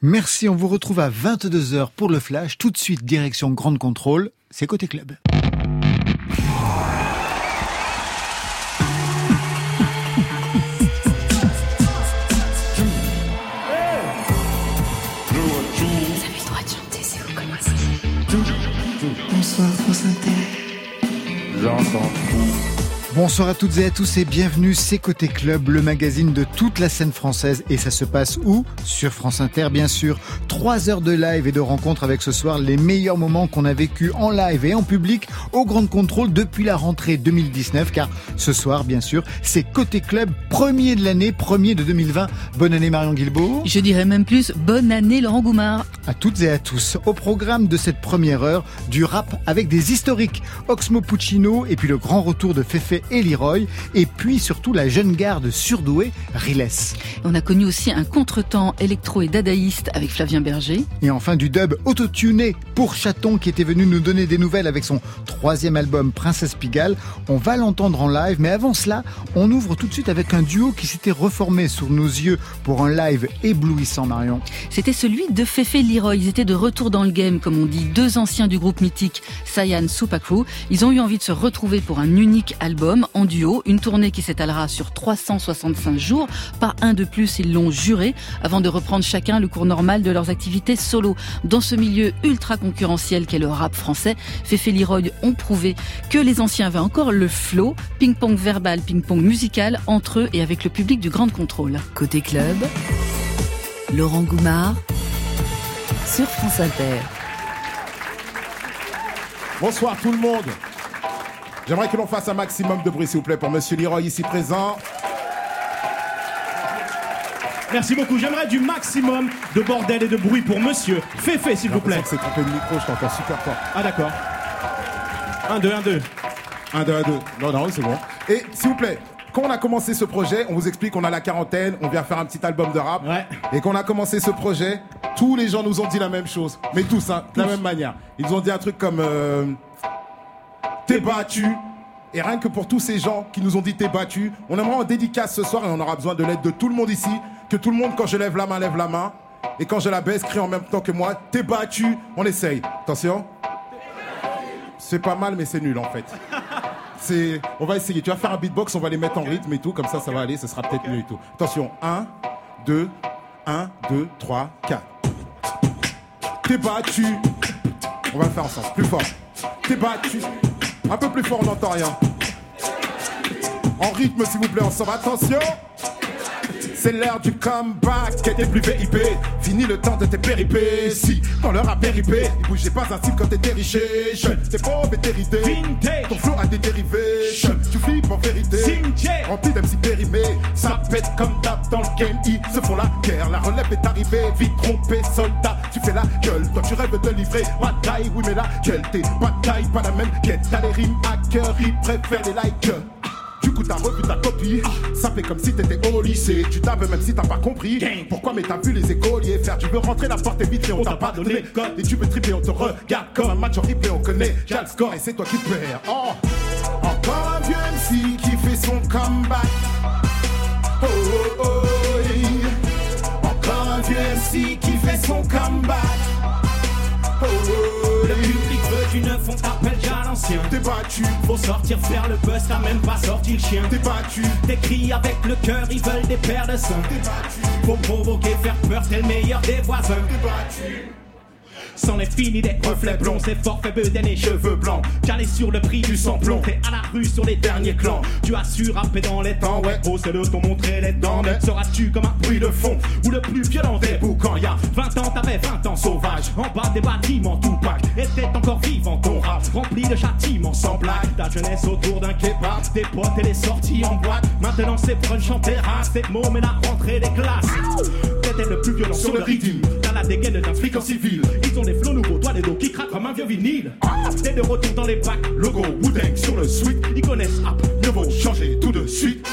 Merci, on vous retrouve à 22h pour le flash. Tout de suite, direction Grande Contrôle, c'est côté club. Bonsoir France Inter. J'entends tout. Bonsoir à toutes et à tous et bienvenue, c'est Côté Club, le magazine de toute la scène française et ça se passe où? Sur France Inter bien sûr. Trois heures de live et de rencontres avec ce soir les meilleurs moments qu'on a vécu en live et en public au Grand Contrôle depuis la rentrée 2019 car ce soir bien sûr c'est Côté Club, premier de l'année, premier de 2020. Bonne année Marion Guilbault. Je dirais même plus, bonne année Laurent Goumard. À toutes et à tous, au programme de cette première heure, du rap avec des historiques, Oxmo Puccino et puis le grand retour de Fefe et Leroy, et puis surtout la jeune garde surdouée, Riles. On a connu aussi un contretemps électro et dadaïste avec Flavien Berger. Et enfin du dub autotuné pour Chaton qui était venu nous donner des nouvelles avec son troisième album Princesse Pigalle. On va l'entendre en live, mais avant cela, on ouvre tout de suite avec un duo qui s'était reformé sous nos yeux pour un live éblouissant, Marion. C'était celui de Fefe Leroy. Ils étaient de retour dans le game, comme on dit, deux anciens du groupe mythique Sayan Supakru. Ils ont eu envie de se retrouver pour un unique album en duo, une tournée qui s'étalera sur 365 jours, pas un de plus, ils l'ont juré, avant de reprendre chacun le cours normal de leurs activités solo. Dans ce milieu ultra concurrentiel qu'est le rap français, Fefe Leroy ont prouvé que les anciens avaient encore le flow, ping-pong verbal, ping-pong musical, entre eux et avec le public du Grand Contrôle. Côté club, Laurent Goumard sur France Inter. Bonsoir tout le monde. J'aimerais que l'on fasse un maximum de bruit, s'il vous plaît, pour Monsieur Leroy ici présent. Merci beaucoup. J'aimerais du maximum de bordel et de bruit pour monsieur. Féfé, s'il vous plaît. C'est trompé de micro, je t'entends super fort. Ah, d'accord. 1, 2, 1, 2. 1, 2, 1, 2. Non, non, c'est bon. Et s'il vous plaît, quand on a commencé ce projet, on vous explique qu'on a la quarantaine, on vient faire un petit album de rap. Ouais. Et qu'on a commencé ce projet, tous les gens nous ont dit la même chose. Mais tous, hein, de la même manière. Ils ont dit un truc comme euh, T'es battu. Et rien que pour tous ces gens qui nous ont dit t'es battu, on aimerait en dédicace ce soir et on aura besoin de l'aide de tout le monde ici. Que tout le monde, quand je lève la main, lève la main. Et quand je la baisse, crie en même temps que moi T'es battu. On essaye. Attention. C'est pas mal, mais c'est nul en fait. C'est, on va essayer. Tu vas faire un beatbox, on va les mettre en rythme et tout, comme ça, ça va aller, ce sera peut-être mieux et tout. Attention, 1, 2, 1, 2, 3, 4. T'es battu. On va le faire ensemble, plus fort. T'es battu. Un peu plus fort, on n'entend rien. En rythme, s'il vous plaît, ensemble. Attention. C'est l'heure du comeback, t'es plus VIP. Fini le temps de tes péripéties. Quand l'heure a péripé, il bougeait pas un type quand t'étais riche et jeune. T'es pauvre et t'es ridé. Vintage. Ton flow a des dérivés. Tu flippes en vérité. Cimetière. Rempli d'MC périmés. Ça pète comme d'hab dans le game. Ils se font la guerre. La relève est arrivée. Vite trompé, soldat. Tu fais la gueule. Toi, tu rêves de livrer. Bataille, oui, mais la gueule. Tes batailles, pas la même quête. T'as les rimes à cœur. Ils préfèrent les likes. Coup, t'as revu ta copie. Ça fait comme si t'étais au lycée. Tu tapes même si t'as pas compris. Pourquoi, mais t'as vu les écoliers faire? Tu veux rentrer, la porte est vitrée, on t'a pas donné code. Et tu veux tripper, on te regarde comme un match en replay, on connaît. J'ai le score et c'est toi qui perds. Oh, encore un vieux MC qui fait son comeback. Oh, oh, oh. Encore un vieux MC qui fait son comeback. Oh, oh, Le public veut du neuf, on t'appelle déjà l'ancien. T'es battu, Faut sortir faire le buzz, t'as même pas sorti le chien. t'es battu, T'écris avec le cœur, ils veulent des paires de seins. t'es battu, Faut provoquer, faire peur, t'es le meilleur des voisins. t'es battu. C'en est fini des reflets blonds, c'est forfait bedaine et cheveux blancs. J'allais sur le prix du samplon, t'es à la rue sur les derniers clans. Tu as su rapper dans les temps, ouais, oh c'est le t'ont montré les dents. Mais seras-tu comme un bruit de fond ou le plus violent des boucans? Y'a 20 ans, t'avais 20 ans sauvage, en bas des bâtiments tout pack. Et t'es encore vivant ton rap, rempli de châtiments sans blague. Ta jeunesse autour d'un kebab, tes potes et les sorties en boîte. Maintenant c'est brunch en terrasse, c'est môme et la rentrée des classes. T'étais le plus violent sur le rythme, t'as la dégaine d'un flic en civil. Ils ont dos qui craquent comme un vieux vinyle. T'es de retour dans les bacs, Logo Woodang sur le suite. ils connaissent app. Mieux vaut changer tout de suite.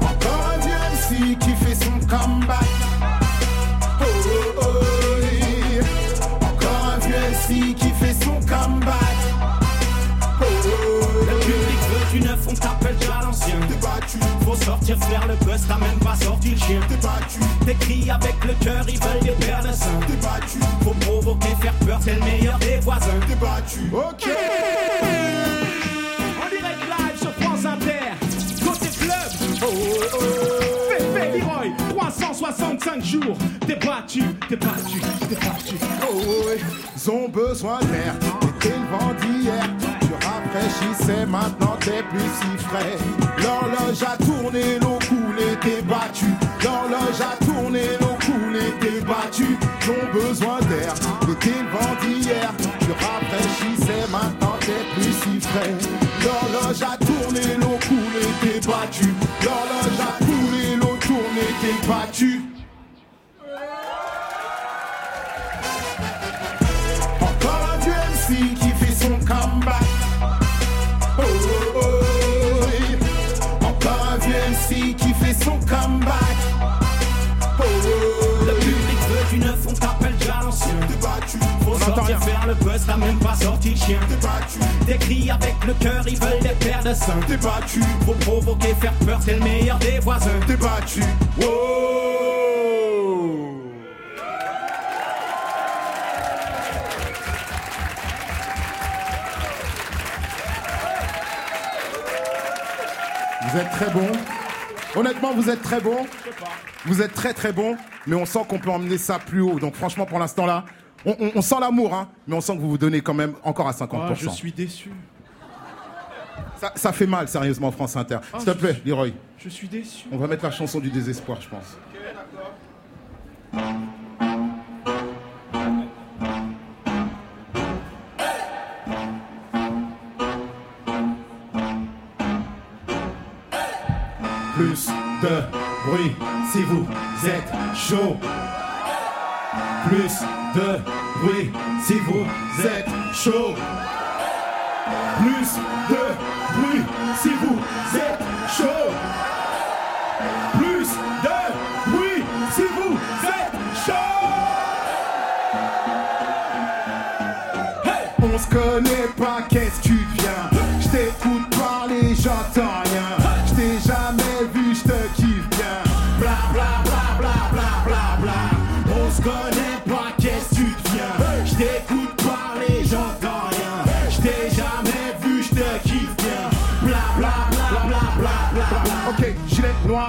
Encore un vieux MC qui fait son comeback. Oh, oh, oh. Encore un vieux MC qui fait son comeback. Oh, oh, Le yeah. public veut du neuf, on t'appelle déjà l'ancien. T'es sortir faire le buzz, t'as même pas sorti le chien. T'es battu. T'écris avec le cœur, ils veulent des paires de seins. T'es battu. Faut provoquer, faire peur, c'est le meilleur des voisins. T'es battu. Ok. En direct live sur France Inter. Côté club. Oh, oh, oh. Féfé Leroy, 365 jours. T'es battu, t'es battu, t'es battu. Oh, ouais. Ils ont besoin d'air. T'étais le vent d'hier. Tu rafraîchissais, maintenant t'es plus si frais. L'horloge a tourné, l'eau coulée, t'es battu. L'horloge a tourné, l'eau coulée, t'es battu. Ont besoin d'air. T'étais le d'hier. Tu rafraîchissais, maintenant t'es plus si frais. L'horloge a tourné, l'eau coulée, t'es battu. L'horloge a coulé, l'eau tournée, t'es battu. Entend rien. sortir faire le buzz, t'as même pas sorti le chien. T'es battu. T'écris avec le cœur, ils veulent des paires de seins. T'es battu. Faut provoquer, faire peur, c'est le meilleur des voisins. T'es battu. Wow. Vous êtes très bon. Honnêtement, vous êtes très bon. Vous êtes très très bon, mais on sent qu'on peut emmener ça plus haut. Donc franchement, pour l'instant là, on, on- on sent l'amour, hein, mais on sent que vous vous donnez quand même encore à 50%. Ah, je suis déçu. ça, ça fait mal, sérieusement, France Inter. Ah, S'il te plaît, suis- Leroy. Je suis déçu. On va mettre la chanson du désespoir, je pense. Plus de bruit si vous êtes chaud. Plus de bruit si vous êtes chaud. Plus de bruit si vous êtes chaud. Plus de bruit si vous êtes chaud. On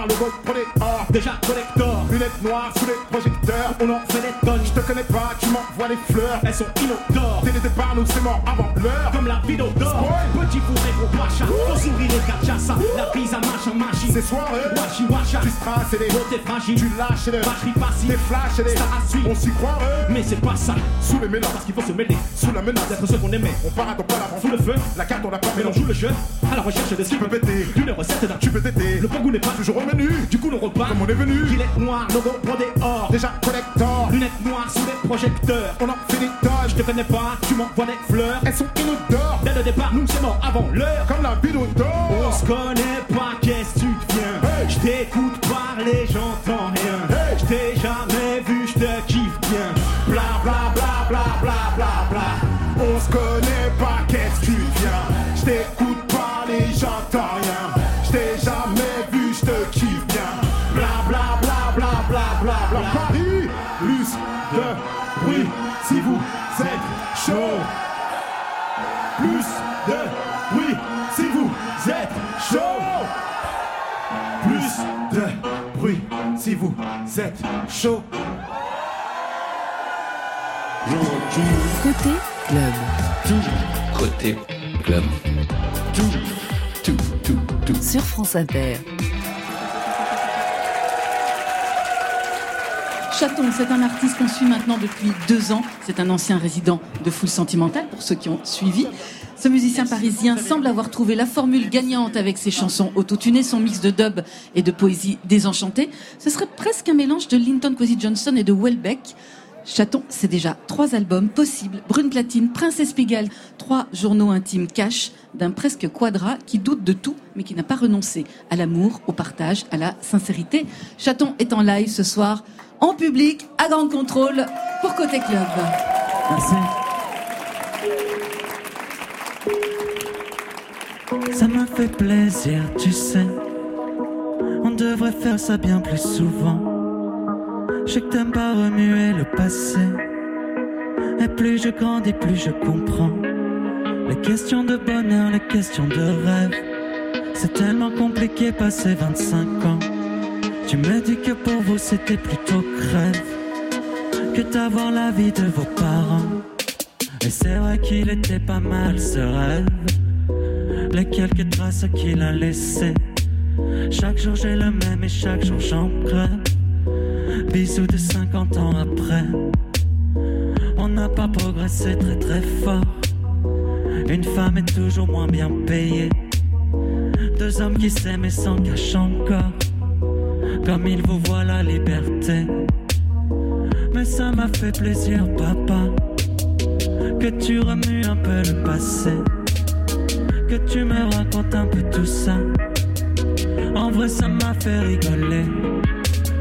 le gold prenez or. Déjà collector, Lunettes noires sous les projecteurs. on en fait des tonnes. Je te connais pas, tu m'envoies des fleurs. Elles sont inodores. N'étais pas nous, c'est mort avant l'heure. Comme la vidéo d'or, petit fourré gros pacha, ton sourire et cachaça, la bise à machin machine. C'est soirée. Washi Tu strass et les beauté fragile, Tu lâches les batterie passive, Des flashs et les Star à suivre. On s'y croirait. mais c'est pas ça, Sous les mélanges, parce qu'il faut se mêler, sous la menace. d'être ceux qu'on aimait. On part à ton pas Sous le feu, La carte, on l'a pas mais on joue le jeu, à la recherche de ce qui Tu peux péter. d'une recette d'un Tu peux t'aider. Le goût n'est pas Toujours au menu. du coup le repas, Comme on est venu. gilet noir, logo brodé or, Déjà collector. lunettes noires sous les projecteurs. On en fait des tonnes. Je te connais pas, tu m'envoies des fleurs. Elles sont inodores. Dès le départ, nous c'est mort avant l'heure. Comme la vidéo On d'or. se connaît pas, qu'est-ce que tu deviens? Hey Je t'écoute parler, j'entends rien Hey Je t'ai jamais vous êtes chaud. Côté club. Côté club. Tout, tout, tout, tout. Sur France Inter. Chaton, c'est un artiste qu'on suit maintenant depuis deux ans. C'est un ancien résident de Foule Sentimentale, pour ceux qui ont suivi. Ce musicien parisien semble avoir trouvé la formule gagnante avec ses chansons autotunées, son mix de dub et de poésie désenchantée. Ce serait presque un mélange de Linton Kwesi Johnson et de Welbeck. Chaton, c'est déjà trois albums possibles. Brune Platine, Princesse Pigalle, trois journaux intimes cash d'un presque quadra qui doute de tout, mais qui n'a pas renoncé à l'amour, au partage, à la sincérité. Chaton est en live ce soir, en public, à grande contrôle, pour Côté Club. Merci. Ça me fait plaisir, tu sais. On devrais faire ça bien plus souvent. Je sais que t'aimes pas remuer le passé. Et plus je grandis, plus je comprends. Les questions de bonheur, les questions de rêve. C'est tellement compliqué passer 25 ans. Tu me dis que pour vous c'était plutôt crève que d'avoir la vie de vos parents. Et c'est vrai qu'il était pas mal ce rêve. Les quelques traces qu'il a laissées. Chaque jour j'ai le même et chaque jour j'en crève. Bisous de 50 ans après. On n'a pas progressé très très fort. Une femme est toujours moins bien payée. Deux hommes qui s'aiment et s'en cachent encore. Comme il vous voit la liberté. Mais ça m'a fait plaisir, papa. Que tu remues un peu le passé. Que tu me racontes un peu tout ça. En vrai, ça m'a fait rigoler.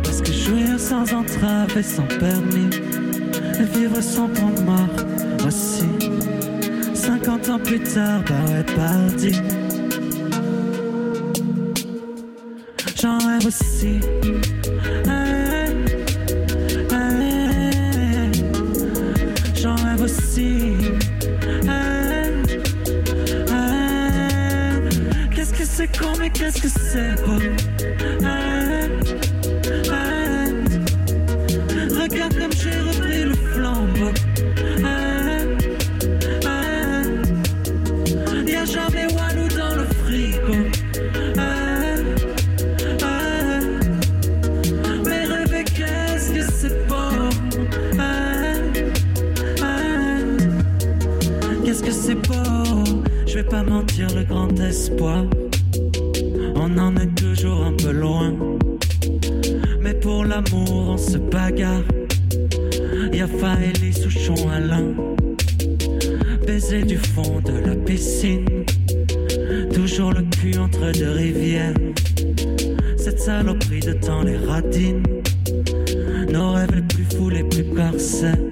Parce que jouir sans entrave et sans permis. Et vivre sans point de mort aussi. 50 ans plus tard, bah ouais, parti. J'en rêve aussi. Ah, J'en rêve aussi. Mais qu'est-ce que c'est? Beau. Ah, ah. Regarde comme j'ai repris le flambeau. Ah, ah. Y'a jamais Walou dans le frigo. Ah, ah. Mais rêver, qu'est-ce que c'est beau. Ah, ah. Qu'est-ce que c'est beau. Je vais pas mentir, le grand espoir. Y'a Faëli, Souchon, Alain. Baiser du fond de la piscine. Toujours le cul entre deux rivières. Cette saloperie de temps les radine. Nos rêves les plus fous, les plus corsets.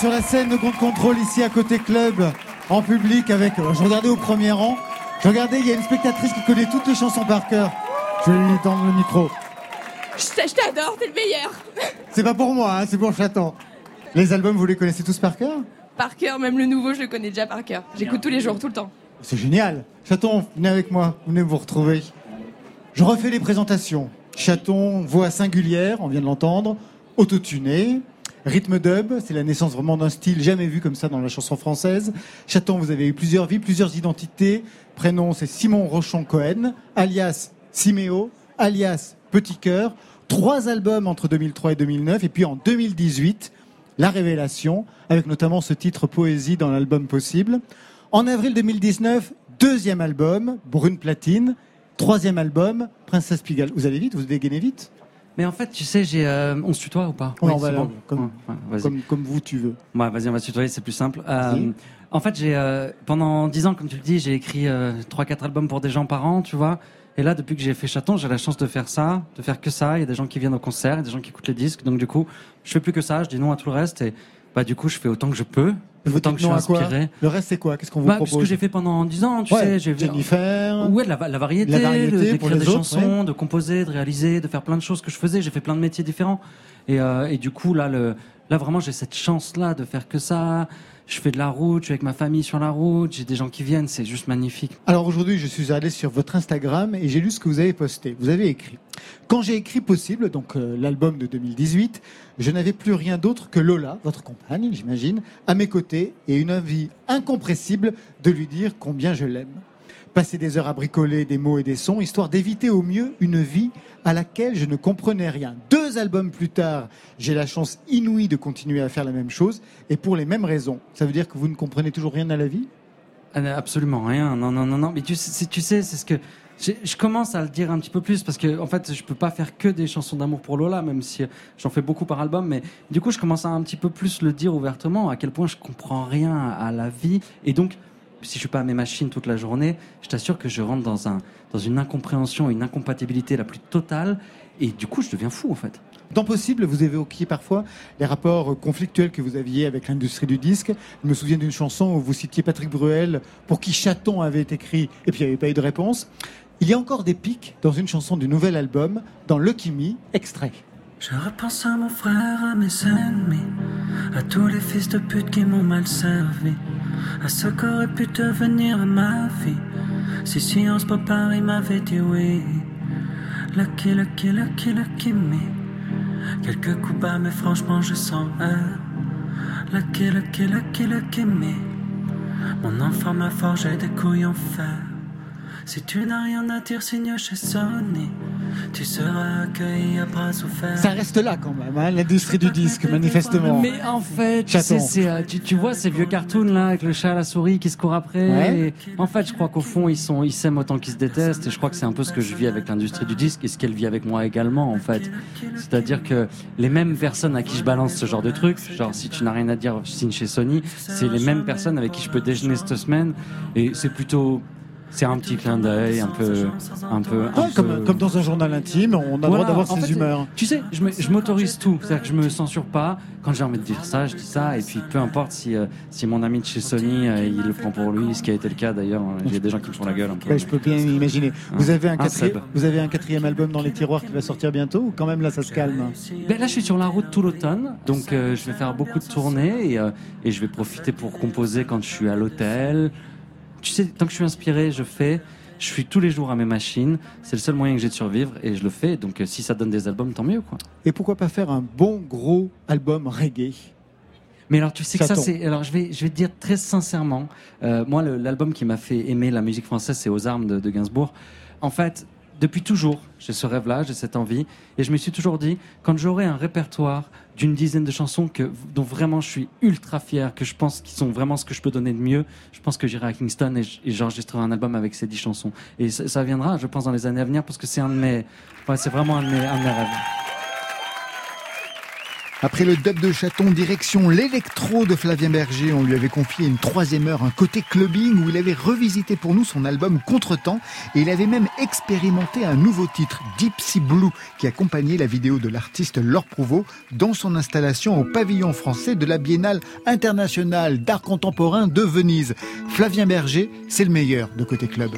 Sur la scène de compte contrôle ici à côté club, en public avec. euh, Je regardais au premier rang. Je regardais, il y a une spectatrice qui connaît toutes les chansons par cœur. Je vais lui tendre le micro. Je t'a- je t'adore, t'es le meilleur. C'est pas pour moi, hein, c'est pour Chaton. Les albums, vous les connaissez tous par cœur? Par cœur, même le nouveau, je le connais déjà par cœur. J'écoute tous les jours, tout le temps. C'est génial. Chaton, venez avec moi, venez vous retrouver. Je refais les présentations. Chaton, voix singulière, on vient de l'entendre, autotuné. Rythme dub, c'est la naissance vraiment d'un style jamais vu comme ça dans la chanson française. Chaton, vous avez eu plusieurs vies, plusieurs identités. Prénom, c'est Simon Rochon Cohen, alias Siméo, alias Petit Cœur. Trois albums entre 2003 et 2009. Et puis en 2018, La Révélation, avec notamment ce titre Poésie dans l'album Possible. En avril 2019, deuxième album, Brune Platine. Troisième album, Princesse Pigalle. Vous allez vite Vous dégainez vite Mais en fait, tu sais, j'ai, euh, on se tutoie ou pas? Oui, va bon. comme- Ouais, comme, comme vous, tu veux. Ouais, vas-y, on va se tutoyer, c'est plus simple. Euh, en fait, j'ai euh, pendant dix ans, comme tu le dis, j'ai écrit euh, trois, quatre albums pour des gens par an, tu vois. Et là, depuis que j'ai fait Chaton, j'ai la chance de faire ça, de faire que ça. Il y a des gens qui viennent au concert, il y a des gens qui écoutent les disques. Donc du coup, je fais plus que ça. Je dis non à tout le reste. Et bah du coup, je fais autant que je peux, autant je suis inspiré. Le reste, c'est quoi? Qu'est-ce qu'on vous Bah, ce que propose? j'ai fait pendant dix ans, tu Ouais, sais, j'ai Jennifer. Ouais, de la, la variété, La variété de- d'écrire des autres, chansons, de composer, de réaliser, de faire plein de choses que je faisais. J'ai fait plein de métiers différents. Et, euh, et du coup, là, le, là vraiment, j'ai cette chance-là de faire que ça. Je fais de la route, je suis avec ma famille sur la route, j'ai des gens qui viennent, c'est juste magnifique. Alors aujourd'hui, je suis allé sur votre Instagram et j'ai lu ce que vous avez posté. Vous avez écrit Quand j'ai écrit Possible, donc euh, l'album de 2018, je n'avais plus rien d'autre que Lola, votre compagne, j'imagine, à mes côtés et une envie incompressible de lui dire combien je l'aime. Passer des heures à bricoler des mots et des sons, histoire d'éviter au mieux une vie à laquelle je ne comprenais rien. Deux albums plus tard, j'ai la chance inouïe de continuer à faire la même chose et pour les mêmes raisons. Ça veut dire que vous ne comprenez toujours rien à la vie? Ah, Absolument rien. Non, non, non, non. Mais tu sais, c'est- ce que je, je commence à le dire un petit peu plus parce que en fait, je peux pas faire que des chansons d'amour pour Lola, même si j'en fais beaucoup par album. Mais du coup, je commence à un petit peu plus le dire ouvertement à quel point je comprends rien à la vie. Et donc, si je suis pas à mes machines toute la journée, je t'assure que je rentre dans un dans une incompréhension, une incompatibilité la plus totale. Et du coup, je deviens fou en fait. Dans Possible, vous évoquiez parfois les rapports conflictuels que vous aviez avec l'industrie du disque. Je me souviens d'une chanson où vous citiez Patrick Bruel, pour qui Chaton avait écrit, et puis il n'y avait pas eu de réponse. Il y a encore des pics dans une chanson du nouvel album, dans Lucky Me, extrait. Je repense à mon frère, à mes ennemis, à tous les fils de pute qui m'ont mal servi, à ce qu'aurait pu devenir ma vie. Si Sciences Po Paris m'avait dit oui, lucky, lucky, lucky, lucky me. Quelques coups bas, mais franchement je sens un. Lucky, lucky, lucky, lucky me. Mon enfant m'a forgé des couilles en fer. Si tu n'as rien à dire, signe chez Sony. Tu seras accueilli à bras ouverts. Ça reste là quand même, hein, l'industrie du disque, manifestement. Mais en fait, tu, sais, c'est, euh, tu, tu vois ces vieux cartoons là avec le chat à la souris qui se court après. Ouais. Et en fait, je crois qu'au fond, ils sont, ils s'aiment autant qu'ils se détestent. Et je crois que c'est un peu ce que je vis avec l'industrie du disque et ce qu'elle vit avec moi également, en fait. C'est-à-dire que les mêmes personnes à qui je balance ce genre de trucs, genre si tu n'as rien à dire, signe chez Sony, c'est les mêmes personnes avec qui je peux déjeuner cette semaine. Et c'est plutôt, c'est un petit clin d'œil, un peu, un peu, un Ouais, peu- comme dans un journal intime, on a le droit d'avoir ses fait, humeurs. Tu sais, je m'autorise tout. C'est-à-dire que je me censure pas. Quand j'ai envie de dire ça, je dis ça. Et puis, peu importe si, euh, si mon ami de chez Sony, euh, il le prend pour lui, ce qui a été le cas d'ailleurs. Il y a des gens qui me font la gueule un peu. Ouais, je peux bien imaginer. Vous avez, un Un quatrième, vous avez un quatrième album dans les tiroirs qui va sortir bientôt ou quand même là ça se calme? Ben là, je suis sur la route tout l'automne, donc euh, je vais faire beaucoup de tournées et, euh, et je vais profiter pour composer quand je suis à l'hôtel. Tu sais, tant que je suis inspiré, je fais. Je suis tous les jours à mes machines. C'est le seul moyen que j'ai de survivre et je le fais. Donc, euh, si ça donne des albums, tant mieux, quoi. Et pourquoi pas faire un bon gros album reggae? Mais alors, tu sais que ça, c'est. Alors, je vais, je vais te dire très sincèrement, euh, moi, l'album qui m'a fait aimer la musique française, c'est Aux armes de, de Gainsbourg. En fait, depuis toujours, j'ai ce rêve-là, j'ai cette envie, et je me suis toujours dit, quand j'aurai un répertoire d'une dizaine de chansons que, dont vraiment je suis ultra fier, que je pense qu'ils sont vraiment ce que je peux donner de mieux, je pense que j'irai à Kingston et j'enregistrerai un album avec ces dix chansons. Et ça, ça viendra, je pense, dans les années à venir, parce que c'est un de mes, ouais, c'est vraiment un de mes, un de mes rêves. Après le dub de chaton, direction l'électro de Flavien Berger, on lui avait confié une troisième heure, un côté clubbing où il avait revisité pour nous son album Contretemps et il avait même expérimenté un nouveau titre, Deep Sea Blue, qui accompagnait la vidéo de l'artiste Laure Prouveau dans son installation au pavillon français de la Biennale internationale d'art contemporain de Venise. Flavien Berger, c'est le meilleur de côté club.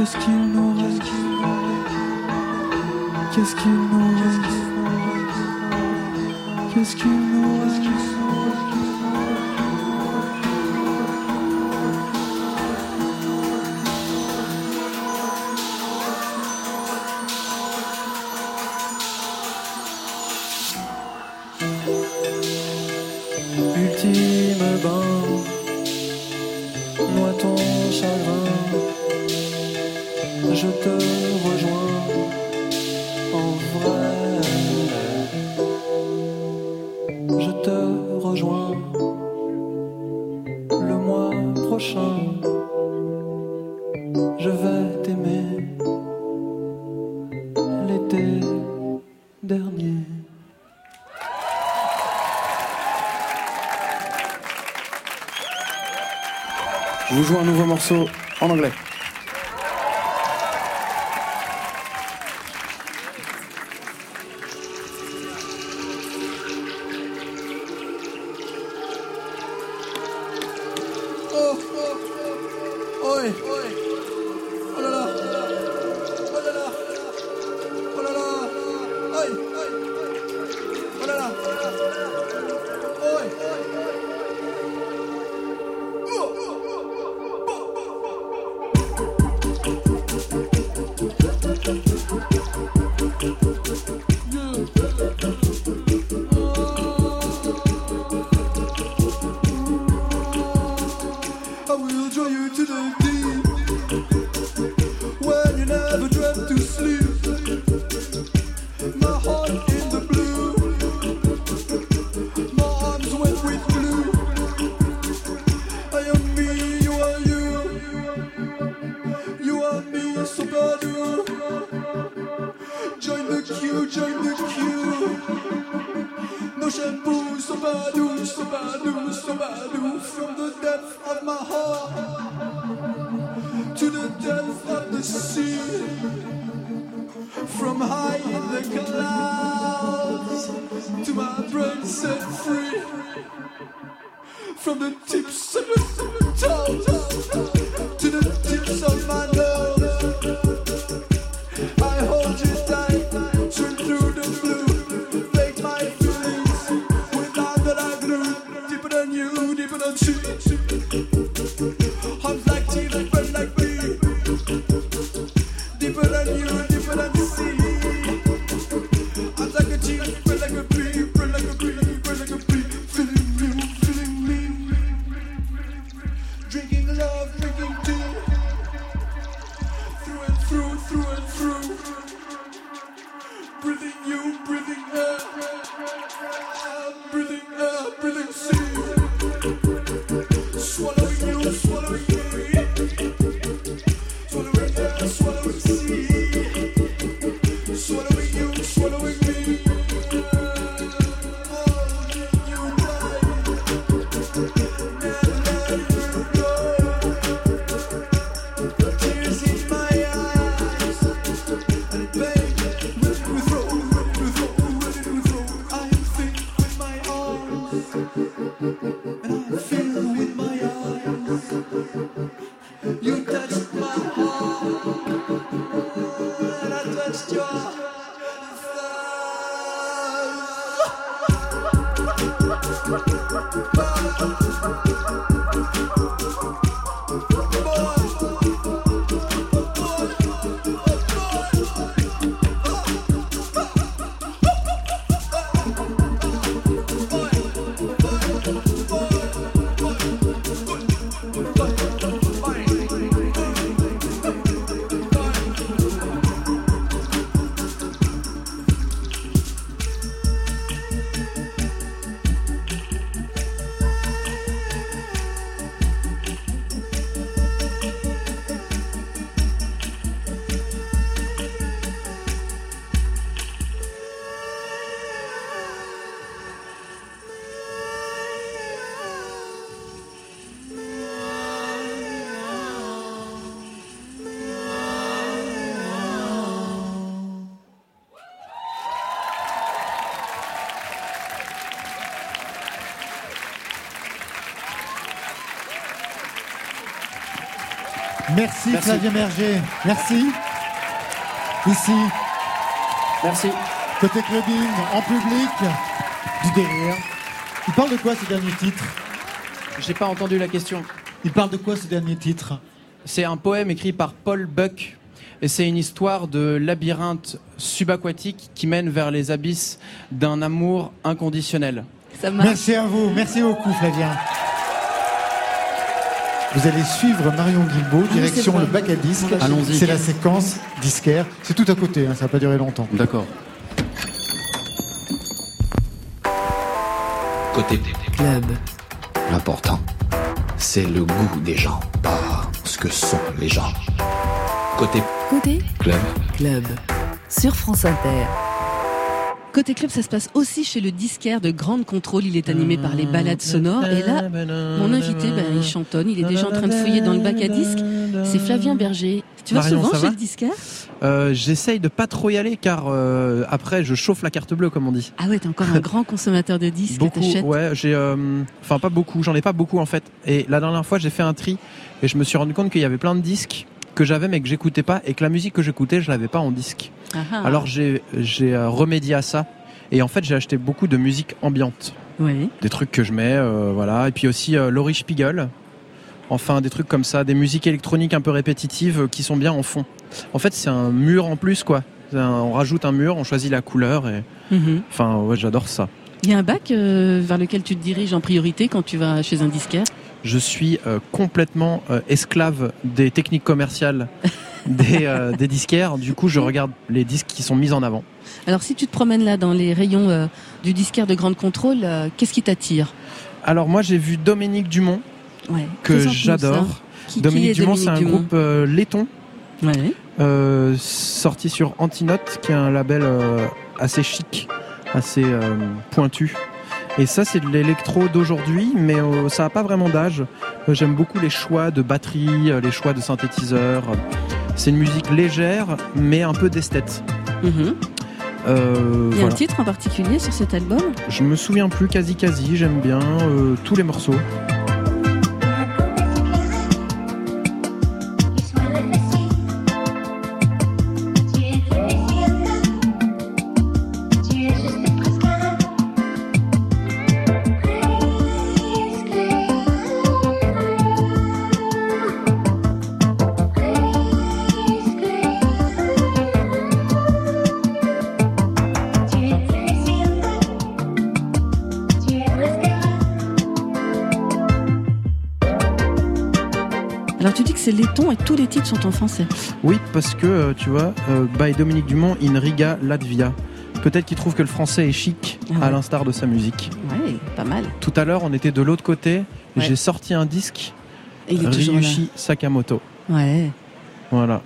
Qu'est-ce qu'il nous reste? Qu'est-ce qu'il nous reste? Qu'est-ce qu'il joue un nouveau morceau en anglais. Merci, Merci. Flavien Berger. Merci. Ici, Merci. côté clubbing, en public, du délire. Il parle de quoi ce dernier titre? J'ai pas entendu la question. Il parle de quoi ce dernier titre? C'est un poème écrit par Paul Buck. Et c'est une histoire de labyrinthe subaquatique qui mène vers les abysses d'un amour inconditionnel. Ça marche. Merci à vous, merci beaucoup Flavien. Vous allez suivre Marion Guilbault, direction c'est le bac à disques. Allons-y. C'est la séquence disquaire. C'est tout à côté, hein, ça va pas durer longtemps. D'accord. Côté Club. L'important, c'est le goût des gens, pas ce que sont les gens. Côté Côté club, Club. Sur France Inter. Côté club, ça se passe aussi chez le disquaire de Grande Contrôle. Il est animé par les balades sonores. Et là, mon invité, ben, il chantonne. Il est déjà en train de fouiller dans le bac à disques. C'est Flavien Berger. Tu vas Marion, souvent chez va le disquaire? Euh, J'essaye de pas trop y aller car euh, après je chauffe la carte bleue comme on dit. Ah ouais, t'es encore un grand consommateur de disques. Beaucoup, ouais, j'ai, euh, enfin pas beaucoup, j'en ai pas beaucoup en fait. Et la dernière fois j'ai fait un tri et je me suis rendu compte qu'il y avait plein de disques que j'avais mais que j'écoutais pas et que la musique que j'écoutais je l'avais pas en disque. Ah ah. Alors j'ai j'ai euh, remédié à ça et en fait j'ai acheté beaucoup de musique ambiante, Oui. des trucs que je mets, euh, voilà, et puis aussi euh, Laurie Spiegel. Enfin, des trucs comme ça, des musiques électroniques un peu répétitives euh, qui sont bien en fond. En fait, c'est un mur en plus, quoi. Un- on rajoute un mur, on choisit la couleur, et Mhm. enfin, ouais, j'adore ça. Il y a un bac euh, vers lequel tu te diriges en priorité quand tu vas chez un disquaire? Je suis euh, complètement euh, esclave des techniques commerciales des, euh, des disquaires. Du coup, je regarde les disques qui sont mis en avant. Alors si tu te promènes là dans les rayons du disquaire de Grande Contrôle, qu'est-ce qui t'attire? Alors moi, j'ai vu Dominique Dumont, ouais. que j'adore. Qui- Dominique Dumont, c'est un groupe euh, laiton, Ouais. euh, sorti sur Antinote, qui est un label euh, assez chic, assez pointu. Et ça, c'est de l'électro d'aujourd'hui, mais euh, ça n'a pas vraiment d'âge. Euh, J'aime beaucoup les choix de batterie, euh, les choix de synthétiseurs. C'est une musique légère, mais un peu d'esthète. Mhm. Euh, Il y a voilà. un titre en particulier sur cet album? Je me souviens plus quasi quasi, j'aime bien euh, tous les morceaux. Laiton et tous les titres sont en français. Oui, parce que euh, tu vois, euh, by Dominique Dumont in Riga Latvia. Peut-être qu'il trouve que le français est chic, Ah ouais. à l'instar de sa musique. Ouais, pas mal. Tout à l'heure, on était de l'autre côté. Ouais. J'ai sorti un disque Et il est toujours là. Ryushi Sakamoto. Ouais. Voilà.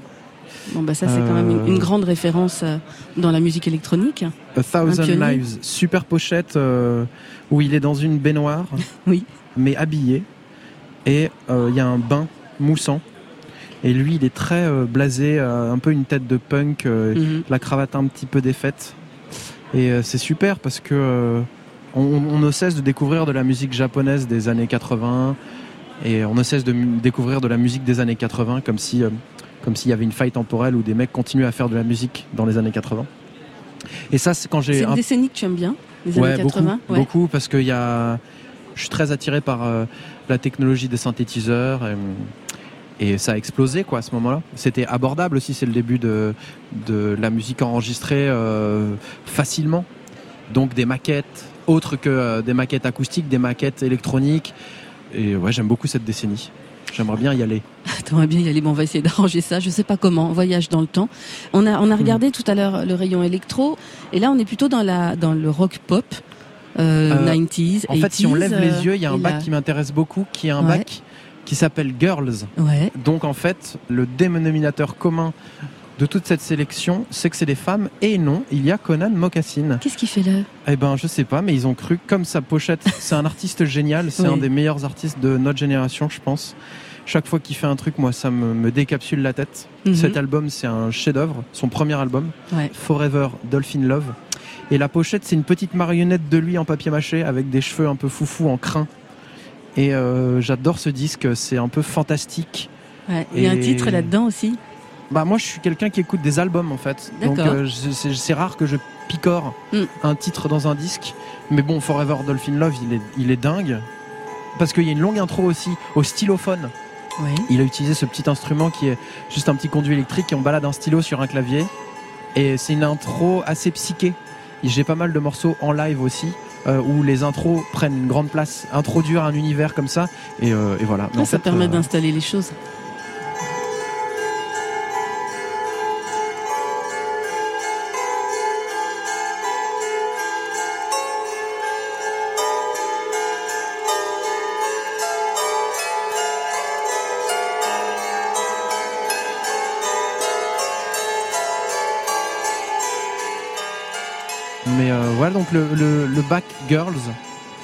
Bon bah ça c'est quand même une, Euh. une grande référence euh, dans la musique électronique. A Thousand. Lives, super pochette euh, où il est dans une baignoire, Oui. mais habillé. Et il y a un bain moussant. Et lui, il est très euh, blasé, euh, un peu une tête de punk, euh, Mhm. la cravate un petit peu défaite. Et c'est super parce que on, on ne cesse de découvrir de la musique japonaise des années 80 et on ne cesse de découvrir de la musique des années 80 comme si comme s'il y avait une faille temporelle où des mecs continuent à faire de la musique dans les années 80. Et ça, c'est quand j'ai C'est une un décennie que tu aimes bien, les ouais, années 80. beaucoup, beaucoup parce que y a, je suis très attiré par euh, la technologie des synthétiseurs et, et ça a explosé quoi à ce moment-là. C'était abordable aussi, c'est le début de, de la musique enregistrée euh, facilement. Donc des maquettes autres que euh, des maquettes acoustiques, des maquettes électroniques. Et ouais, j'aime beaucoup cette décennie. J'aimerais bien y aller. T'aimerais bien y aller, bon, on va essayer d'arranger ça. Je sais pas comment. Voyage dans le temps. On a, on a regardé tout à l'heure le rayon électro, et là on est plutôt dans la, dans le rock pop, euh, Euh, 90s. En fait, si on 80s, lève euh, les yeux, il y a un et bac la- qui m'intéresse beaucoup, qui est un Ouais. bac qui s'appelle Girls. Ouais. Donc en fait, le dénominateur commun de toute cette sélection, c'est que c'est des femmes. Et non, il y a Conan Mocassin. Qu'est-ce qu'il fait là? Eh ben, je sais pas, mais ils ont cru, comme sa pochette, c'est un artiste génial, c'est Oui. un des meilleurs artistes de notre génération, je pense. Chaque fois qu'il fait un truc, moi, ça me, me décapsule la tête. Mhm. Cet album, c'est un chef-d'œuvre, son premier album, Ouais. Forever Dolphin Love. Et la pochette, c'est une petite marionnette de lui en papier mâché avec des cheveux un peu foufou en crin. Et euh, j'adore ce disque, c'est un peu fantastique. Ouais, Il y a un titre là-dedans aussi. Bah moi je suis quelqu'un qui écoute des albums en fait. Donc euh, c'est rare que je picore Mm. un titre dans un disque. Mais bon, Forever Dolphin Love, il est, il est dingue. Parce qu'il y a une longue intro aussi au stylophone. Oui. Il a utilisé ce petit instrument qui est juste un petit conduit électrique et on balade un stylo sur un clavier. Et c'est une intro assez psyché. Et J'ai pas mal de morceaux en live aussi. Euh, où les intros prennent une grande place, introduire un univers comme ça, et, euh, et voilà. Mais en ça fait, permet euh, d'installer les choses. Le, le, le back Girls,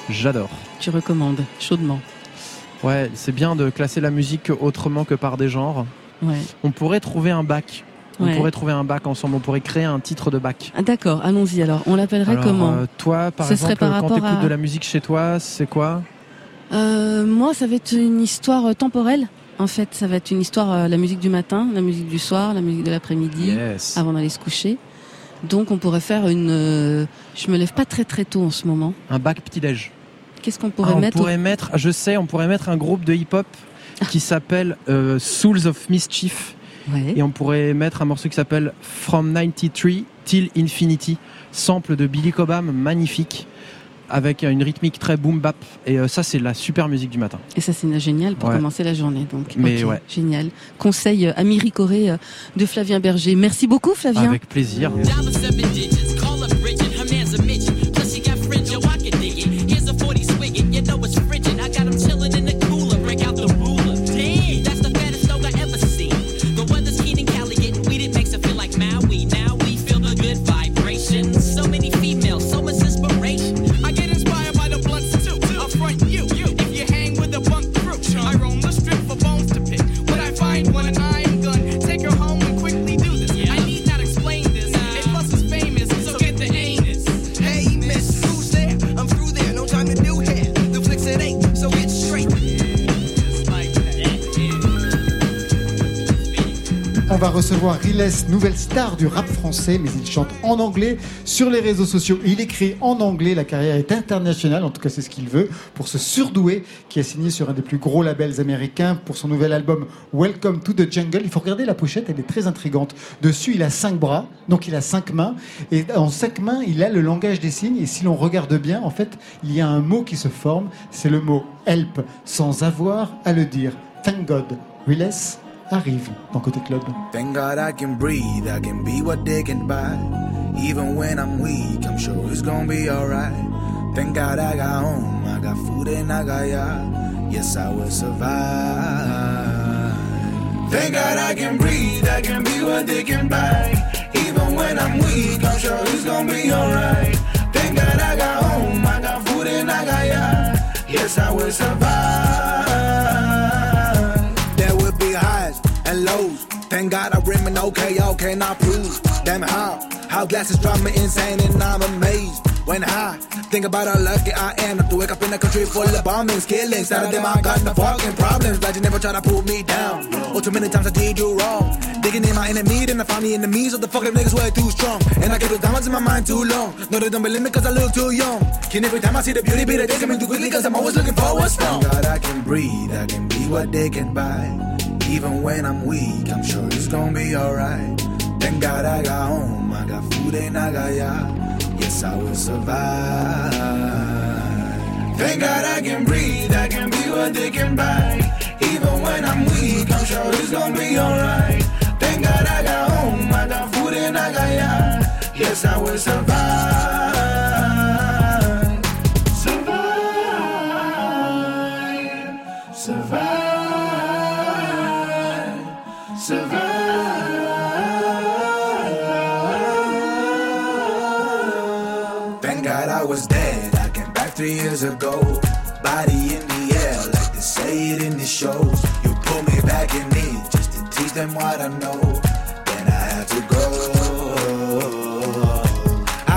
j'adore. Tu recommandes chaudement. Ouais, c'est bien de classer la musique autrement que par des genres. Ouais. On pourrait trouver un bac. On Ouais. pourrait trouver un bac ensemble. On pourrait créer un titre de bac. Ah, D'accord, allons-y alors. On l'appellerait comment euh, Toi, par Ce serait exemple, par quand rapport tu écoutes à- de la musique chez toi, c'est quoi? Euh, Moi, ça va être une histoire euh, temporelle. En fait, ça va être une histoire, euh, la musique du matin, la musique du soir, la musique de l'après-midi, Yes. avant d'aller se coucher. Donc, on pourrait faire une. euh, je me lève pas très très tôt en ce moment. Un bac petit-déj. Qu'est-ce qu'on Ah, pourrait on mettre au- pourrait mettre, je sais, on pourrait mettre un groupe de hip-hop qui s'appelle euh, Souls of Mischief. Ouais. Et on pourrait mettre un morceau qui s'appelle From 93 Till Infinity, sample de Billy Cobham, magnifique, avec une rythmique très boom bap. Et euh, ça, c'est la super musique du matin. Et ça, c'est génial pour Ouais. commencer la journée. Donc, Mais ok, ouais. génial. Conseil euh, Amiri Corée euh, de Flavien Berger. Merci beaucoup, Flavien. Avec plaisir. Va recevoir Riles, nouvelle star du rap français, mais il chante en anglais sur les réseaux sociaux. Il écrit en anglais, la carrière est internationale, en tout cas c'est ce qu'il veut, pour ce surdoué qui a signé sur un des plus gros labels américains pour son nouvel album Welcome to the Jungle. Il faut regarder la pochette, elle est très intrigante. Dessus, il a cinq bras, donc il a cinq mains, et en cinq mains, il a le langage des signes, et si l'on regarde bien, en fait, il y a un mot qui se forme, c'est le mot help, sans avoir à le dire. Thank God. Riles arrive dans Côté Club. Thank God I can breathe, I can be what they can buy. Even when I'm weak, I'm sure it's gonna be alright. Thank God I got home, I got food and I got yard. Yes, I will survive. Thank God I can breathe, I can be what they can buy. Even when I'm weak, I'm sure it's gonna be alright. Thank God I got home, I got food and I got yard. Yes, I will survive. Lows. Thank God I remain okay, y'all cannot prove. Damn how, how glasses drive me insane and I'm amazed. When I think about how lucky I am to wake up in a country full of bombings, killings. None of them I got no fucking problems. Glad you never try to pull me down. Oh, too many times I did you wrong. Digging in my enemy, then I find the enemies of the fucking niggas way too strong. And I keep the diamonds in my mind too long. No, they don't believe me cause I look too young. Can every time I see the beauty, be the taking me too quickly cause I'm always looking for what's wrong. God, I can breathe, I can be what they can buy. Even when I'm weak, I'm sure it's gonna be alright. Thank God I got home, I got food and I got yard. Yes, I will survive. Thank God I can breathe, I can be what they can buy. Even when I'm weak, I'm sure it's gonna be alright. Thank God I got home, I got food and I got yard. Yes, I will. Survive. God I was dead. I came back three years ago. Body in the air, like they say it in the shows. You pull me back in it just to teach them what I know. Then I had to go.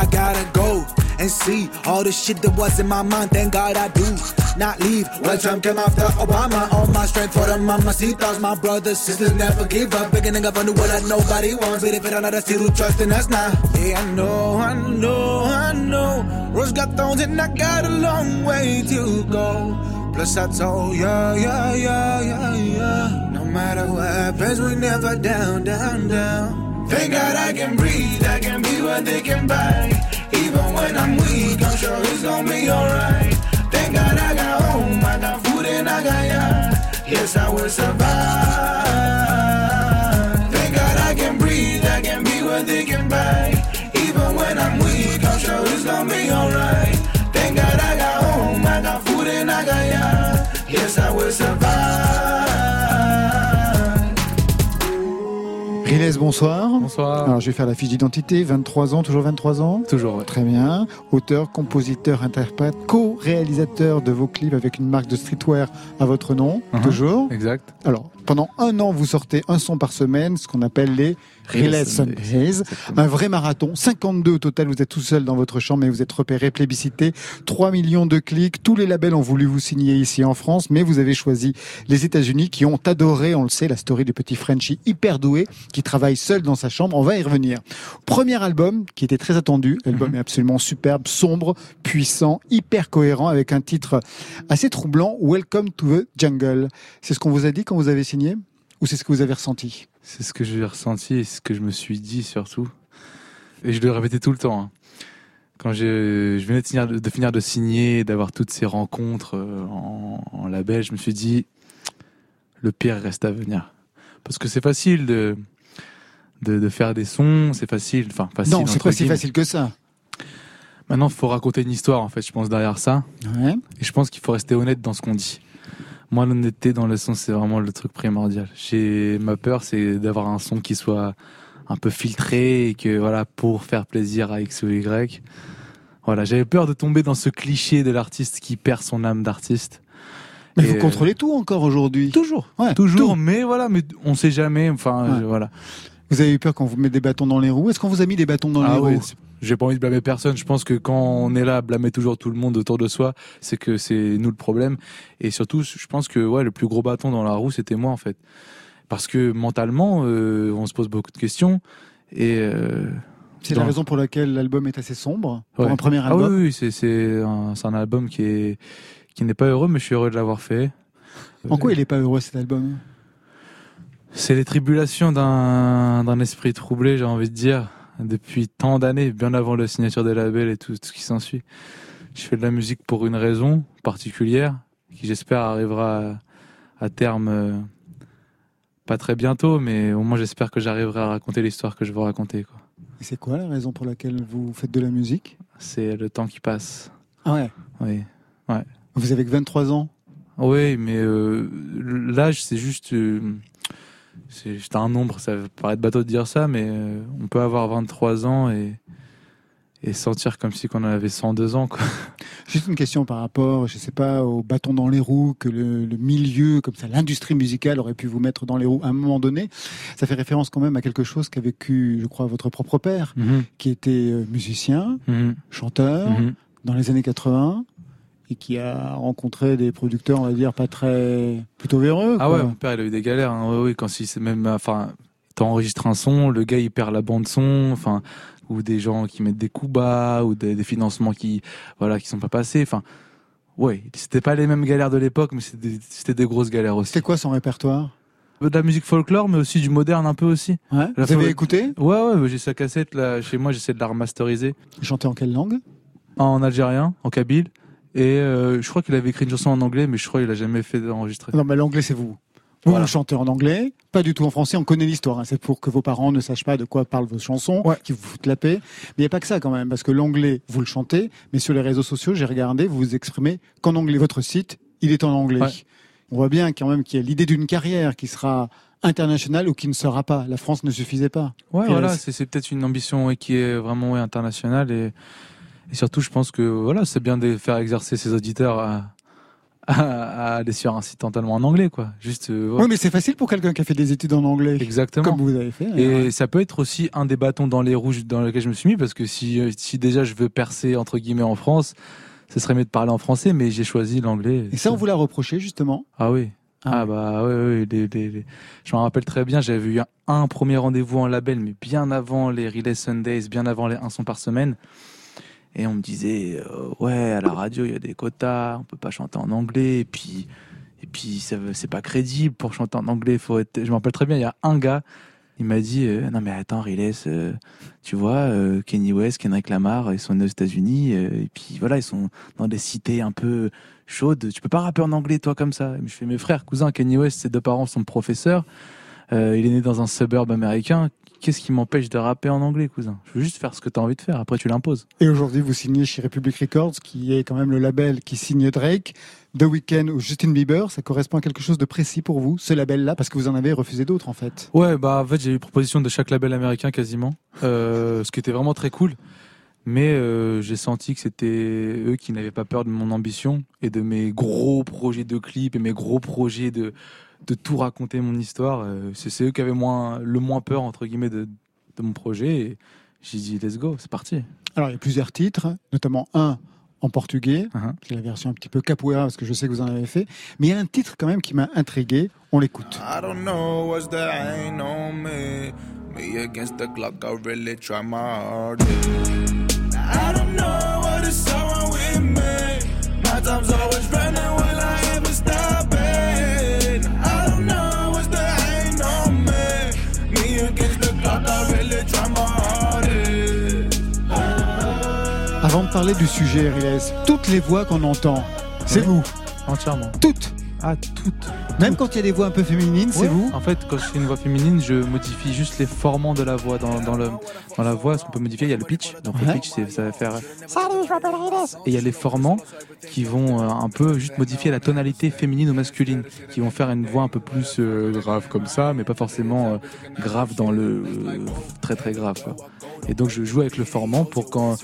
I gotta go and see all the shit that was in my mind. Thank God I do. not leave. Well, Trump came after Obama. All my strength for the mamacitas. My brothers, sisters never give up. Big nigga for the world that nobody wants. But if it another still trust in us now. Yeah, I know, I know, I know. Rose got thorns and I got a long way to go. Plus I told ya, yeah, yeah, yeah, yeah. No matter what happens, we never down, down, down. Thank God I can breathe, I can be what they can buy. Even when I'm weak, I'm sure it's gonna be alright. Thank God I got home, I got food and I got ya. Yes, I will survive. Thank God I can breathe, I can be what they can buy. It's gonna be alright. Thank God I got home, I got food and I got ya. Yes, I will survive. Riles, bonsoir. Bonsoir. Alors, je vais faire la fiche d'identité. 23 ans, toujours 23 ans Toujours, ouais. Très bien. Auteur, compositeur, interprète, co-réalisateur de vos clips avec une marque de streetwear à votre nom. Mhm. Toujours. Exact. Alors, pendant un an, vous sortez un son par semaine, ce qu'on appelle les Un vrai marathon. 52 au total. Vous êtes tout seul dans votre chambre, mais vous êtes repéré, plébiscité. 3 millions de clics. Tous les labels ont voulu vous signer ici en France, mais vous avez choisi les États-Unis qui ont adoré, on le sait, la story du petit Frenchie hyper doué qui travaille seul dans sa chambre. On va y revenir. Premier album qui était très attendu. L'album est absolument superbe, sombre, puissant, hyper cohérent avec un titre assez troublant. Welcome to the jungle. C'est ce qu'on vous a dit quand vous avez signé ou c'est ce que vous avez ressenti? C'est ce que j'ai ressenti et ce que je me suis dit surtout. Et je le répétais tout le temps. hein. Quand je, je venais de finir, de finir de signer, d'avoir toutes ces rencontres euh, en, en label, je me suis dit, le pire reste à venir. Parce que c'est facile de, de, de faire des sons, c'est facile. Enfin, facile. Non, c'est pas si facile que ça. Maintenant, il faut raconter une histoire, en fait, je pense, derrière ça. Ouais. Et je pense qu'il faut rester honnête dans ce qu'on dit. Moi, l'honnêteté dans le son, c'est vraiment le truc primordial. J'ai ma peur, c'est d'avoir un son qui soit un peu filtré et que voilà pour faire plaisir à X ou Y. Voilà, j'avais peur de tomber dans ce cliché de l'artiste qui perd son âme d'artiste. Mais Et, vous euh, contrôlez tout encore aujourd'hui. Toujours, Ouais, toujours, tout. mais voilà, mais on sait jamais. Enfin, Ouais. je- voilà. Vous avez eu peur quand vous mettez des bâtons dans les roues Est-ce qu'on vous a mis des bâtons dans les Ah roues? ouais, c'est- j'ai pas envie de blâmer personne. Je pense que quand on est là à blâmer toujours tout le monde autour de soi, c'est que c'est nous le problème. Et surtout, je pense que ouais, le plus gros bâton dans la roue, c'était moi en fait. Parce que mentalement, euh, on se pose beaucoup de questions. Et euh, C'est la raison pour laquelle l'album est assez sombre pour Ouais. un premier Ah album. oui, oui, c'est c'est un, album qui est qui n'est pas heureux, mais je suis heureux de l'avoir fait. En quoi il est pas heureux cet album? C'est les tribulations d'un esprit troublé, j'ai envie de dire, depuis tant d'années, bien avant la signature des labels et tout, tout ce qui s'ensuit. Je fais de la musique pour une raison particulière, qui j'espère arrivera à, à terme euh, pas très bientôt, mais au moins j'espère que j'arriverai à raconter l'histoire que je veux raconter. quoi. Et c'est quoi la raison pour laquelle vous faites de la musique? C'est le temps qui passe. Ah ouais? Oui. Ouais. Vous avez que 23 ans? Oui, mais euh, l'âge, c'est juste. euh, c'est juste un nombre, ça paraît bateau de dire ça, mais euh, on peut avoir 23 ans et, et sentir comme si on en avait 102 ans. Quoi. Juste une question par rapport, je sais pas, au bâton dans les roues que le, le milieu, comme ça, l'industrie musicale aurait pu vous mettre dans les roues à un moment donné. Ça fait référence quand même à quelque chose qu'a vécu, je crois, votre propre père, Mhm. qui était euh, musicien, Mhm. chanteur, Mhm. dans les années 80, et qui a rencontré des producteurs, on va dire, pas très... plutôt véreux. Ah quoi. ouais, mon père, il a eu des galères. Hein. Ouais, quand il s'est même. Enfin, t'as enregistré un son, le gars, il perd la bande-son. Enfin. Ou des gens qui mettent des coups bas, ou des, des financements qui, voilà, qui sont pas passés. Enfin, ouais, c'était pas les mêmes galères de l'époque, mais c'était des, grosses galères aussi. C'était quoi son répertoire? De la musique folklore, mais aussi du moderne un peu aussi. Ouais. Vous avez écouté? Ouais, ouais, j'ai sa cassette là chez moi, j'essaie de la remasteriser. Il chantait en quelle langue? En algérien, en kabyle. Et euh, je crois qu'il avait écrit une chanson en anglais, mais je crois qu'il a jamais fait d'enregistrer. Non, mais l'anglais, c'est vous. Vous, Voilà. vous chantez en anglais, pas du tout en français, on connaît l'histoire. hein. C'est pour que vos parents ne sachent pas de quoi parlent vos chansons, qui vous foutent la paix. Mais il n'y a pas que ça quand même, parce que l'anglais, vous le chantez, mais sur les réseaux sociaux, j'ai regardé, vous vous exprimez qu'en anglais. Votre site, il est en anglais. Ouais. On voit bien quand même qu'il y a l'idée d'une carrière qui sera internationale ou qui ne sera pas. La France ne suffisait pas. Ouais, Et voilà, là, c'est peut-être une ambition ouais, qui est vraiment ouais, internationale et, et surtout, je pense que voilà, c'est bien de faire exercer ses auditeurs à, à, à aller sur un site totalement en anglais, quoi. Juste. euh. Oui, mais c'est facile pour quelqu'un qui a fait des études en anglais. Exactement. Comme vous avez fait. Et ça peut être aussi un des bâtons dans les rouges dans lesquels je me suis mis parce que si, euh, si déjà je veux percer entre guillemets en France, ce serait mieux de parler en français, mais j'ai choisi l'anglais. Et ça, on vous l'a reproché justement Ah oui. Ah, bah oui, oui, les- les- les- je m'en rappelle très bien. J'avais eu un, un premier rendez-vous en label, mais bien avant les Relay Sundays, bien avant les un son par semaine. Et on me disait, euh, ouais, à la radio, il y a des quotas, on peut pas chanter en anglais. Et puis, et puis c'est pas crédible pour chanter en anglais. Faut être... Je me rappelle très bien, il y a un gars, il m'a dit, euh, non mais attends, Relay, euh, tu vois, Kenny West, Kendrick Lamar, ils sont nés aux États-Unis. et puis voilà, ils sont dans des cités un peu chaudes. Tu peux pas rapper en anglais, toi, comme ça? Je fais mes frères, cousins, Kenny West, ses deux parents sont professeurs. Il est né dans un suburb américain. Qu'est-ce qui m'empêche de rapper en anglais, cousin? Je veux juste faire ce que tu as envie de faire. Après, tu l'imposes. Et aujourd'hui, vous signez chez Republic Records, qui est quand même le label qui signe Drake, The Weeknd ou Justin Bieber. Ça correspond à quelque chose de précis pour vous, ce label-là, parce que vous en avez refusé d'autres en fait. Ouais, bah en fait, j'ai eu proposition de chaque label américain quasiment, euh, ce qui était vraiment très cool. Mais euh, j'ai senti que c'était eux qui n'avaient pas peur de mon ambition et de mes gros projets de clips et mes gros projets de, de tout raconter mon histoire. Euh, c'est c'est eux qui avaient moins, le moins peur, entre guillemets, de, de mon projet. Et j'ai dit, let's go, c'est parti. Alors, il y a plusieurs titres, notamment un en portugais, Uh-huh. qui est la version un petit peu capoeira, parce que je sais que vous en avez fait. Mais il y a un titre quand même qui m'a intrigué. On l'écoute. I don't know what's the ain't on me. Me against the clock, I really try my hardest. I don't know what is wrong with me. My time's always Avant de parler du sujet, Riles, toutes les voix qu'on entend, c'est vous. Entièrement. Toutes. Ah, toutes. Même quand il y a des voix un peu féminines, c'est Ouais. vous En fait, quand je fais une voix féminine, je modifie juste les formants de la voix. Dans, dans, le, dans la voix, ce qu'on peut modifier, il y a le pitch. Donc le pitch, ça va faire. Salut, je m'appelle Riles. Et il y a les formants qui vont euh, un peu juste modifier la tonalité féminine ou masculine, qui vont faire une voix un peu plus euh, grave comme ça, mais pas forcément euh, grave dans le très très grave. quoi. Et donc je joue avec le formant pour quand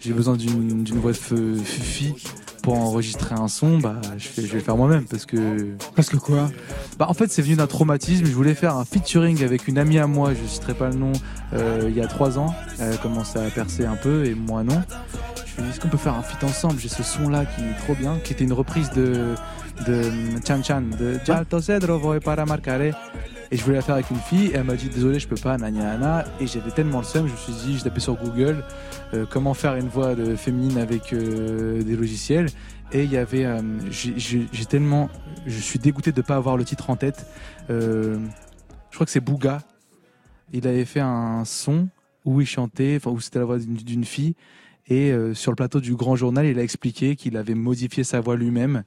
j'ai besoin d'une voix de fufi pour enregistrer un son, bah je, fais- je vais le faire moi-même parce que Parce que quoi? Bah en fait c'est venu d'un traumatisme. Je voulais faire un featuring avec une amie à moi, je citerai pas le nom, euh, il y a trois ans. Elle a commencé à percer un peu et moi non. Je me suis dit est-ce qu'on peut faire un feat ensemble? J'ai ce son là qui est trop bien, qui était une reprise de de Chan Chan de Gialto Cedro voy para marcare. Et je voulais la faire avec une fille et elle m'a dit désolé je peux pas nana nana et j'avais tellement le seum je me suis dit je tapais sur Google euh, comment faire une voix de féminine avec euh, des logiciels. Et il y avait euh, j'ai- tellement je suis dégoûté de pas avoir le titre en tête. Euh, je crois que c'est Bouga il avait fait un son où il chantait enfin où c'était la voix d'une d'une fille. Et euh, sur le plateau du grand journal il a expliqué qu'il avait modifié sa voix lui-même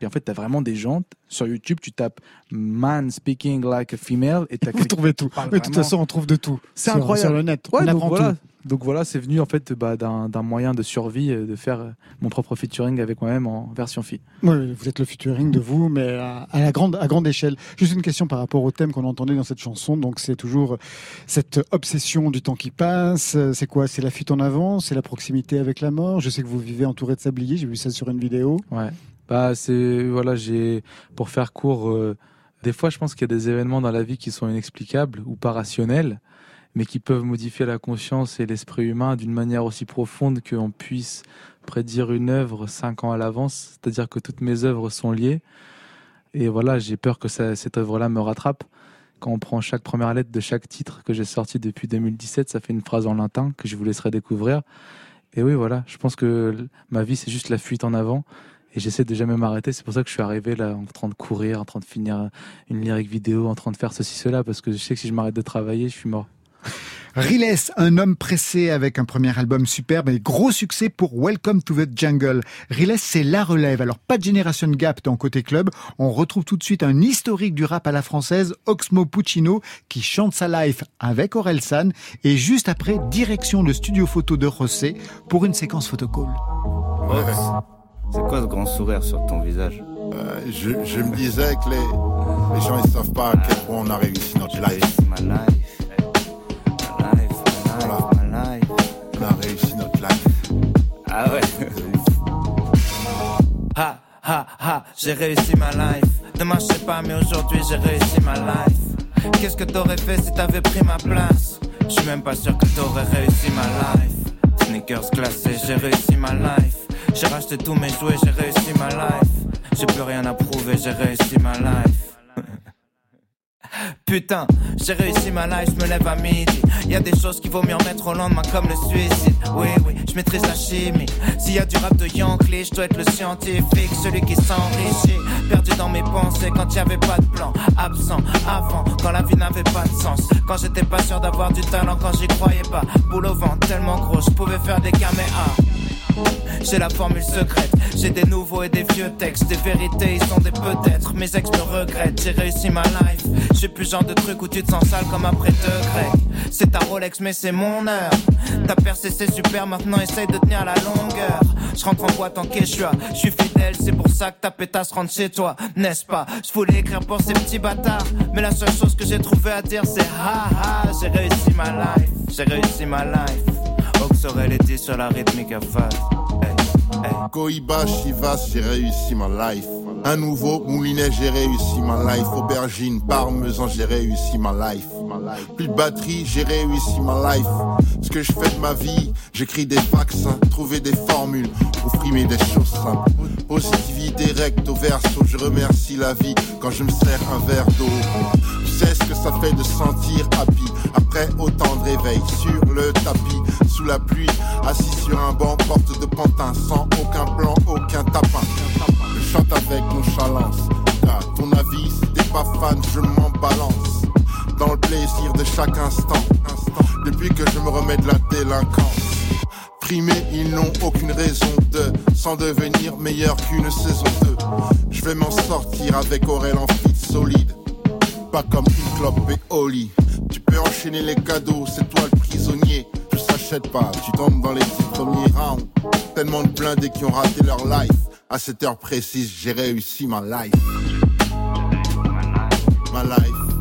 et en fait, tu as vraiment des gens sur YouTube, tu tapes man speaking like a female et tu Vous trouvez tout. Mais de toute façon, on trouve de tout. c'est incroyable. Sur le net, Ouais, on donc apprend voilà. tout. Donc voilà, c'est venu en fait bah, d'un moyen de survie euh, de faire euh, mon propre featuring avec moi-même en version fille. Oui, vous êtes le featuring de vous, mais à, à la grande, à grande échelle. Juste une question par rapport au thème qu'on entendait dans cette chanson. Donc, c'est toujours cette obsession du temps qui passe. C'est quoi? C'est la fuite en avant? C'est la proximité avec la mort? Je sais que vous vivez entouré de sabliers. J'ai vu ça sur une vidéo. Ouais. Bah c'est voilà, j'ai pour faire court. euh, des fois, je pense qu'il y a des événements dans la vie qui sont inexplicables ou pas rationnels, mais qui peuvent modifier la conscience et l'esprit humain d'une manière aussi profonde qu'on puisse prédire une œuvre cinq ans à l'avance. C'est-à-dire que toutes mes œuvres sont liées. Et voilà, j'ai peur que ça- cette œuvre-là me rattrape. Quand on prend chaque première lettre de chaque titre que j'ai sorti depuis 2017, ça fait une phrase en latin que je vous laisserai découvrir. Et oui, voilà, je pense que ma vie, c'est juste la fuite en avant. Et j'essaie de jamais m'arrêter. C'est pour ça que je suis arrivé là en train de courir, en train de finir une lyrique vidéo, en train de faire ceci, cela, parce que je sais que si je m'arrête de travailler, je suis mort. Riles, un homme pressé avec un premier album superbe et gros succès pour Welcome to the Jungle. Riles, c'est la relève. Alors, pas de Generation Gap dans Côté Club. On retrouve tout de suite un historique du rap à la française, Oxmo Puccino, qui chante sa life avec Aurel San. Et juste après, direction le studio photo de José pour une séquence photocall. C'est quoi ce grand sourire sur ton visage Euh, je, je me disais que les, les gens ils savent pas à quel point on a réussi notre life. Voilà. On a réussi notre life. Ah ouais Ha ha ha, j'ai réussi ma life. Demain je sais pas, mais aujourd'hui j'ai réussi ma life. Qu'est-ce que t'aurais fait si t'avais pris ma place? Je suis même pas sûr que t'aurais réussi ma life. Sneakers glacés, j'ai réussi ma life. J'ai racheté tous mes jouets, j'ai réussi ma life. J'ai plus rien à prouver, j'ai réussi ma life. Putain, j'ai réussi ma life, je me lève à midi. Y a des choses qu'il vaut mieux remettre au lendemain comme le suicide. Oui, oui, je maîtrise la chimie. S'il y a du rap de Yankee, je dois être le scientifique, celui qui s'enrichit. Perdu dans mes pensées quand y avait pas de plan. Absent avant, quand la vie n'avait pas de sens. Quand j'étais pas sûr d'avoir du talent, quand j'y croyais pas. Boule au vent tellement gros, je pouvais faire des caméas. J'ai la formule secrète, j'ai des nouveaux et des vieux textes, des vérités, ils sont des peut-être. Mes ex me regrettent, j'ai réussi ma life. J'ai plus genre de truc où tu te sens sale comme après deux grecs. C'est ta Rolex, mais c'est mon heure. T'as percé, c'est super, maintenant essaye de tenir la longueur. Je rentre en boîte en quechua, je suis fidèle, c'est pour ça que ta pétasse rentre chez toi, n'est-ce pas? Je voulais écrire pour ces petits bâtards, mais la seule chose que j'ai trouvé à dire c'est ha ha, j'ai réussi ma life, j'ai réussi ma life. Ox aurait l'été sur la rythmique à face. Koiba, Chivas, j'ai réussi ma life. Un nouveau moulinet, j'ai réussi ma life. Aubergine, parmesan, j'ai réussi ma life. Plus de batterie, j'ai réussi ma life. Ce que je fais de ma vie, j'écris des vaccins, trouver des formules pour frimer des choses simples. Positivité recto verso, je remercie la vie quand je me sers un verre d'eau. Tu sais ce que ça fait de sentir happy après autant de réveil sur le tapis, sous la pluie, assis sur un banc, porte de pantin, sans aucun plan, aucun tapin. Chante avec nonchalance. À ton avis, si t'es pas fan, je m'en balance. Dans le plaisir de chaque instant, depuis que je me remets de la délinquance. Primés, ils n'ont aucune raison de sans devenir meilleur qu'une saison 2. Je vais m'en sortir avec Aurel en fit solide. Pas comme une clope et Oli. Tu peux enchaîner les cadeaux, c'est toi le prisonnier. Je s'achète pas, tu tombes dans les dix premiers rounds. Tellement de blindés qui ont raté leur life. À cette heure précise, j'ai réussi ma life. Ma life.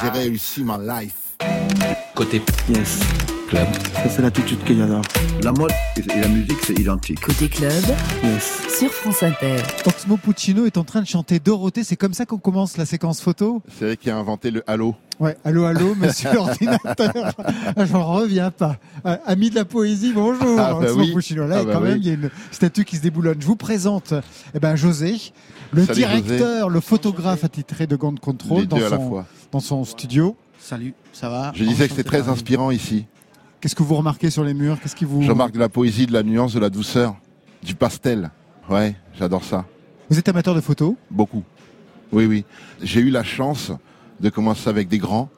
J'ai réussi ma life. Côté yes. club. Ça, c'est l'attitude que j'adore. La mode et la musique, c'est identique. Côté club, sur France Inter. Oxmo Puccino est en train de chanter Dorothée. C'est comme ça qu'on commence la séquence photo? C'est vrai qui a inventé le halo. Ouais, allô, allô, monsieur l'ordinateur. J'en reviens pas. Euh, ami de la poésie, bonjour. Ah, bah Oxmo oui. Puccino. Là, Ah, bah quand même, il y a une statue qui se déboulonne. Je vous présente eh ben, José, le Salut, directeur, le photographe attitré de Gant Control dans deux à la son, fois. dans son studio. Salut, ça va Je disais que c'était très inspirant ici. Qu'est-ce que vous remarquez sur les murs? Qu'est-ce qui vous... Je remarque de la poésie, de la nuance, de la douceur, du pastel. Ouais, j'adore ça. Vous êtes amateur de photos? Beaucoup. Oui, oui. J'ai eu la chance de commencer avec des grands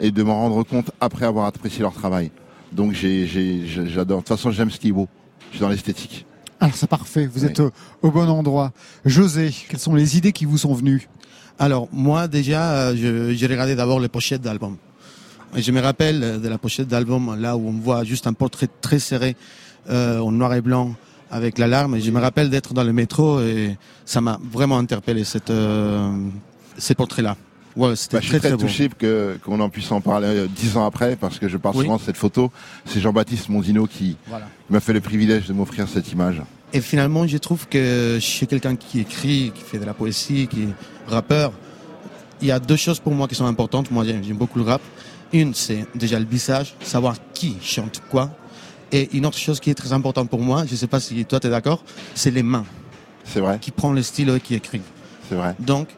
et de m'en rendre compte après avoir apprécié leur travail. Donc j'adore. De toute façon, j'aime ce qui est beau. Je suis dans l'esthétique. Alors c'est parfait, vous êtes au, au bon endroit. José, quelles sont les idées qui vous sont venues? Alors, moi, déjà, euh, j'ai regardé d'abord les pochettes d'albums. Je me rappelle euh, de la pochette d'album, là où on voit juste un portrait très serré, euh, en noir et blanc, avec l'alarme. Je me rappelle d'être dans le métro et ça m'a vraiment interpellé, cette, euh, ces portraits-là. Ouais, c'était Bah, je suis très, très, très touché que, qu'on en puisse en parler euh, dix ans après, parce que je parle Oui. souvent de cette photo. C'est Jean-Baptiste Mondino qui, Voilà. m'a fait le privilège de m'offrir cette image. Et finalement, je trouve que chez quelqu'un qui écrit, qui fait de la poésie, qui est rappeur, il y a deux choses pour moi qui sont importantes. Moi, j'aime j'aime beaucoup le rap. Une, c'est déjà le visage, savoir qui chante quoi. Et une autre chose qui est très importante pour moi, je ne sais pas si toi tu es d'accord, c'est les mains. C'est vrai. Qui prend le stylo et qui écrit. C'est vrai. Donc,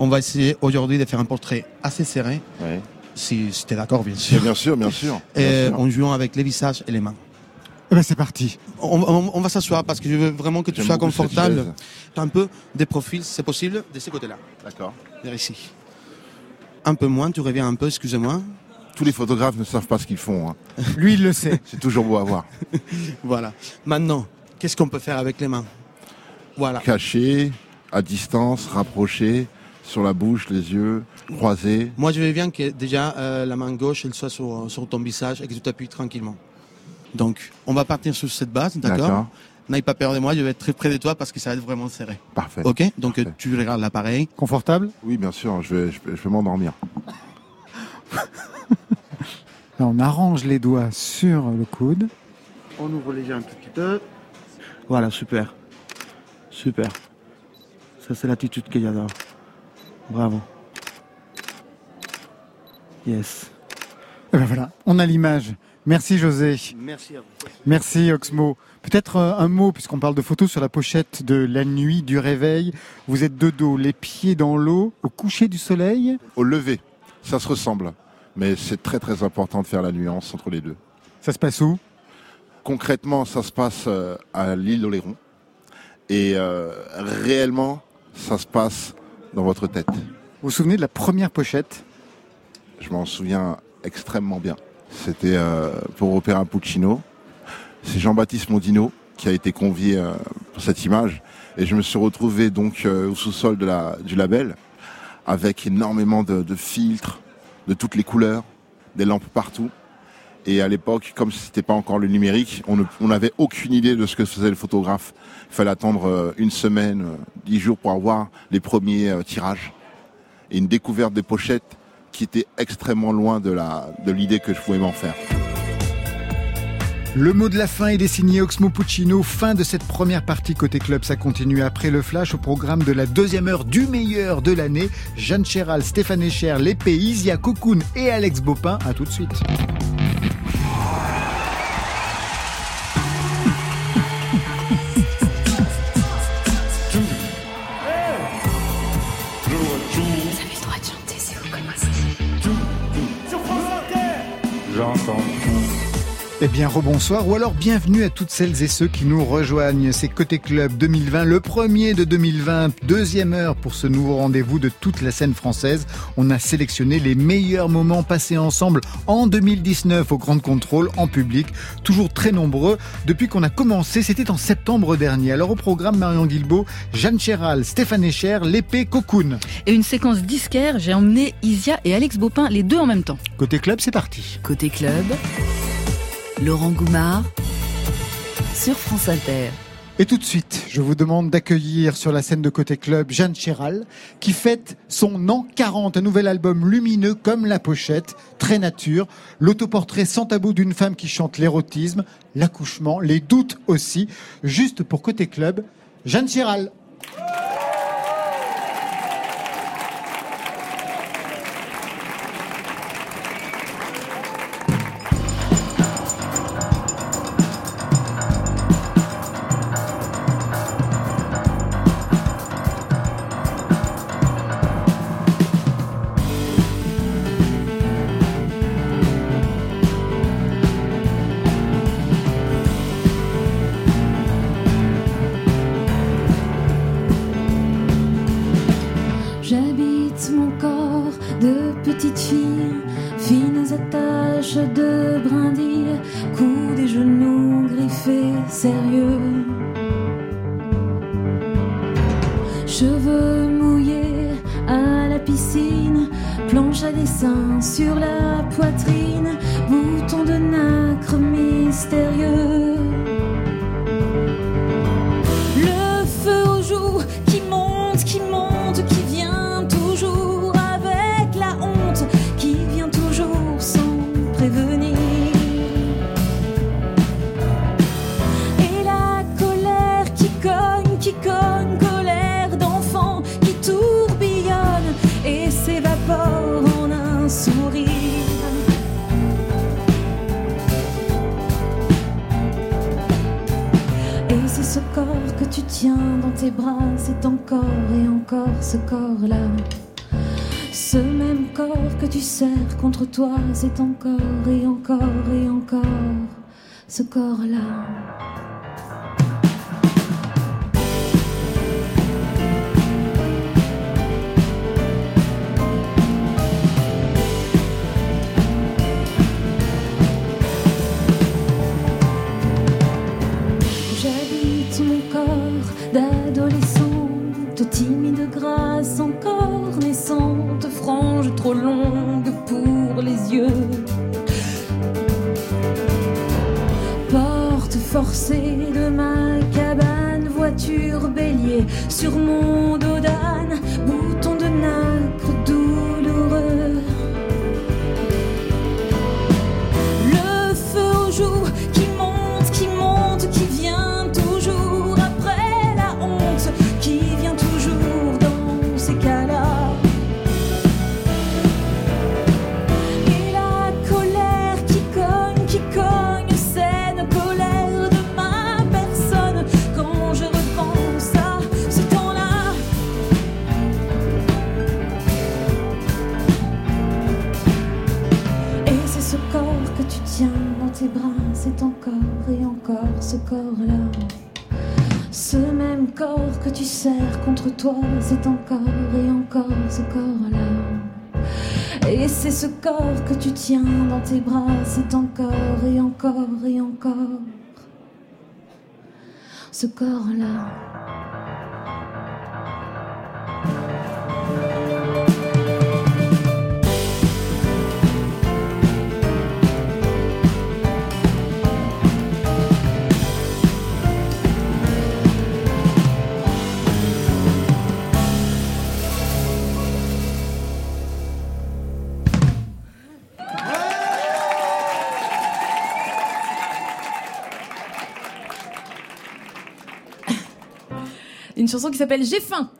on va essayer aujourd'hui de faire un portrait assez serré. Ouais. Si, si tu es d'accord, bien sûr. Bien sûr, bien sûr. bien Et sûr. en jouant avec les visages et les mains. Eh ben c'est parti. On, on- on va s'asseoir parce que je veux vraiment que tu sois confortable. chaise. Un peu des profils, c'est possible, de ce côté-là. D'accord. Vers ici. Un peu moins, tu reviens un peu, excusez-moi. Tous les photographes ne savent pas ce qu'ils font. hein. Lui, il le sait. C'est toujours beau à voir. Voilà. Maintenant, qu'est-ce qu'on peut faire avec les mains? Voilà. Caché, à distance, rapproché, sur la bouche, les yeux, croisés. Moi, je veux bien que déjà euh, la main gauche, elle soit sur, sur ton visage et que tu t'appuies tranquillement. Donc, on va partir sur cette base, d'accord D'accord. n'aie pas peur de moi, je vais être très près de toi parce que ça va être vraiment serré. Parfait. Ok Donc tu regardes l'appareil. Confortable Oui, bien sûr, je vais, je vais, je vais m'endormir. On arrange les doigts sur le coude. On ouvre les jambes un petit peu. Voilà, super. Super. Ça, c'est l'attitude que j'adore. Bravo. Yes. Et ben voilà, on a l'image. Merci José. Merci à vous. Merci Oxmo. Peut-être euh, un mot, puisqu'on parle de photos sur la pochette de la nuit du réveil. Vous êtes de dos, les pieds dans l'eau, au coucher du soleil? Au lever, ça se ressemble. Mais c'est très très important de faire la nuance entre les deux. Ça se passe où? Concrètement, ça se passe euh, à l'île d'Oléron. Et euh, réellement, ça se passe dans votre tête. Vous vous souvenez de la première pochette? Je m'en souviens extrêmement bien. C'était euh, pour Opéra Puccino. C'est Jean-Baptiste Mondino qui a été convié euh, pour cette image. Et je me suis retrouvé donc euh, au sous-sol de la, du label avec énormément de, de filtres de toutes les couleurs, des lampes partout. Et à l'époque, comme c'était pas encore le numérique, on n'avait aucune idée de ce que faisait le photographe. Il fallait attendre euh, une semaine, euh, dix jours pour avoir les premiers euh, tirages. Et une découverte des pochettes qui était extrêmement loin de la de l'idée que je pouvais m'en faire. Le mot de la fin est désigné Oxmo Puccino. Fin de cette première partie côté club. Ça continue après le flash au programme de la deuxième heure du meilleur de l'année. Jeanne Chéral, Stéphane Echer, Lépée, Isia Cocoon et Alex Bopin. À tout de suite. Eh bien, rebonsoir ou alors bienvenue à toutes celles et ceux qui nous rejoignent. C'est Côté Club 2020, le premier de 2020, deuxième heure pour ce nouveau rendez-vous de toute la scène française. On a sélectionné les meilleurs moments passés ensemble en 2019 au Grand Contrôle en public, toujours très nombreux. Depuis qu'on a commencé, c'était en septembre dernier. Alors au programme Marion Guilbault, Jeanne Chéral, Stéphane Echer, l'épée Cocoon. Et une séquence disquaire, j'ai emmené Isia et Alex Bopin, les deux en même temps. Côté Club, c'est parti. Côté club, Laurent Goumard sur France Inter. Et tout de suite, je vous demande d'accueillir sur la scène de côté club Jeanne Chéral, qui fête son an 40, un nouvel album lumineux comme la pochette, très nature, l'autoportrait sans tabou d'une femme qui chante l'érotisme, l'accouchement, les doutes aussi. Juste pour côté club, Jeanne Chéral. Serres contre toi, c'est encore et encore et encore ce corps-là. J'habite mon corps d'adolescente, timide grâce encore naissante, frange trop longue Porte forcée de ma cabane, voiture bélier sur mon dos d'âne. c'est encore et encore ce corps-là. Ce même corps que tu serres contre toi, c'est encore et encore ce corps-là. Et c'est ce corps que tu tiens dans tes bras, c'est encore et encore et encore ce corps-là. une chanson qui s'appelle J'ai faim.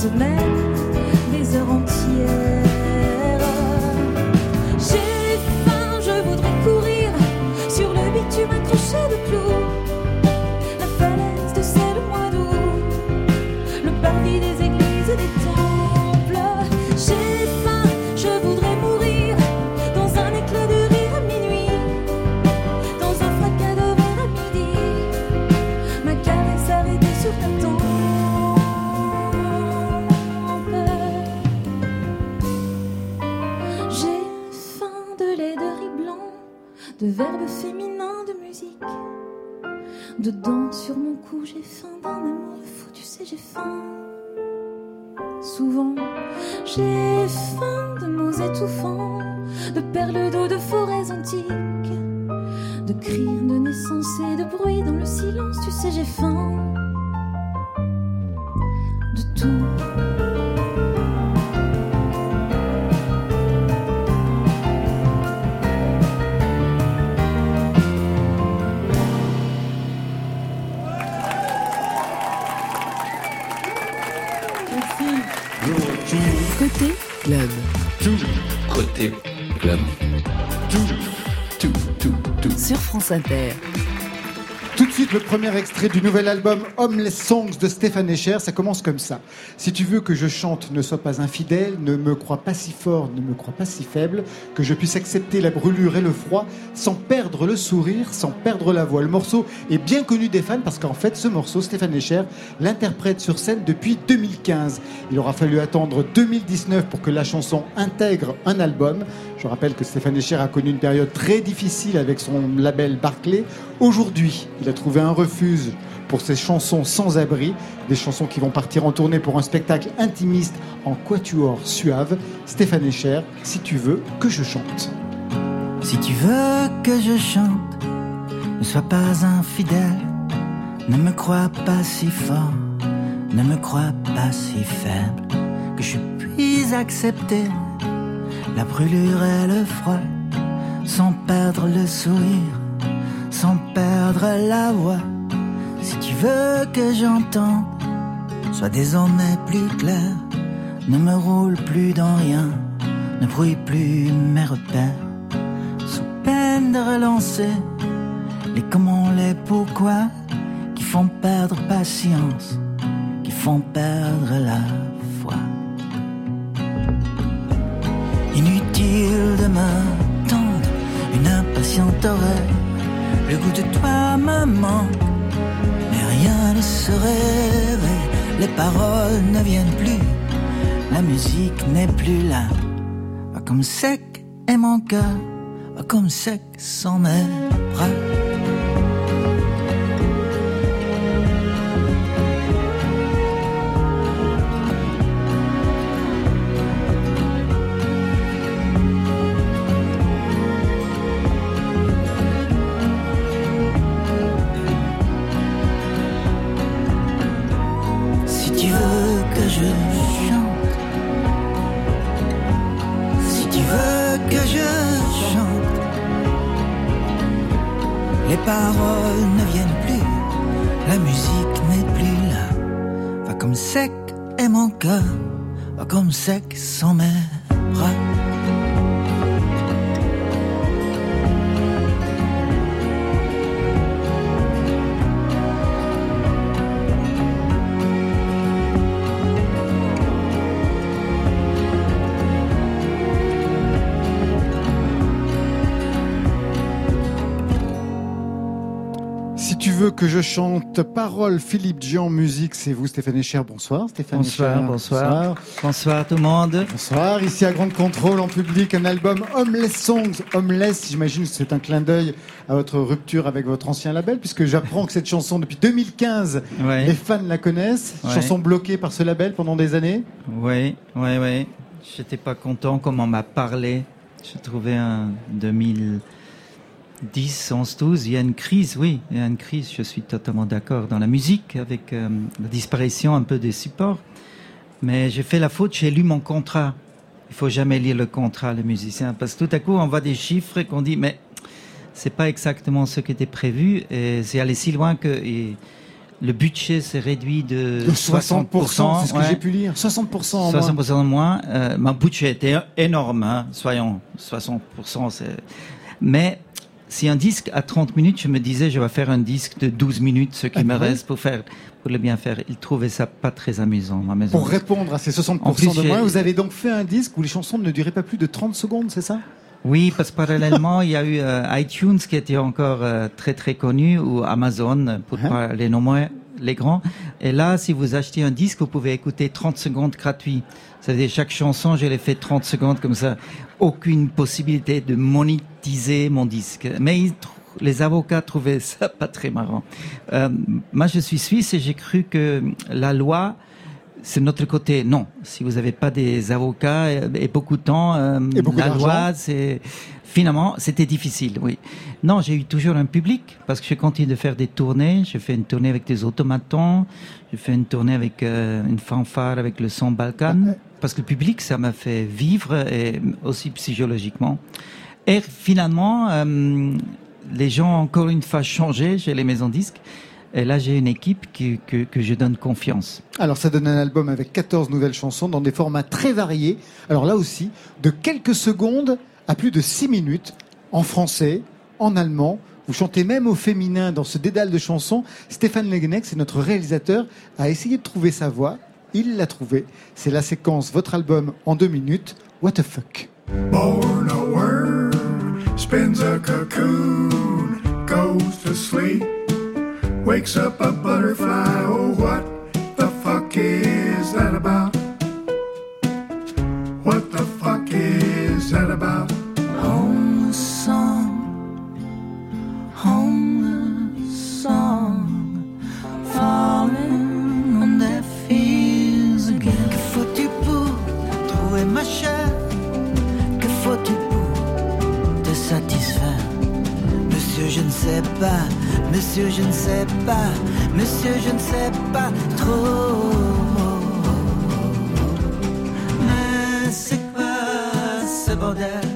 It's a. cou, j'ai faim d'un amour fou, tu sais, j'ai faim. Souvent, j'ai faim de mots étouffants, de perles d'eau, de forêts antiques, de cris, de naissance et de bruit dans le silence, tu sais, j'ai faim. De tout. Côté club. Côté club. Sur France Inter. Tout de suite, le premier extrait du nouvel album Homeless Songs de Stéphane Echer. Ça commence comme ça. Si tu veux que je chante, ne sois pas infidèle, ne me crois pas si fort, ne me crois pas si faible, que je puisse accepter la brûlure et le froid sans perdre le sourire, sans perdre la voix. Le morceau est bien connu des fans parce qu'en fait, ce morceau, Stéphane Echer l'interprète sur scène depuis 2015. Il aura fallu attendre 2019 pour que la chanson intègre un album. Je rappelle que Stéphane Echer a connu une période très difficile avec son label Barclay. Aujourd'hui, il a trouvé un refuge pour ses chansons sans abri, des chansons qui vont partir en tournée pour un spectacle intimiste en quatuor suave. Stéphane Echer, si tu veux que je chante. Si tu veux que je chante, ne sois pas infidèle, ne me crois pas si fort, ne me crois pas si faible, que je puisse accepter la brûlure et le froid, sans perdre le sourire, sans perdre la voix. Si tu veux que j'entende, sois désormais plus clair, ne me roule plus dans rien, ne brouille plus mes repères sous peine de relancer les comment, les pourquoi qui font perdre patience, qui font perdre la foi. Inutile de m'attendre, une impatiente oreille, le goût de toi me manque, mais rien ne se réveille, les paroles ne viennent plus, la musique n'est plus là, comme sec est mon cœur comme sec sont mes bras. Mon cœur, va comme sec sont mes veux que je chante, parole Philippe Jean, musique, c'est vous Stéphane Echer. Bonsoir Stéphane Bonsoir, Echer. bonsoir. Bonsoir tout le monde. Bonsoir, ici à Grande Contrôle en public, un album Homeless Songs. Homeless, j'imagine que c'est un clin d'œil à votre rupture avec votre ancien label, puisque j'apprends que cette chanson, depuis 2015, Ouais. les fans la connaissent. Ouais. Chanson bloquée par ce label pendant des années. Oui, oui, oui. J'étais pas content comme on m'a parlé. J'ai trouvé un 2010, 11, 12. Il y a une crise, oui, il y a une crise. Je suis totalement d'accord dans la musique avec euh, la disparition un peu des supports. Mais j'ai fait la faute, j'ai lu mon contrat. Il faut jamais lire le contrat, les musiciens, parce que tout à coup, on voit des chiffres et qu'on dit, mais c'est pas exactement ce qui était prévu et c'est allé si loin que et le budget s'est réduit de, De 60%, c'est ce que ouais. j'ai pu lire. 60% en moins. 60% en moins. Euh, mon budget était énorme, hein, soyons 60%. c'est- Mais si un disque a 30 minutes, je me disais, je vais faire un disque de 12 minutes, ce qui Ah, me ouais. reste pour faire, pour le bien faire. Il trouvait ça pas très amusant, ma maison. Pour répondre à ces 60% En plus, de moins, vous avez donc fait un disque où les chansons ne duraient pas plus de 30 secondes, c'est ça? Oui, parce que parallèlement, il y a eu euh, iTunes qui était encore euh, très très connu ou Amazon pour Hein? pas les nommer les grands. Et là, si vous achetez un disque, vous pouvez écouter 30 secondes gratuit. Ça veut dire chaque chanson, je l'ai fait 30 secondes comme ça. Aucune possibilité de monétiser mon disque. Mais ils les avocats trouvaient ça pas très marrant. Euh, moi, je suis suisse et j'ai cru que la loi, c'est notre côté. Non, si vous n'avez pas des avocats et, et beaucoup de temps, euh, beaucoup la loi, c'est finalement c'était difficile. Oui. Non, j'ai eu toujours un public parce que je continue de faire des tournées. Je fais une tournée avec des automatons. Je fais une tournée avec euh, une fanfare avec le son Balkan. Parce que le public, ça m'a fait vivre et aussi psychologiquement. Et finalement, euh, les gens ont encore une fois changé chez les maisons disques. Et là, j'ai une équipe qui- que, que je donne confiance. Alors ça donne un album avec 14 nouvelles chansons dans des formats très variés. Alors là aussi, de quelques secondes à plus de 6 minutes, en français, en allemand. Vous chantez même au féminin dans ce dédale de chansons. Stéphane Leguenec, c'est notre réalisateur, a essayé de trouver sa voix. Il l'a trouvé. C'est la séquence Votre album en deux minutes. What the fuck? Born a worm, spins a cocoon, goes to sleep, wakes up a butterfly. Oh, what the fuck is that about? What the fuck is that about? Monsieur, je ne sais pas, monsieur, je ne sais pas, monsieur, je ne sais pas trop. Mais c'est quoi ce bordel?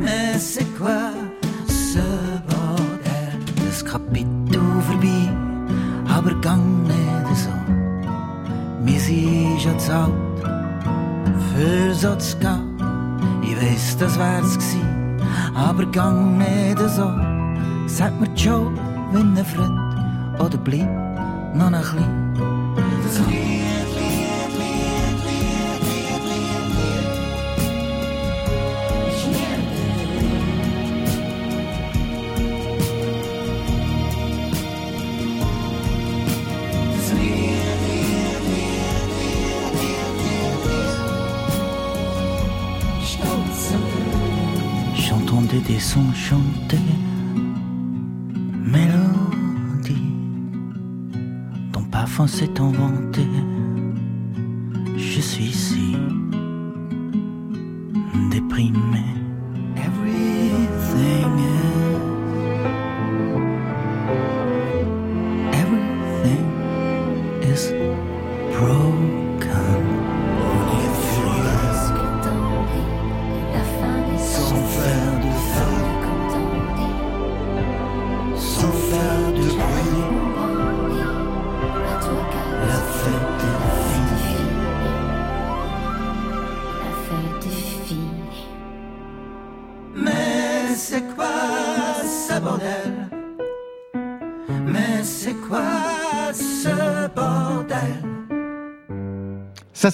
Mais c'est quoi ce bordel? De scrapit overbij, aber gang niet zo. Missie is het zout, für so zu. Ich weiss, das wär's aber gang nicht so. Sag mir Joe, wenn er Freund, oder bleib noch ein klein. Des sons chanter, mélodie, dont parfum s'est inventé.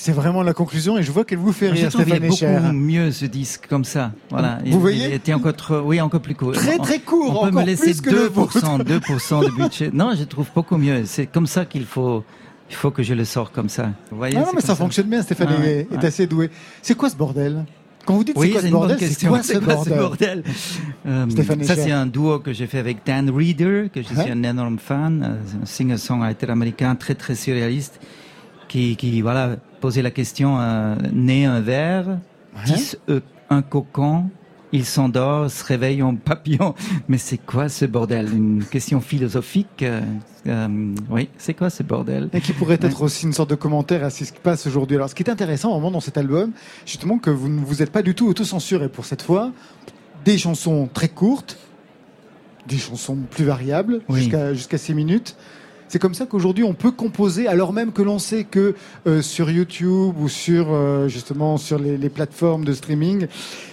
C'est vraiment la conclusion et je vois qu'elle vous fait Je rire, est Echer. beaucoup mieux ce disque comme ça. Voilà. Vous Il- voyez Il était encore trop, oui, encore plus court. Très, très court, On peut me laisser plus que le 2%, 2% de budget. Non, je trouve beaucoup mieux. C'est comme ça qu'il faut, il faut que je le sors comme ça. Vous voyez, Ah non, mais ça fonctionne bien, Stéphane Ouais, est, assez doué. C'est quoi ce bordel? Quand vous dites Oui, c'est quoi c'est ce bonne bordel, quoi ce quoi bordel, Euh, Ça, c'est un duo que j'ai fait avec Dan Reeder, que je suis Ouais. un énorme fan, euh, un singer-songwriter américain très très surréaliste, qui, qui voilà posait la question euh, né un verre, 10 œufs, un cocon. Il s'endort, se réveille en papillon. Mais c'est quoi ce bordel? Une question philosophique. euh, euh, oui, c'est quoi ce bordel? Et qui pourrait être aussi une sorte de commentaire à ce qui se passe aujourd'hui. Alors, ce qui est intéressant vraiment dans cet album, justement, que vous ne vous êtes pas du tout autocensuré pour cette fois. Des chansons très courtes, des chansons plus variables, jusqu'à jusqu'à 6 minutes. C'est comme ça qu'aujourd'hui on peut composer, alors même que l'on sait que euh, sur YouTube ou sur euh, justement sur les, les plateformes de streaming,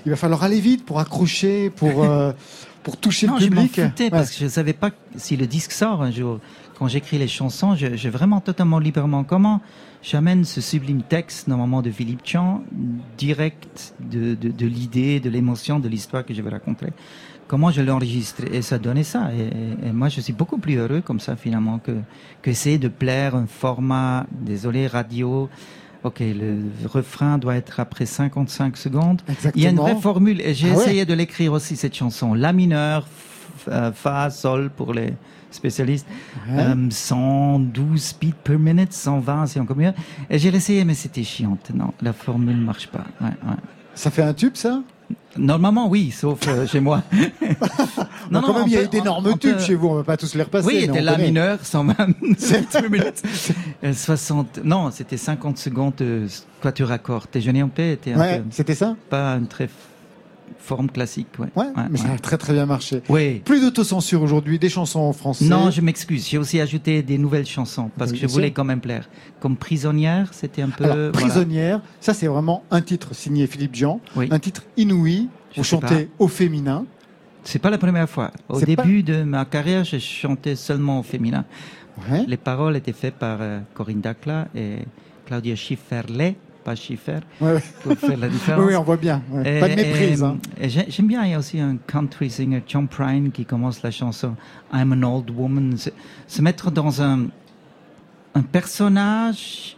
il va falloir aller vite pour accrocher, pour euh, pour toucher non, le je m'en public. foutais parce que je savais pas si le disque sort un jour. Quand j'écris les chansons, je- j'ai vraiment totalement librement comment j'amène ce sublime texte, normalement de Philippe Chan, direct de, de, de l'idée, de l'émotion, de l'histoire que je vais raconter. Comment je l'enregistre et ça donnait ça. Et, moi, je suis beaucoup plus heureux comme ça finalement que que essayer de plaire un format, désolé radio, Ok, le refrain doit être après 55 secondes. Il y a une vraie Exactement. formule et j'ai Ah ouais essayé de l'écrire aussi cette chanson. La mineur, f- euh, fa, sol pour les spécialistes, Ouais. Euh, 112 beats per minute, 120 c'est encore mieux. Et j'ai essayé mais c'était chiante. Non, la formule marche pas. Ouais. Ça fait un tube ça? Normalement oui, sauf euh, chez moi. Non, quand même, on il y a peut- eu d'énormes on- on tubes peut- chez vous, on va pas tous les repasser. Oui, mais c'était on la connaît. mineur, 127 minutes. Euh, 60, non, c'était 50 secondes de quatuor accord. Déjeuner en paix était un Ouais, peu- c'était ça? Pas une très forme classique, ouais. Ouais, mais ça a très très bien marché. Oui. Plus d'autocensure aujourd'hui, des chansons en français. Non, je m'excuse. J'ai aussi ajouté des nouvelles chansons parce Oui, que je voulais sûr. quand même plaire. Comme Prisonnière, c'était un peu. Alors, voilà. Prisonnière, ça c'est vraiment un titre signé Philippe Jean, Oui. un titre inouï. Vous chantez au féminin. C'est pas la première fois. Au pas- début de ma carrière, je chantais seulement au féminin. Les paroles étaient faites par euh, Corinne Dacla et Claudia Schifferle, pas Schiffer, Ouais, ouais. pour faire la différence. Oui, on voit bien. ouais. Pas de méprise. hein. J'aime bien, il y a aussi un country singer, John Prine, qui commence la chanson I'm an old woman. Se, se mettre dans un, un personnage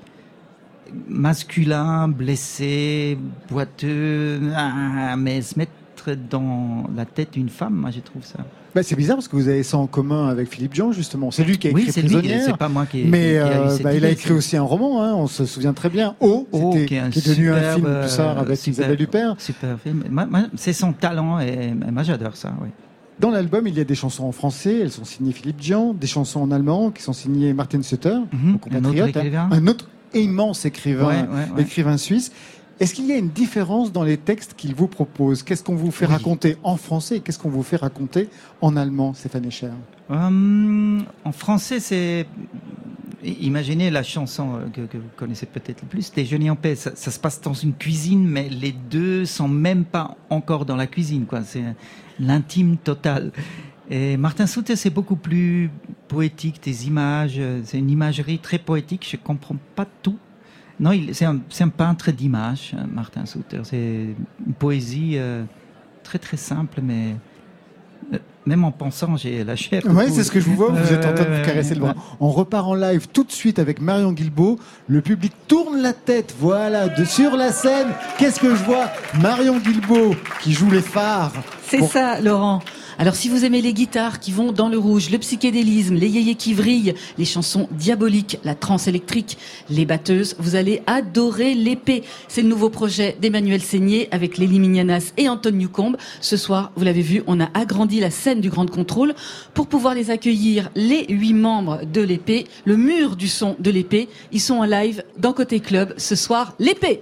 masculin, blessé, boiteux, ah, mais se mettre dans la tête d'une femme, moi je trouve ça. Bah, c'est bizarre parce que vous avez ça en commun avec Philippe Jean, justement. C'est lui qui a Oui, écrit c'est lui, Prisonnière. c'est pas moi qui- Mais qui- qui a eu euh, bah, il a écrit aussi un roman, hein, on se souvient très bien. Oh, c'était- qui est un qui est devenu un film tard euh, avec super- Isabelle Huppert. Super film. C'est son talent et, moi j'adore ça. Oui. Dans l'album, il y a des chansons en français, elles sont signées Philippe Jean, des chansons en allemand qui sont signées Martin Sutter, mon compatriote, autre écrivain. hein, un autre immense écrivain, Ouais, ouais, ouais. écrivain suisse. Est-ce qu'il y a une différence dans les textes qu'il vous propose? Qu'est-ce qu'on vous fait raconter en français et qu'est-ce qu'on vous fait raconter en allemand, Stéphane Echer Hum, en français, c'est. Imaginez la chanson euh, que, que vous connaissez peut-être le plus, Déjeuner en paix. Ça, ça se passe dans une cuisine, mais les deux sont même pas encore dans la cuisine. quoi. C'est l'intime total. Et Martin Souter, c'est beaucoup plus poétique, des images. euh, C'est une imagerie très poétique. Je comprends pas tout. Non, il- c'est un, c'est un peintre d'images, euh, Martin Souter. C'est une poésie euh, très très simple, mais euh, même en pensant, j'ai la chair. Oui, c'est ce que je vous vois, vous êtes en train de vous caresser le bras. On repart en live tout de suite avec Marion Guilbeault. Le public tourne la tête, voilà, de sur la scène. Qu'est-ce que je vois? Marion Guilbeault qui joue les phares. C'est Pour- ça, Laurent. Alors, si vous aimez les guitares qui vont dans le rouge, le psychédélisme, les yéyés qui vrillent, les chansons diaboliques, la trance électrique, les batteuses, vous allez adorer l'épée. C'est le nouveau projet d'Emmanuel Seigné avec Lélie Mignanas et Anton Newcombe. Ce soir, vous l'avez vu, on a agrandi la scène du Grand Contrôle pour pouvoir les accueillir, les huit membres de l'épée, le mur du son de l'épée. Ils sont en live dans Côté Club ce soir, l'épée.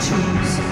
choose.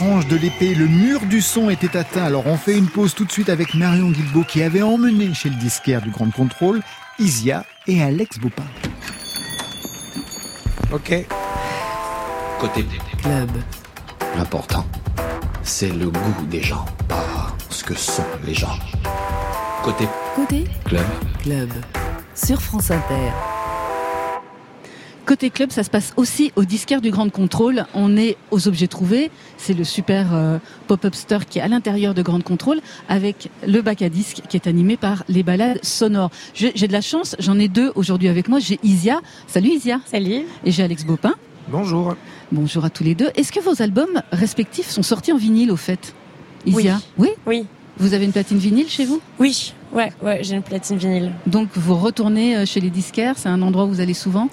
De l'épée, le mur du son était atteint. Alors on fait une pause tout de suite avec Marion Guilbault qui avait emmené chez le disquaire du Grand Contrôle Isia et Alex Bopin. Ok. Côté Club. L'important, c'est le goût des gens, pas ce que sont les gens. Côté Côté club. Club. Sur France Inter. Côté club, ça se passe aussi au disquaire du Grand Contrôle. On est aux objets trouvés. C'est le super euh, pop-up store qui est à l'intérieur de Grand Contrôle avec le bac à disques qui est animé par les balades sonores. J'ai de la chance, j'en ai deux aujourd'hui avec moi. J'ai Isia. Salut Isia. Salut. Et j'ai Alex Bopin. Bonjour. Bonjour à tous les deux. Est-ce que vos albums respectifs sont sortis en vinyle au fait? Isia? Oui? Oui. Vous avez une platine vinyle chez vous? Oui. Ouais, ouais, j'ai une platine vinyle. Donc vous retournez euh, chez les disquaires, c'est un endroit où vous allez souvent?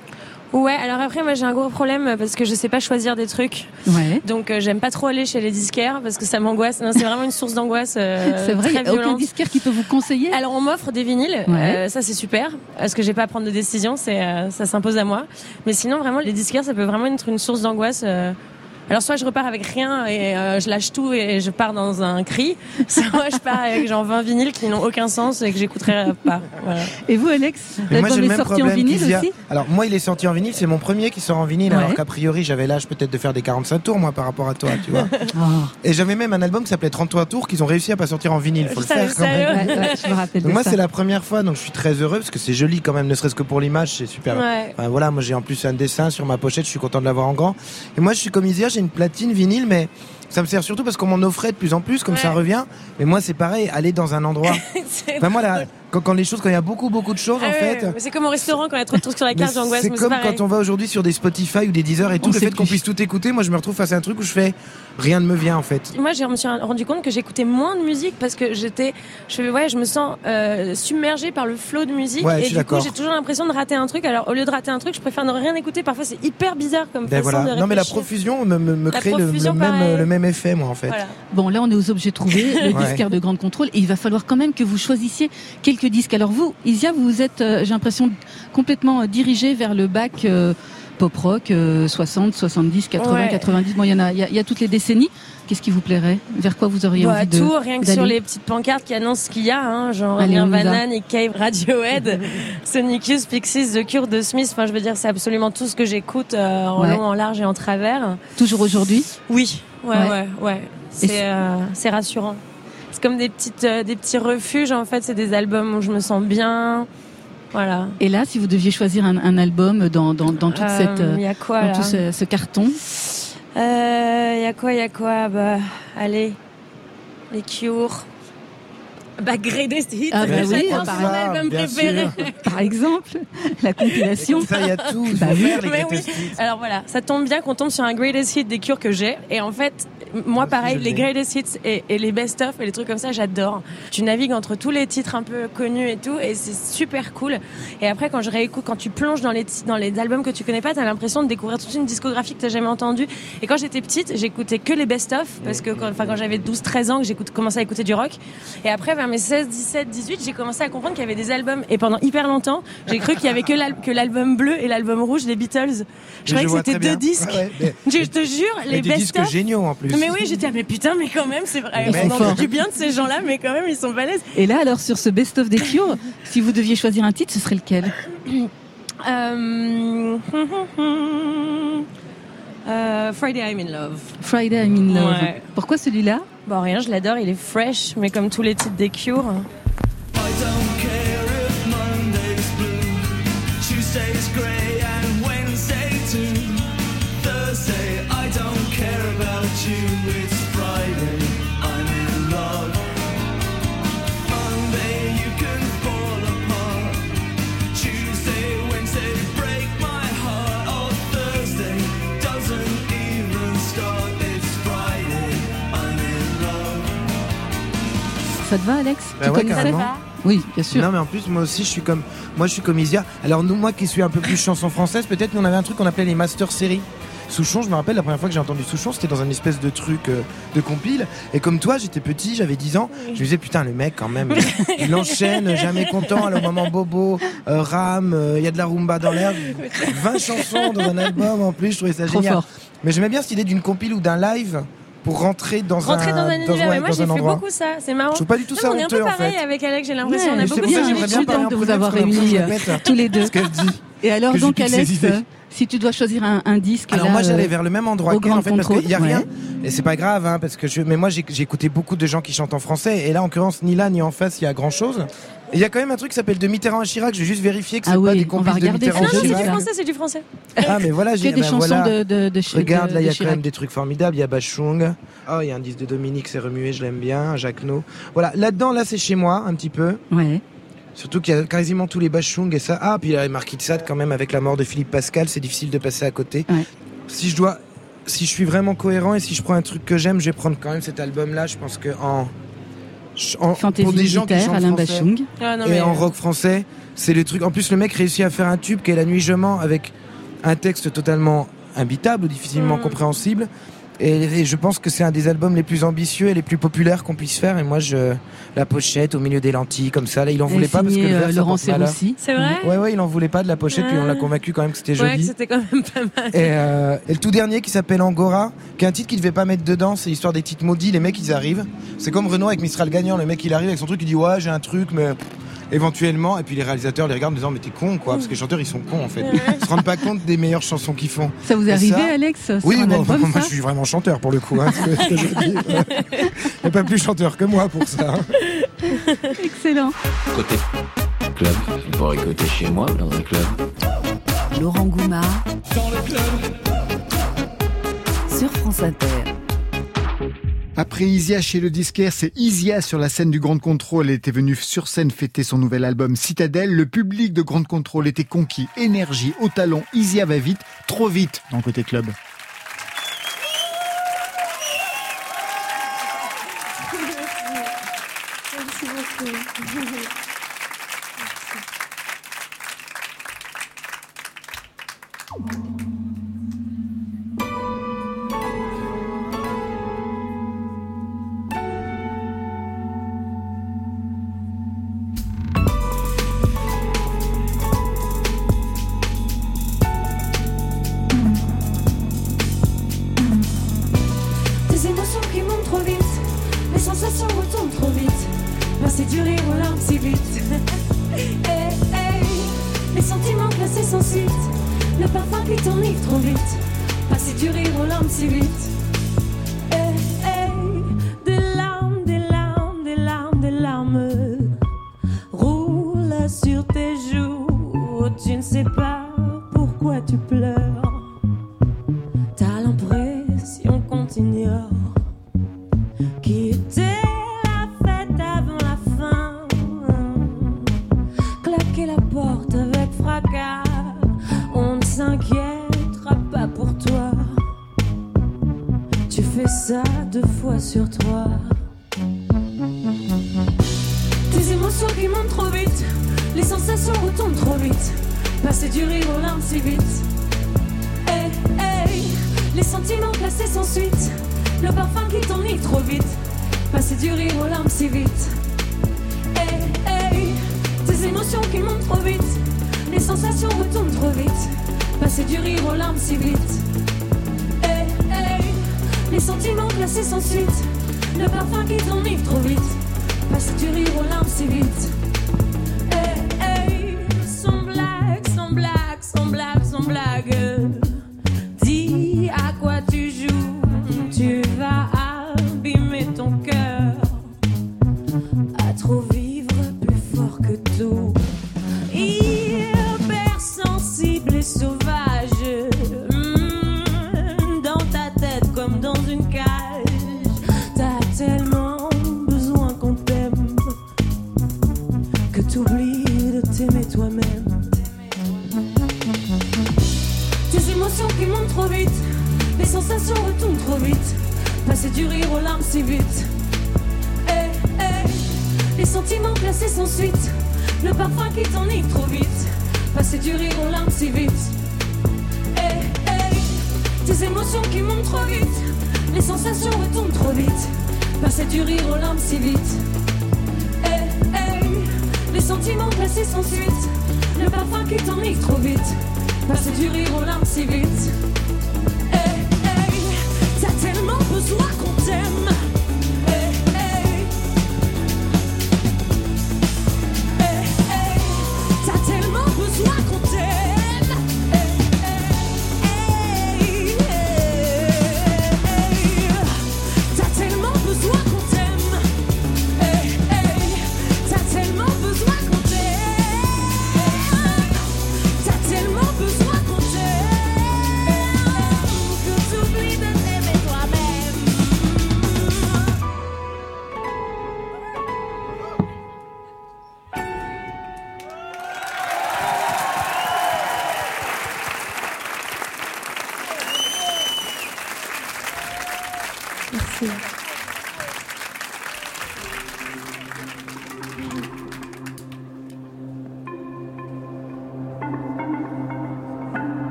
Ouais, alors après moi j'ai un gros problème parce que je sais pas choisir des trucs. Ouais. Donc euh, j'aime pas trop aller chez les disquaires parce que ça m'angoisse. Non, c'est vraiment une source d'angoisse euh, C'est vrai, il très n'y a aucun disquaire qui peut vous conseiller? Alors on m'offre des vinyles, Ouais. euh, ça c'est super parce que j'ai pas à prendre de décision, c'est euh, ça s'impose à moi. Mais sinon vraiment les disquaires ça peut vraiment être une source d'angoisse. Alors soit je repars avec rien et euh, je lâche tout et je pars dans un cri, soit je pars avec genre 20 vinyles qui n'ont aucun sens et que j'écouterai pas. Voilà. Et vous Alex L'album j'ai le est même sorti en problème vinyle qu'Isia. aussi Alors moi, il est sorti en vinyle, c'est mon premier qui sort en vinyle, Ouais. alors qu'a priori, j'avais l'âge peut-être de faire des 45 tours, moi, par rapport à toi, tu vois. Oh. Et j'avais même un album qui s'appelait 33 tours qu'ils ont réussi à pas sortir en vinyle, faut le faire quand même. Ouais, ouais, je me rappelle Donc de moi, c'est la première fois, donc je suis très heureux parce que c'est joli quand même, ne serait-ce que pour l'image, c'est super. Ouais. Enfin, voilà, moi j'ai en plus un dessin sur ma pochette, je suis content de l'avoir en grand. Et moi, je suis comme Isia, j'ai une platine vinyle, mais ça me sert surtout parce qu'on m'en offrait de plus en plus, comme ça revient. Mais moi, c'est pareil, aller dans un endroit. Enfin, moi, là, quand, quand les choses, quand il y a beaucoup, beaucoup de choses, Ah en ouais, fait. c'est comme au restaurant quand il y a trop de trucs sur la carte, j'angoisse. C'est comme quand on va aujourd'hui sur des Spotify ou des Deezer et tout, On le fait qu'on puisse tout écouter, moi je me retrouve face à un truc où je fais rien ne me vient en fait. Moi, je me suis rendu compte que j'écoutais moins de musique parce que j'étais, je, ouais, je me sens euh, submergée par le flot de musique Ouais, et du coup, j'ai toujours l'impression de rater un truc. Alors, au lieu de rater un truc, je préfère ne rien écouter. Parfois, c'est hyper bizarre comme Ben façon voilà. de Non mais la profusion me, me, me La crée le, même, le même effet moi en fait. Voilà. Bon, là, on est aux objets trouvés, le disquaire de grande contrôle, et il va falloir quand même que vous choisissiez quelques disques. Alors vous, Isia, vous êtes, euh, j'ai l'impression, complètement euh, dirigé vers le bac euh, pop rock, euh, 60, 70, 80, Ouais. 90. Bon, il y en a, il y, a- il y a toutes les décennies. Qu'est-ce qui vous plairait? Vers quoi vous auriez Bah, envie de tout, rien que sur les petites pancartes qui annoncent ce qu'il y a, hein, genre Allez. Nirvana, Nick Cave, Radiohead, Sonic Youth, Pixies, The Cure, The Smith. Enfin, je veux dire, c'est absolument tout ce que j'écoute euh, en Ouais. long, en large et en travers. Toujours aujourd'hui? Oui, ouais, Ouais. ouais, c'est rassurant. C'est comme des petites, euh, des petits refuges. En fait, c'est des albums où je me sens bien. Voilà. Et là, si vous deviez choisir un, un album dans, dans, dans toute Euh, cette, y a quoi, dans tout ce, ce carton, Euh, y a quoi, y a quoi? Bah, allez, les Cure. Bah, Greatest Hits. Ah, bah oui, par exemple, album préféré. par exemple, la compilation. Ça, il y a tout. Bah oui. Oui. Alors voilà, ça tombe bien qu'on tombe sur un greatest hit des Cure que j'ai. Et en fait, moi pareil, les greatest hits et, et les best of et les trucs comme ça, j'adore. Tu navigues entre tous les titres un peu connus et tout, et c'est super cool. Et après, quand je réécoute, quand tu plonges dans les dans les albums que tu connais pas, t'as l'impression de découvrir toute une discographie que t'as jamais entendue. Et quand j'étais petite, j'écoutais que les best of parce que quand, enfin quand j'avais 12-13 ans, que j'ai commencé à écouter du rock. Et après, vers mes 16, 17, 18, j'ai commencé à comprendre qu'il y avait des albums. Et pendant hyper longtemps, j'ai cru qu'il y avait que l'al- que l'album bleu et l'album rouge des Beatles. Je croyais que c'était deux disques. Ouais, mais- Je te jure, les des best disques of. géniaux en plus. Mais oui, j'étais, ah, mais putain, mais quand même, c'est vrai. On entend du bien de ces gens-là, mais quand même, ils sont balèzes. Et là, alors, sur ce best-of des Cure, si vous deviez choisir un titre, ce serait lequel? Euh... euh, Friday I'm in Love. Friday I'm in Love. Ouais. Pourquoi celui-là? Bon, rien, je l'adore, il est fresh, mais comme tous les titres des Cure. Ça te va, Alex Bah Tu ouais, connaissais carrément. Oui, bien sûr. Non mais en plus moi aussi je suis comme moi je suis comme Isia. Alors nous moi qui suis un peu plus chanson française, peut-être nous on avait un truc qu'on appelait les master séries. Souchon, je me rappelle la première fois que j'ai entendu Souchon, c'était dans un espèce de truc euh, de compile. Et comme toi, j'étais petit, j'avais 10 ans. Je me disais putain le mec quand même, il enchaîne, jamais content. Alors au moment bobo, euh, rame, euh, il y a de la rumba dans l'air, 20 chansons dans un album en plus. Je trouvais ça Trop génial. fort. Mais j'aimais bien cette idée d'une compile ou d'un live pour rentrer dans Rentrer un dans un univers, ouais, mais moi j'ai fait endroit. beaucoup ça, c'est marrant. Je trouve pas du tout Non, ça On est un peu honteux, en pareil fait. avec Alex, j'ai l'impression. Ouais, on a beaucoup ça j'aimerais bien parler de vous avoir réunis euh, tous les deux. Et alors donc Alex, si tu dois choisir un, un disque, Alors là, moi j'allais euh, vers le même endroit au qu'elle Grand en fait parce qu'il y a rien ouais. et c'est pas grave hein, parce que je mais moi j'ai j'ai écouté beaucoup de gens qui chantent en français et là en l'occurrence ni là ni en face il y a grand chose. Il y a quand même un truc qui s'appelle de Mitterrand à Chirac, je vais juste vérifier que c'est Ah pas oui, des on va complices de regarder Mitterrand Non, non, c'est Chirac. du français, c'est du français. Ah mais voilà, j'ai des ben chansons voilà. de, de, Regarde, de- là, il y a quand même Chirac. des trucs formidables. Il y a Bachung. Oh, il y a un disque de Dominique, c'est remué, je l'aime bien. Jacques No. Voilà, là-dedans, là, c'est chez moi, un petit peu. Ouais. Surtout qu'il y a quasiment tous les Bachung et ça. Ah, puis il y a les Marquis de Sade quand même, avec la mort de Philippe Pascal, c'est difficile de passer à côté. Ouais. Si je dois. Si je suis vraiment cohérent et si je prends un truc que j'aime, je vais prendre quand même cet album-là. Je pense que en. En Fantaisie pour des gens qui militaire, chantent Alain français, Bachung. Ah, non, et mais, en euh, rock français, c'est le truc. En plus, le mec réussit à faire un tube qui est La Nuit Je mens avec un texte totalement imbitable ou difficilement Mm. compréhensible. Et, et je pense que c'est un des albums les plus ambitieux et les plus populaires qu'on puisse faire. Et moi, je la pochette au milieu des lentilles comme ça. Là, il en Et voulait pas parce que le euh, verre, Laurent. Serroussi. C'est vrai Ouais, ouais, il en voulait pas de la pochette, puis on l'a Ah. convaincu quand même que c'était Ouais, joli. c'était quand même pas mal. Et, euh, et le tout dernier qui s'appelle Angora, qui est un titre qu'il devait pas mettre dedans, c'est l'histoire des titres maudits, les mecs ils arrivent. C'est comme Renault avec Mistral Gagnant, le mec il arrive avec son truc, il dit ouais j'ai un truc, mais éventuellement, et puis les réalisateurs les regardent en disant mais t'es con quoi, parce que les chanteurs ils sont cons en fait. Ils se rendent pas compte des meilleures chansons qu'ils font. Ça vous est arrivé, ça- Alex sur Oui, un bon, album, moi ça je suis vraiment chanteur pour le coup. Hein, ce que- je dis. Il n'y a pas plus chanteur que moi pour ça. hein. Excellent. Côté club, on pourrait écouter chez moi dans un club. Laurent Goumard Dans le club. sur France Inter. Après Isia chez le disquaire, c'est Isia sur la scène du Grand Contrôle. Elle était venue sur scène fêter son nouvel album Citadelle. Le public de Grand Contrôle était conquis, énergie, au talon. Isia va vite, trop vite dans Côté Club.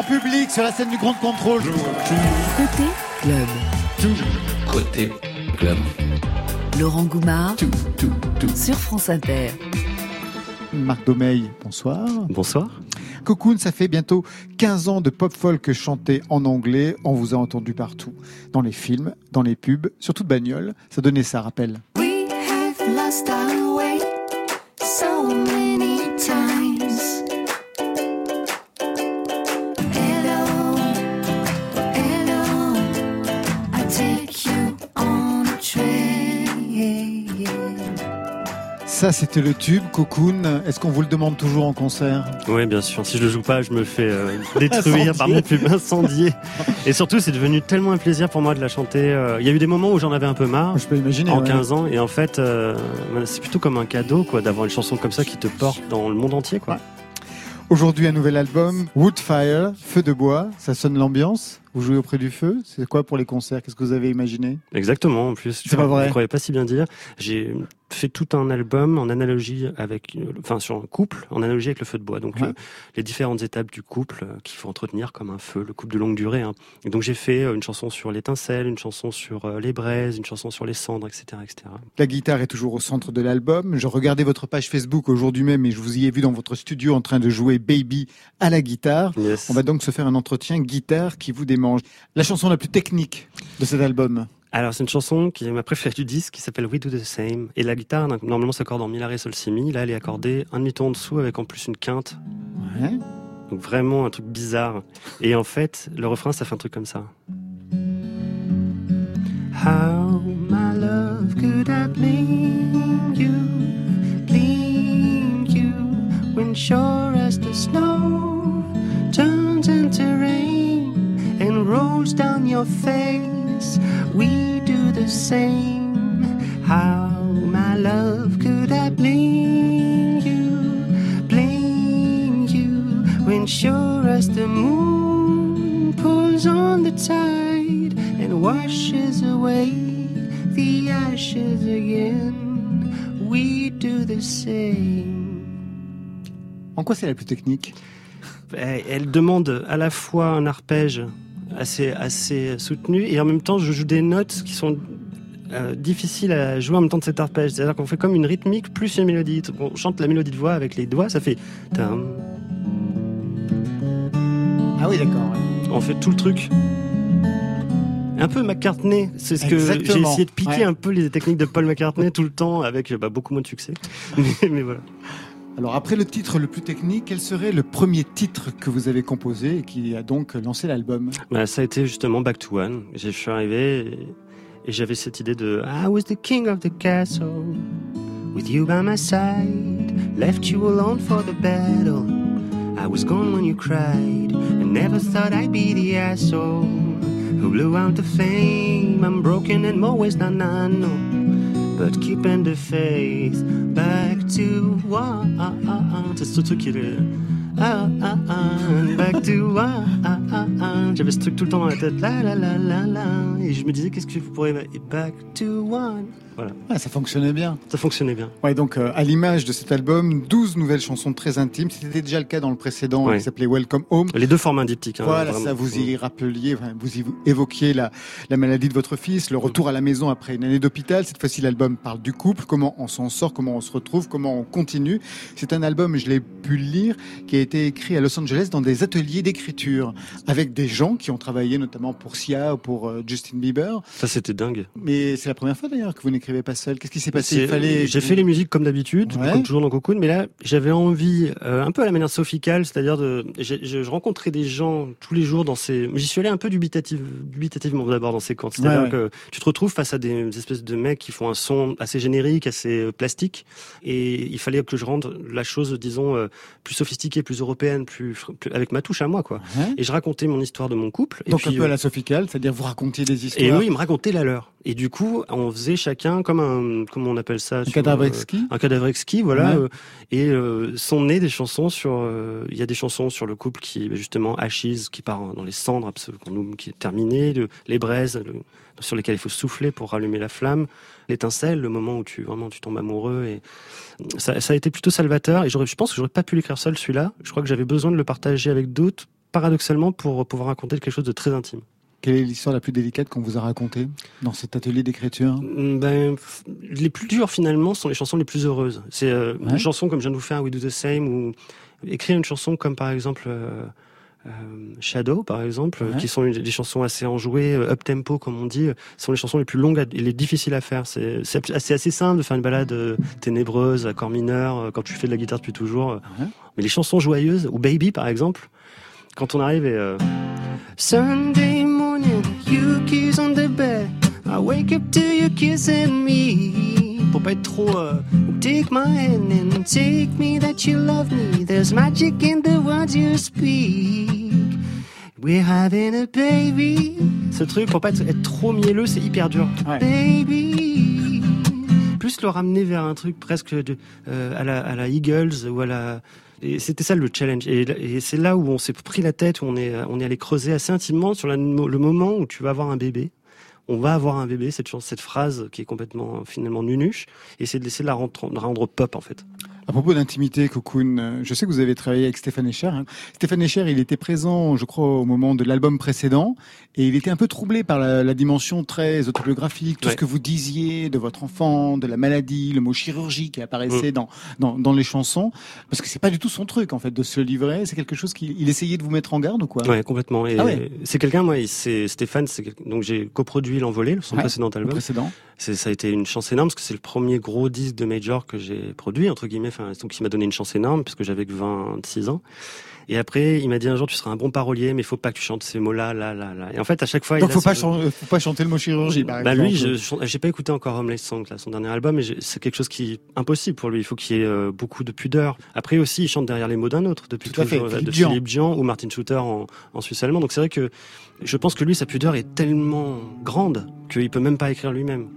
en public sur la scène du Grand Contrôle. Côté club. Côté club. Laurent Goumard sur France Inter. Marc Domeil, bonsoir. Bonsoir. Cocoon, ça fait bientôt 15 ans de pop folk chanté en anglais. On vous a entendu partout. Dans les films, dans les pubs, surtout de bagnoles. Ça donnait ça, rappel. We have lost our way so many Ça, c'était le tube, Cocoon. Est-ce qu'on vous le demande toujours en concert? Oui, bien sûr. Si je le joue pas, je me fais euh, détruire par mon pub incendié. Et surtout, c'est devenu tellement un plaisir pour moi de la chanter. Euh, Il y a eu des moments où j'en avais un peu marre. Je peux imaginer. En ouais. 15 ans. Et en fait, euh, c'est plutôt comme un cadeau, quoi, d'avoir une chanson comme ça qui te porte dans le monde entier, quoi. Aujourd'hui, un nouvel album, Woodfire, Feu de bois. Ça sonne l'ambiance. Vous jouez auprès du feu. C'est quoi pour les concerts? Qu'est-ce que vous avez imaginé? Exactement, en plus. C'est pas vrai. Je croyais pas si bien dire. J'ai fait tout un album en analogie avec, euh, enfin, sur un couple, en analogie avec le feu de bois. Donc, Ouais. euh, les différentes étapes du couple euh, qu'il faut entretenir comme un feu, le couple de longue durée. hein. Et donc, j'ai fait euh, une chanson sur l'étincelle, une chanson sur euh, les braises, une chanson sur les cendres, etc., etc. La guitare est toujours au centre de l'album. Je regardais votre page Facebook aujourd'hui même et je vous y ai vu dans votre studio en train de jouer Baby à la guitare. On va donc se faire un entretien guitare qui vous démange. La chanson la plus technique de cet album. Alors, c'est une chanson qui est ma préférée du disque, qui s'appelle We Do the Same. Et la guitare, normalement, s'accorde en mi, la, ré, sol, si, mi. Là, elle est accordée un demi-ton en dessous avec en plus une quinte. Ouais. Donc vraiment un truc bizarre. Et en fait, le refrain, ça fait un truc comme ça. How my love could I blame you, blame you, when sure as the snow turns into rain rolls down your face, we do the same. How my love could I blame you, blame you, when sure as the moon pulls on the tide and washes away the ashes again, we do the same. En quoi c'est la plus technique? Elle elle demande à la fois un arpège assez, assez soutenu et en même temps je joue des notes qui sont euh, difficiles à jouer en même temps de cet arpège. C'est-à-dire qu'on fait comme une rythmique plus une mélodie. On chante la mélodie de voix avec les doigts, ça fait... Ah oui, d'accord. On fait tout le truc. Un peu McCartney, c'est ce que j'ai essayé de piquer ouais. un peu les techniques de Paul McCartney tout le temps avec bah, beaucoup moins de succès. Mais, mais voilà. Alors après le titre le plus technique, quel serait le premier titre que vous avez composé et qui a donc lancé l'album? Bah, ça a été justement Back to One. Je suis arrivé et, et j'avais cette idée de I was the king of the castle with you by my side. Left you alone for the battle. I was gone when you cried, and never thought I'd be the asshole who blew out the flame. I'm broken in more ways than I know, but keeping the faith back to one. C'est ce truc qui est Ah, ah, ah, back to one. Ah, ah, ah. J'avais ce truc tout le temps dans la tête, la la la la la, et je me disais qu'est-ce que vous pourriez back to one. Voilà, Ah, ça fonctionnait bien. ça fonctionnait bien. Ouais, donc euh, à l'image de cet album, 12 nouvelles chansons très intimes. C'était déjà le cas dans le précédent Ouais. qui s'appelait Welcome Home. Les deux formats diptyques. hein, Voilà, vraiment. ça vous y rappeliez, vous y évoquiez la, la maladie de votre fils, le retour à la maison après une année d'hôpital. Cette fois-ci, l'album parle du couple, comment on s'en sort, comment on se retrouve, comment on continue. C'est un album, je l'ai pu lire, qui a été écrit à Los Angeles dans des ateliers d'écriture avec des gens qui ont travaillé notamment pour Sia ou pour euh, Justin Bieber. Ça c'était dingue. Mais c'est la première fois d'ailleurs que vous n'écrivez pas seul. Qu'est-ce qui s'est passé? Il fallait. J'ai fait les musiques comme d'habitude, Ouais. comme toujours dans Cocoon, mais là j'avais envie, euh, un peu à la manière Calle, c'est-à-dire de, je, je rencontrais des gens tous les jours dans ces, j'y suis allé un peu dubitativement d'abord dans ces camps, c'est-à-dire Ouais, ouais. que tu te retrouves face à des espèces de mecs qui font un son assez générique, assez euh, plastique, et il fallait que je rende la chose, disons, plus sophistiquée, plus européenne, plus, plus- avec ma touche à moi, quoi. Ouais. Et je racontais mon histoire de mon couple. et Donc puis, un peu à euh, la Sophical, c'est-à-dire vous racontiez des histoires. et eux, ils me racontaient la leur. Et du coup, on faisait chacun comme un, comment on appelle ça sur, cadavre euh, exquis Un cadavre exquis, voilà. Ouais. euh, et sont nées des chansons sur. Il y a des chansons sur le couple qui, justement, Ashes, qui part dans les cendres, qu'on qui est terminé, le- les braises, le- sur lesquelles il faut souffler pour rallumer la flamme, l'étincelle, le moment où tu vraiment tu tombes amoureux. Et ça, ça a été plutôt salvateur. Et je pense que j'aurais pas pu l'écrire seul celui-là. Je crois que j'avais besoin de le partager avec d'autres, paradoxalement, pour pouvoir raconter quelque chose de très intime. Quelle est l'histoire la plus délicate qu'on vous a racontée dans cet atelier d'écriture? Ben, f- les plus dures finalement sont les chansons les plus heureuses. C'est euh, Ouais. une chanson comme je viens de vous faire, We Do the Same, ou écrire une chanson comme par exemple euh, Shadow, par exemple, euh, Ouais. qui sont des chansons assez enjouées, euh, up tempo comme on dit, euh, sont les chansons les plus longues à- et les difficiles à faire. C'est assez simple de faire une balade euh, ténébreuse, accord mineur, euh, quand tu fais de la guitare depuis toujours. euh. Mais les chansons joyeuses, ou Baby par exemple, quand on arrive et euh, Sunday morning, you kiss on the bed. I wake up to you kissing me. Pour pas être trop. euh, take my hand and take me that you love me. There's magic in the words you speak. We're having a baby. Ce truc, pour pas être, être trop mielleux, c'est hyper dur. Baby. Plus le ramener vers un truc presque de, euh, à, la, à la Eagles ou à la. Et c'était ça le challenge. Et, et c'est là où on s'est pris la tête, où on est, on est allé creuser assez intimement sur la- le moment où tu vas avoir un bébé. On va avoir un bébé, cette, cette phrase qui est complètement finalement nunuche, et c'est de laisser la rendre pop en fait. À propos d'intimité, Cocoon, euh, je sais que vous avez travaillé avec Stéphane Escher. hein. Stéphane Escher, il était présent, je crois, au moment de l'album précédent, et il était un peu troublé par la, la dimension très autobiographique, tout Ouais. ce que vous disiez de votre enfant, de la maladie, le mot chirurgie qui apparaissait Mm. dans, dans, dans les chansons, parce que c'est pas du tout son truc, en fait, de se livrer. C'est quelque chose qu'il il essayait de vous mettre en garde ou quoi? Ouais, complètement. Et Ah ouais. c'est quelqu'un, moi, c'est Stéphane, donc j'ai coproduit l'envolé, son précédent album. précédent. Ça a été une chance énorme parce que c'est le premier gros disque de major que j'ai produit, entre guillemets. Enfin, donc il m'a donné une chance énorme puisque j'avais que 26 ans. Et après, il m'a dit un jour, tu seras un bon parolier, mais il faut pas que tu chantes ces mots-là, là, là, là. Et en fait, à chaque fois, Donc il a faut ce- pas, chan- faut pas chanter le mot chirurgie, par bah lui, je, je- j'ai pas écouté encore Homeless Song, là, son dernier album, mais j'ai- c'est quelque chose qui est impossible pour lui. Il faut qu'il y ait euh, beaucoup de pudeur. Après aussi, il chante derrière les mots d'un autre depuis Tout toujours, Philippe de Dian. Philippe Dian ou Martin Shooter en, en Suisse allemand. Donc c'est vrai que je pense que lui, sa pudeur est tellement grande qu'il peut même pas écrire lui-même.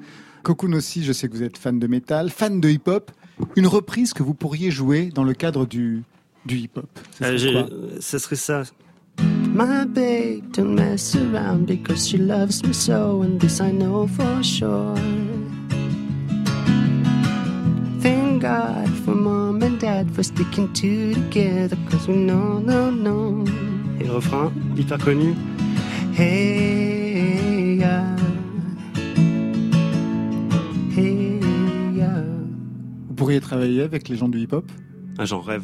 Cocoon aussi, je sais que vous êtes fan de métal, fan de hip-hop. Une reprise que vous pourriez jouer dans le cadre du, du hip-hop. Ce Euh, serait quoi ça serait ça. My babe don't mess around because she loves me so, and this I know for sure. Thank God for mom and dad for sticking two together, cause we know, no, no. Et le refrain, hyper connu. Hey, yeah. Hey, yeah. Vous pourriez travailler avec les gens du hip-hop Ah, j'en rêve.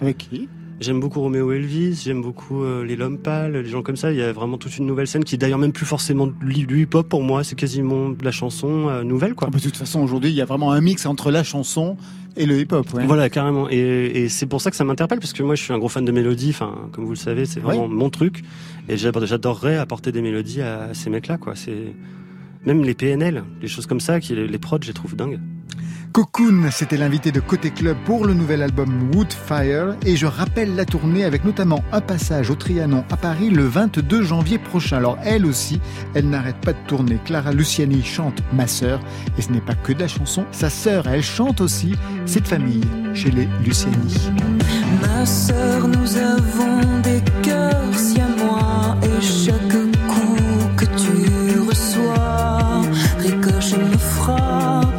Avec qui? J'aime beaucoup Romeo Elvis, j'aime beaucoup euh, les Lompal, les gens comme ça. Il y a vraiment toute une nouvelle scène qui est d'ailleurs même plus forcément du hip-hop pour moi. C'est quasiment de la chanson euh, nouvelle, quoi. Ah bah, De toute façon, aujourd'hui, il y a vraiment un mix entre la chanson et le hip-hop. ouais. Voilà, carrément. Et, et c'est pour ça que ça m'interpelle, parce que moi, je suis un gros fan de mélodies. Enfin, comme vous le savez, c'est vraiment Ouais. mon truc. Et j'adore- j'adorerais apporter des mélodies à, à ces mecs-là, quoi. C'est même les PNL, les choses comme ça, qui les, les prods, je les trouve dingues. Cocoon, c'était l'invité de Côté Club pour le nouvel album Woodfire et je rappelle la tournée avec notamment un passage au Trianon à Paris le 22 janvier prochain. Alors elle aussi, elle n'arrête pas de tourner. Clara Luciani chante Ma sœur et ce n'est pas que de la chanson, sa sœur elle chante aussi cette famille chez les Luciani. Ma sœur, nous avons des cœurs si à moi et chaque coup que tu reçois ricoche frappe.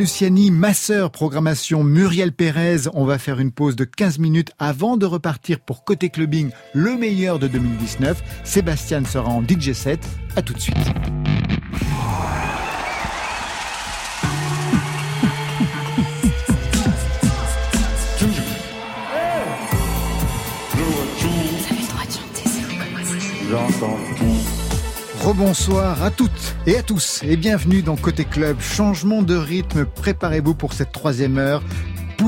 Luciani, ma sœur, programmation Muriel Pérez. On va faire une pause de 15 minutes avant de repartir pour Côté Clubbing, le meilleur de 2019. Sébastien sera en DJ set. À tout de suite. Rebonsoir à toutes et à tous et bienvenue dans Côté Club. Changement de rythme, préparez-vous pour cette troisième heure.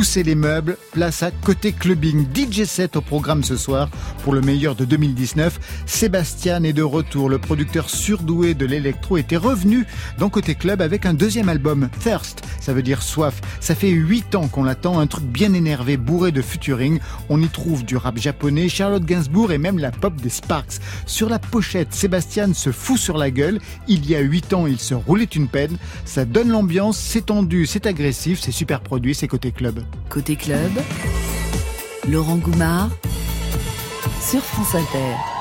Poussez les meubles, place à Côté Clubbing. DJ 7 au programme ce soir pour le meilleur de 2019. Sébastien est de retour. Le producteur surdoué de l'électro était revenu dans Côté Club avec un deuxième album, Thirst. Ça veut dire soif. Ça fait huit ans qu'on l'attend. Un truc bien énervé, bourré de futuring. On y trouve du rap japonais, Charlotte Gainsbourg et même la pop des Sparks. Sur la pochette, Sébastien se fout sur la gueule. Il y a huit ans, il se roulait une peine. Ça donne l'ambiance, c'est tendu, c'est agressif, c'est super produit, c'est Côté Club. Côté club, Laurent Goumard sur France Inter.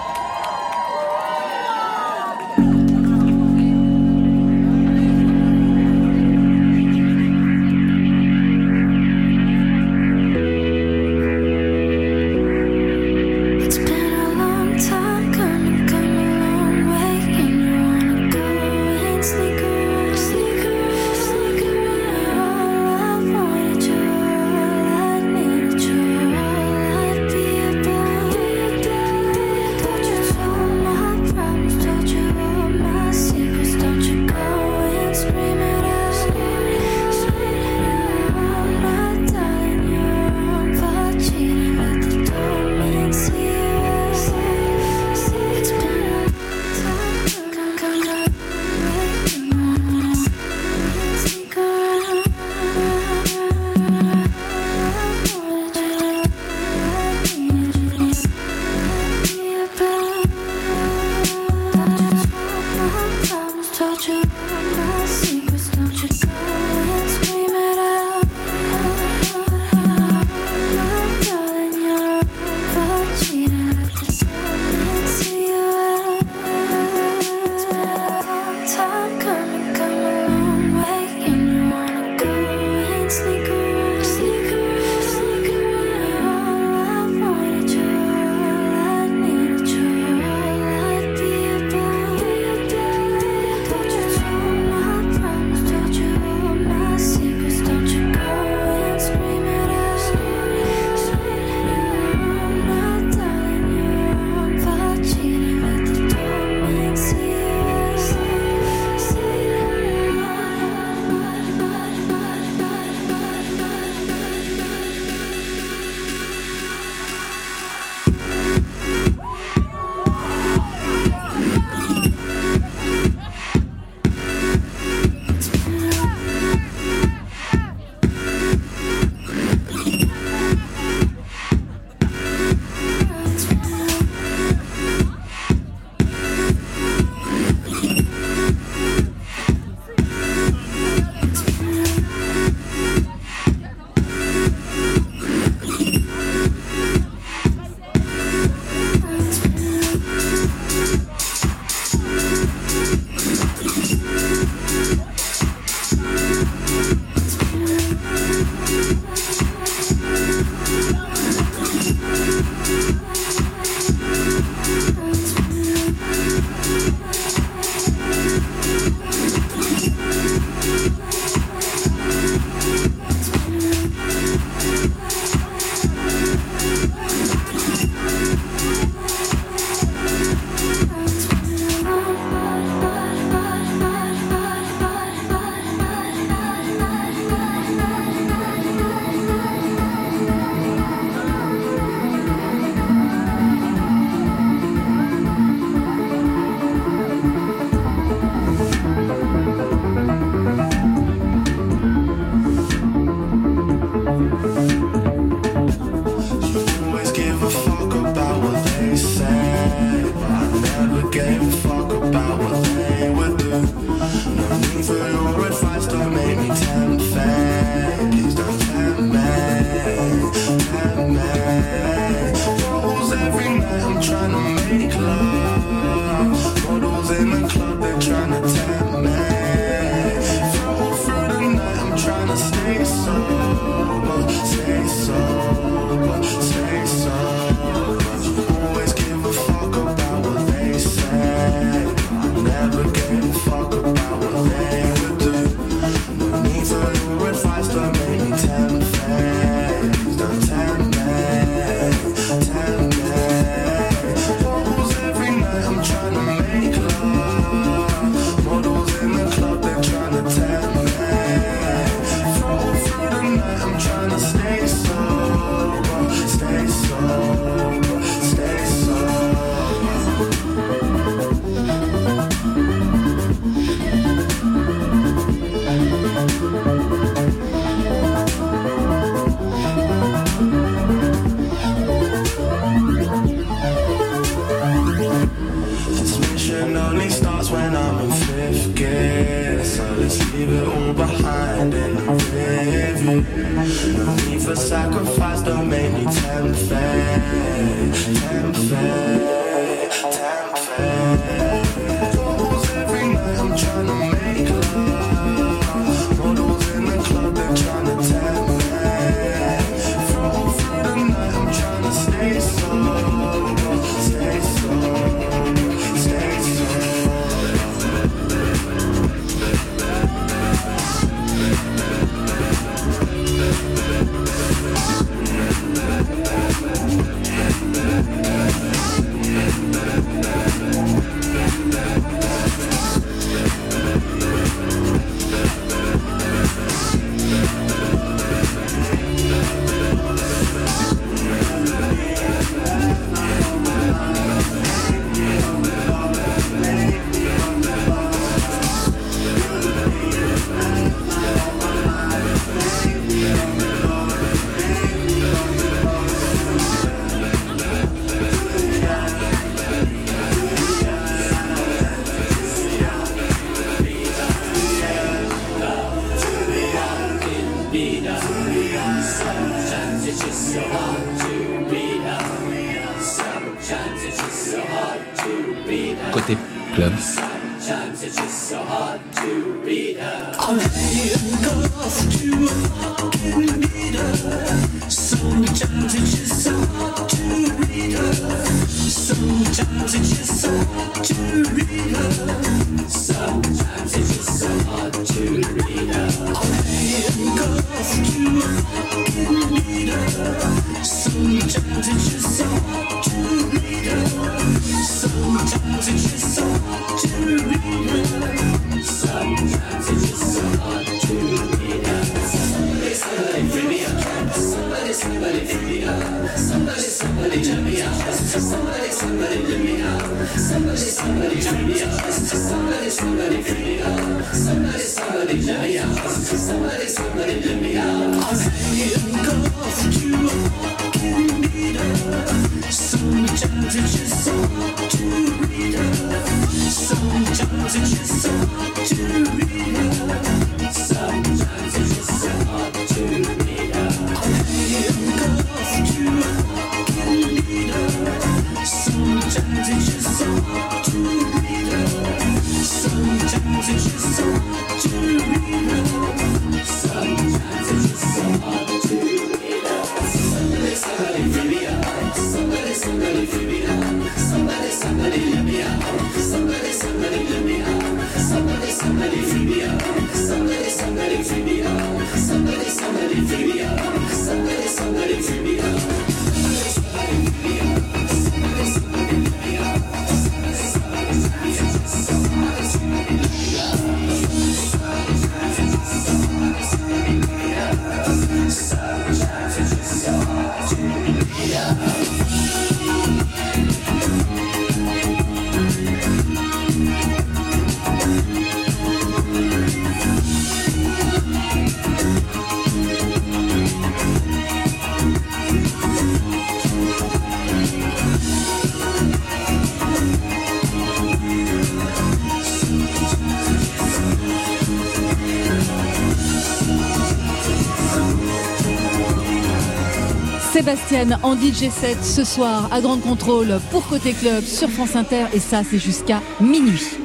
Sébastien en DJ 7 ce soir à Grande Contrôle pour Côté Club sur France Inter et ça c'est jusqu'à minuit.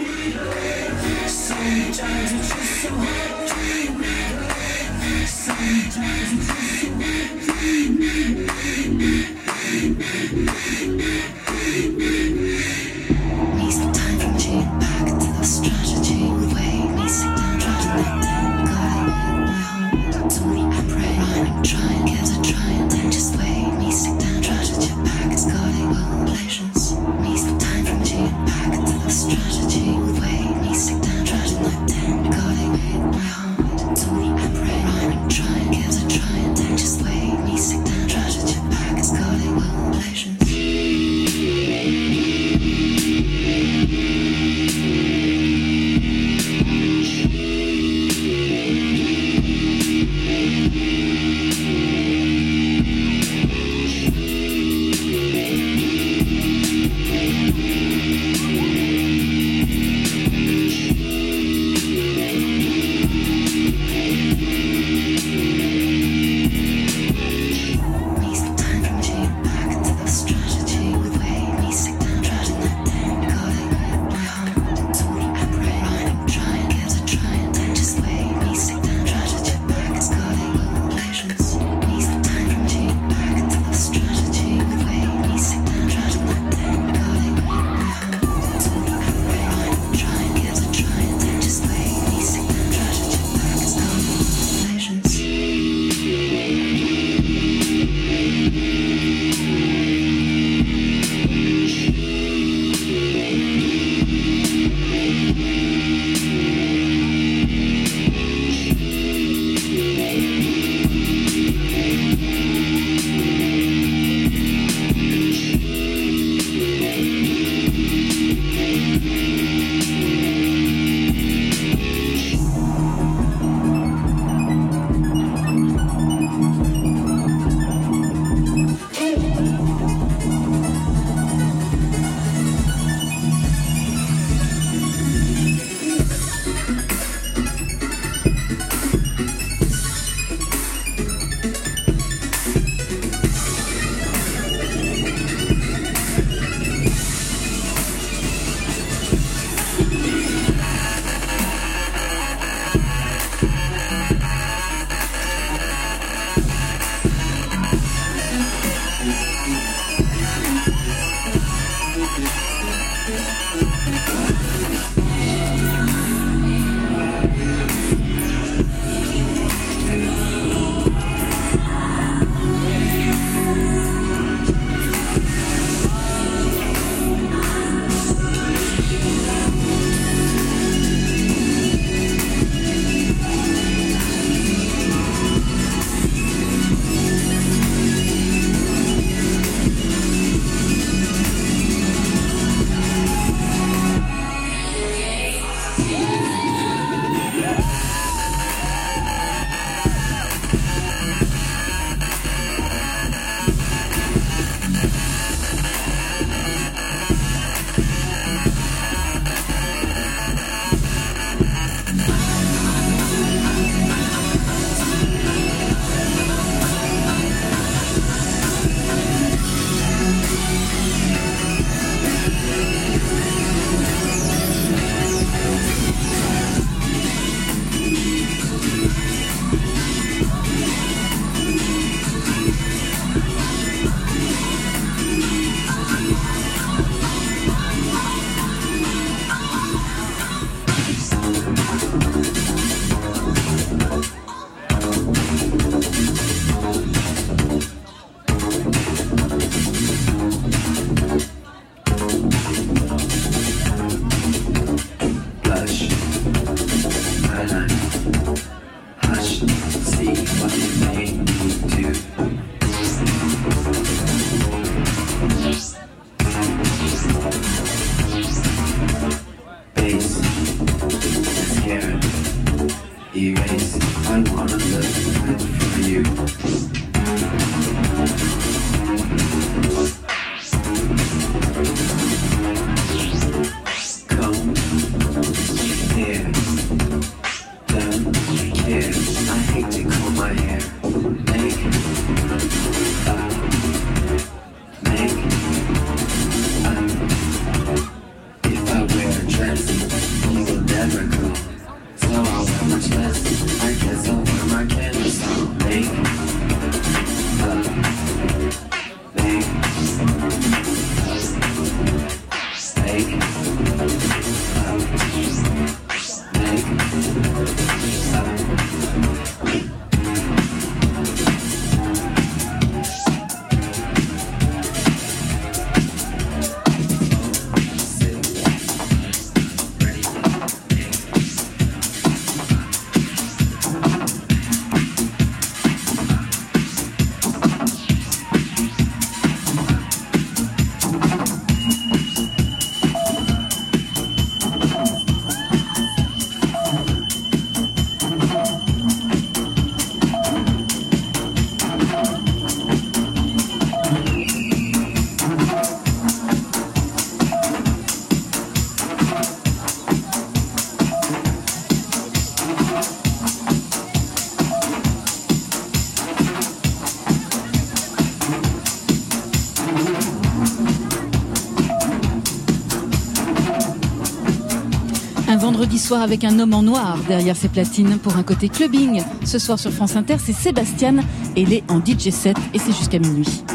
Soir avec un homme en noir derrière ses platines pour un côté clubbing. Ce soir sur France Inter, c'est Sébastien et il est en DJ set et c'est jusqu'à minuit.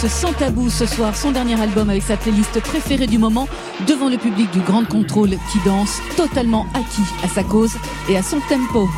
Mixe sans tabou ce soir son dernier album avec sa playlist préférée du moment devant le public du Grand Contrôle qui danse totalement acquis à sa cause et à son tempo.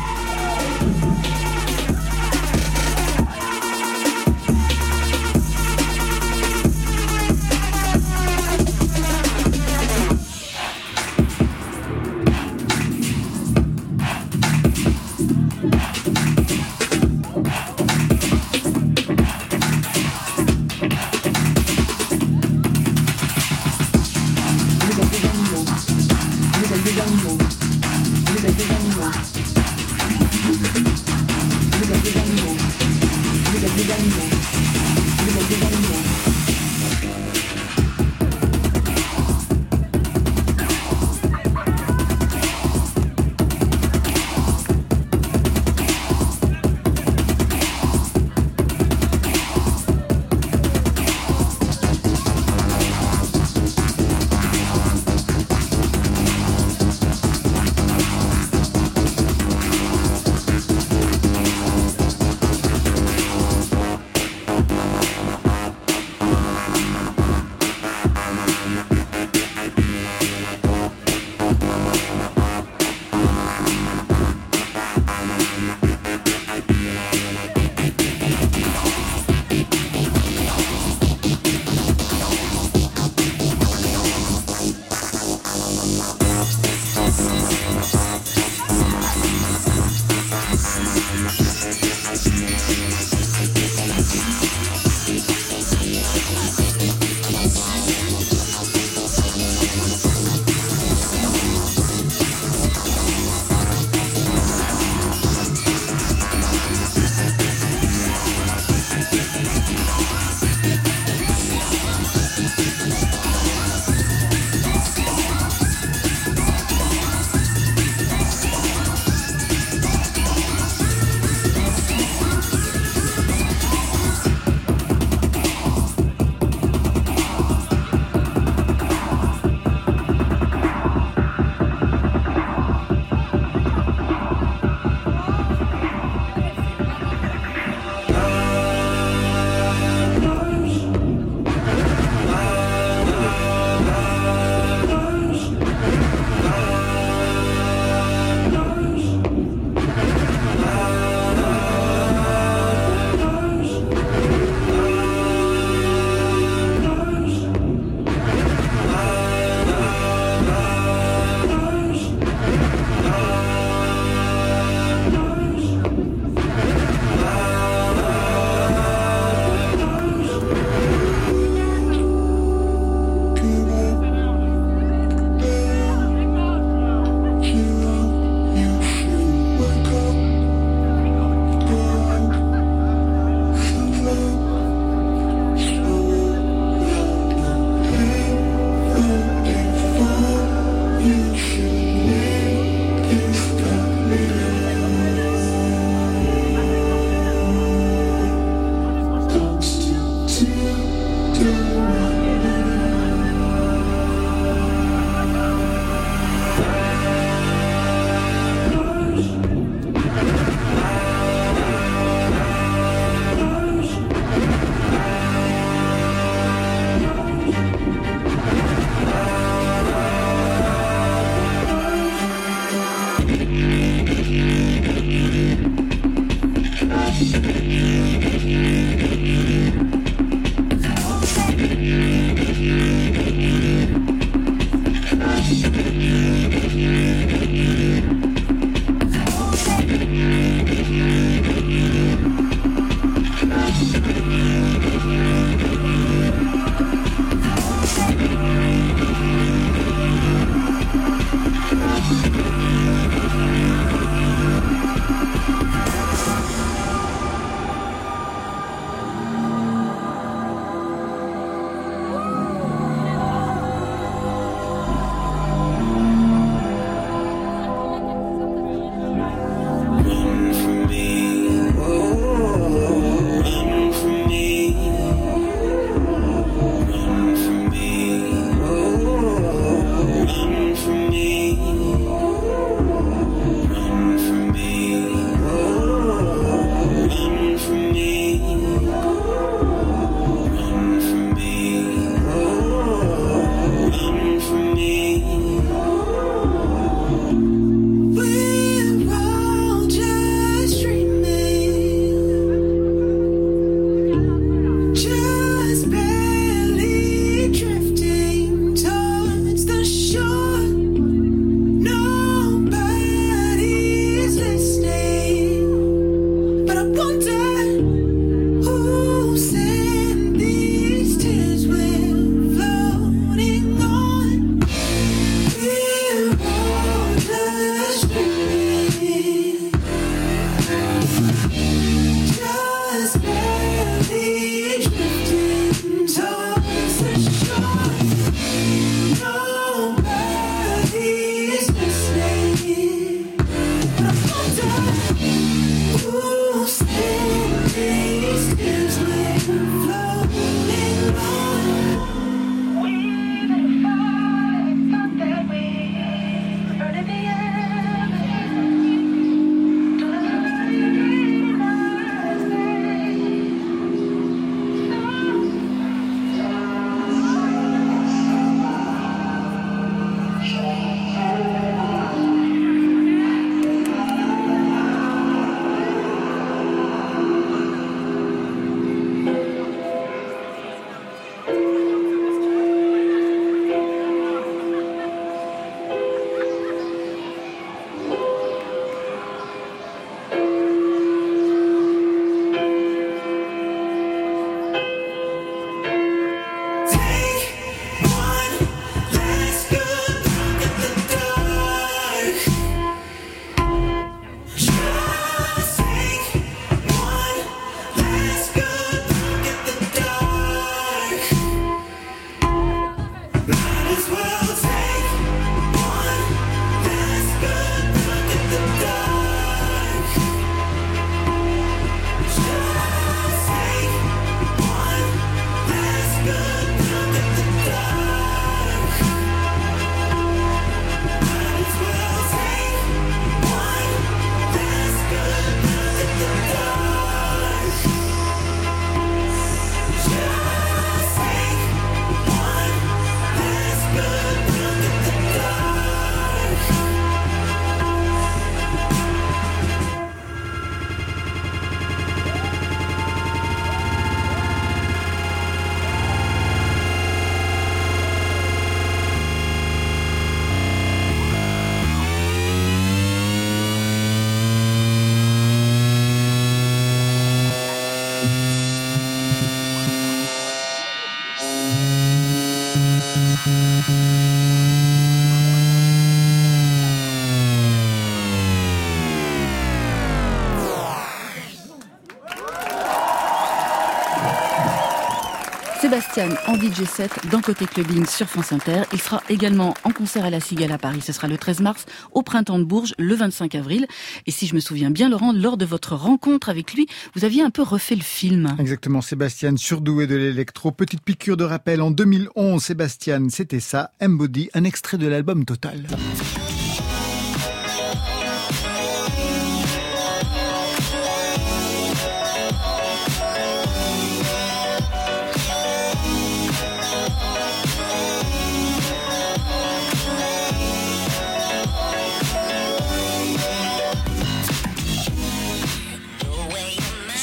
Sébastien en DJ set dans Côté Clubbing sur France Inter. Il sera également en concert à la Cigale à Paris. Ce sera le 13 mars, au Printemps de Bourges, le 25 avril. Et si je me souviens bien, Laurent, lors de votre rencontre avec lui, vous aviez un peu refait le film. Exactement, Sébastien, surdoué de l'électro. Petite piqûre de rappel, en 2011, Sébastien, c'était ça, Embody, un extrait de l'album Total.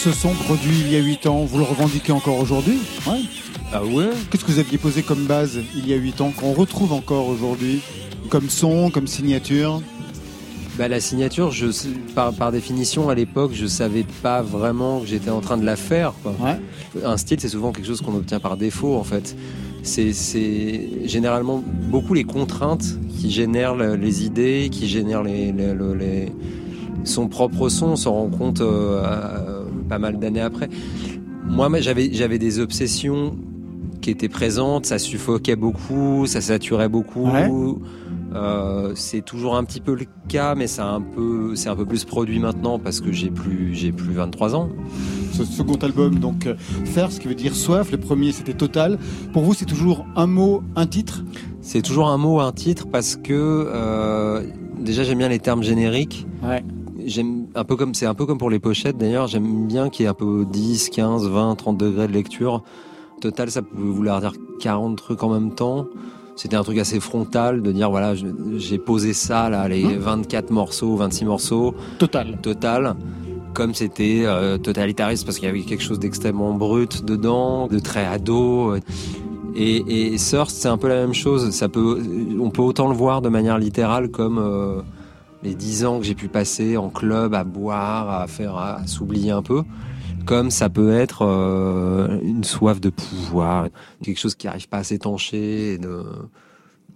Ce son produit il y a 8 ans, vous le revendiquez encore aujourd'hui Ouais. Ah ouais Qu'est-ce que vous aviez posé comme base il y a 8 ans, qu'on retrouve encore aujourd'hui Comme son, comme signature? Bah, la signature, je, par, par définition, à l'époque, je savais pas vraiment que j'étais en train de la faire. quoi. Un style, c'est souvent quelque chose qu'on obtient par défaut, en fait. C'est- généralement beaucoup les contraintes qui génèrent le- les idées, qui génèrent les, les- le- les- son propre son. On s'en rend compte euh, pas mal d'années après. Moi, j'avais j'avais des obsessions qui étaient présentes. Ça suffoquait beaucoup, ça saturait beaucoup. Ouais. Euh, c'est toujours un petit peu le cas, mais c'est un peu, c'est un peu plus produit maintenant parce que j'ai plus, j'ai plus 23 ans. Ce second album, donc euh, Faire, ce qui veut dire soif. Le premier, c'était Total. Pour vous, c'est toujours un mot, un titre? C'est toujours un mot, un titre parce que euh, déjà j'aime bien les termes génériques. J'aime un peu comme c'est un peu comme pour les pochettes d'ailleurs. J'aime bien qu'il y ait un peu 10, 15, 20, 30 degrés de lecture. Total, ça pouvait vouloir dire 40 trucs en même temps. C'était un truc assez frontal de dire voilà, j'ai posé ça là, les 24 morceaux, 26 morceaux. Total. Total. Comme c'était euh, totalitariste parce qu'il y avait quelque chose d'extrêmement brut dedans, de très ado. Et, et Thirst, c'est un peu la même chose. Ça peut, on peut autant le voir de manière littérale comme euh, les dix ans que j'ai pu passer en club à boire, à faire, à, s'oublier un peu. Comme ça peut être euh, une soif de pouvoir, quelque chose qui n'arrive pas à s'étancher.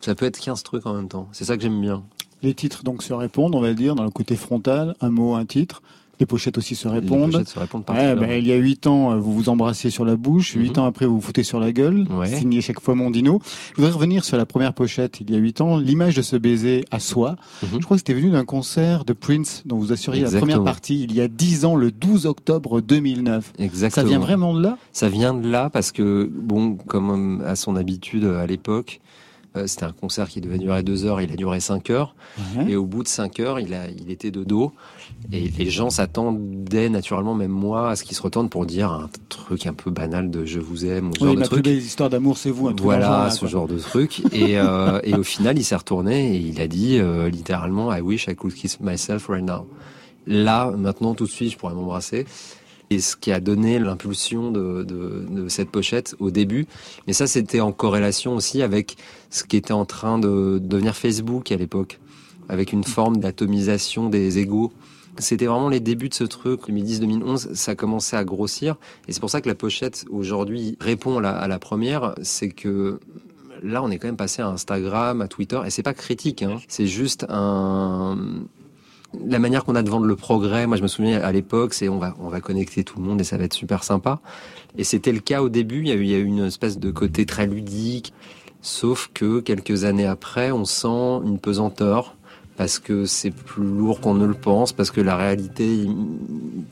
Ça peut être 15 trucs en même temps. C'est ça que j'aime bien. Les titres donc se répondent, on va dire, dans le côté frontal, un mot, un titre. Les pochettes aussi se répondent. pochettes se répondent Ouais, particulièrement. ben, il y a 8 ans, euh, vous vous embrassiez sur la bouche. 8 ans après, vous vous foutez sur la gueule. Ouais. Signé chaque fois Mondino. Je voudrais revenir sur la première pochette, il y a 8 ans. L'image de ce baiser à soi. Je crois que c'était venu d'un concert de Prince dont vous assuriez la première partie il y a 10 ans, le 12 octobre 2009. Exactement. Ça vient vraiment de là? Ça vient de là parce que, bon, comme euh, à son habitude euh, à l'époque, euh, c'était un concert qui devait durer deux heures, il a duré cinq heures. Et au bout de cinq heures, il, a, il était de dos. Et les gens s'attendaient naturellement, même moi, à ce qu'il se retourne pour dire un truc un peu banal de je vous aime ou ce Oui, genre de ma plus truc. belle histoire d'amour, c'est vous. Un truc Voilà, là, ce genre de truc. Et, euh, et au final, il s'est retourné et il a dit euh, littéralement I wish I could kiss myself right now. Là, maintenant, tout de suite, je pourrais m'embrasser. Et ce qui a donné l'impulsion de, de, de cette pochette au début. Mais ça, c'était en corrélation aussi avec ce qui était en train de devenir Facebook à l'époque, avec une forme d'atomisation des égaux. C'était vraiment les débuts de ce truc, 2010-2011, ça commençait à grossir. Et c'est pour ça que la pochette aujourd'hui répond à la, première, c'est que là, on est quand même passé à Instagram, à Twitter, et c'est pas critique, hein. c'est juste la manière qu'on a de vendre le progrès. Moi, je me souviens à l'époque, c'est on va on va connecter tout le monde et ça va être super sympa. Et c'était le cas au début. Il y a il y a eu une espèce de côté très ludique, sauf que quelques années après, on sent une pesanteur parce que c'est plus lourd qu'on ne le pense, parce que la réalité,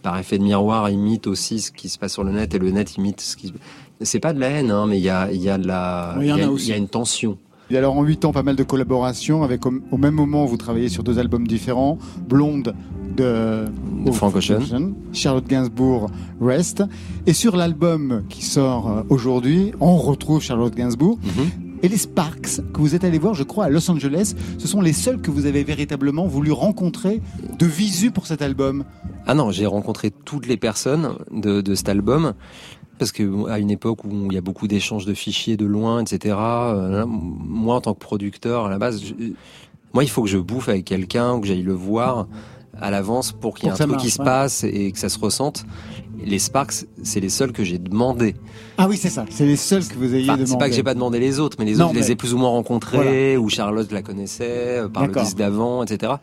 par effet de miroir, imite aussi ce qui se passe sur le net et le net imite ce qui. C'est pas de la haine, hein, mais il y a il y a de la Oui, il y a il aussi. il y a une tension. Et alors en 8 ans, pas mal de collaborations avec au, au même moment, vous travaillez sur deux albums différents, Blonde de, De Frank Ocean. Charlotte Gainsbourg, Rest. Et sur l'album qui sort euh, aujourd'hui, on retrouve Charlotte Gainsbourg. Et les Sparks que vous êtes allé voir, je crois, à Los Angeles, ce sont les seuls que vous avez véritablement voulu rencontrer de visu pour cet album. Ah non, j'ai rencontré toutes les personnes de, de cet album parce que à une époque où il y a beaucoup d'échanges de fichiers de loin, etc. euh, moi, en tant que producteur, à la base, je- moi, il faut que je bouffe avec quelqu'un, ou que j'aille le voir à l'avance pour qu'il y ait un truc marche, qui se ouais. passe et que ça se ressente. Les Sparks, c'est les seuls que j'ai demandé. Ah oui, c'est ça, c'est les seuls que vous ayez Enfin, demandé. c'est pas que j'ai pas demandé les autres, mais les Non, autres, je les ai plus ou moins rencontrés, ou Charlotte la connaissait euh, par le disque d'avant, etc.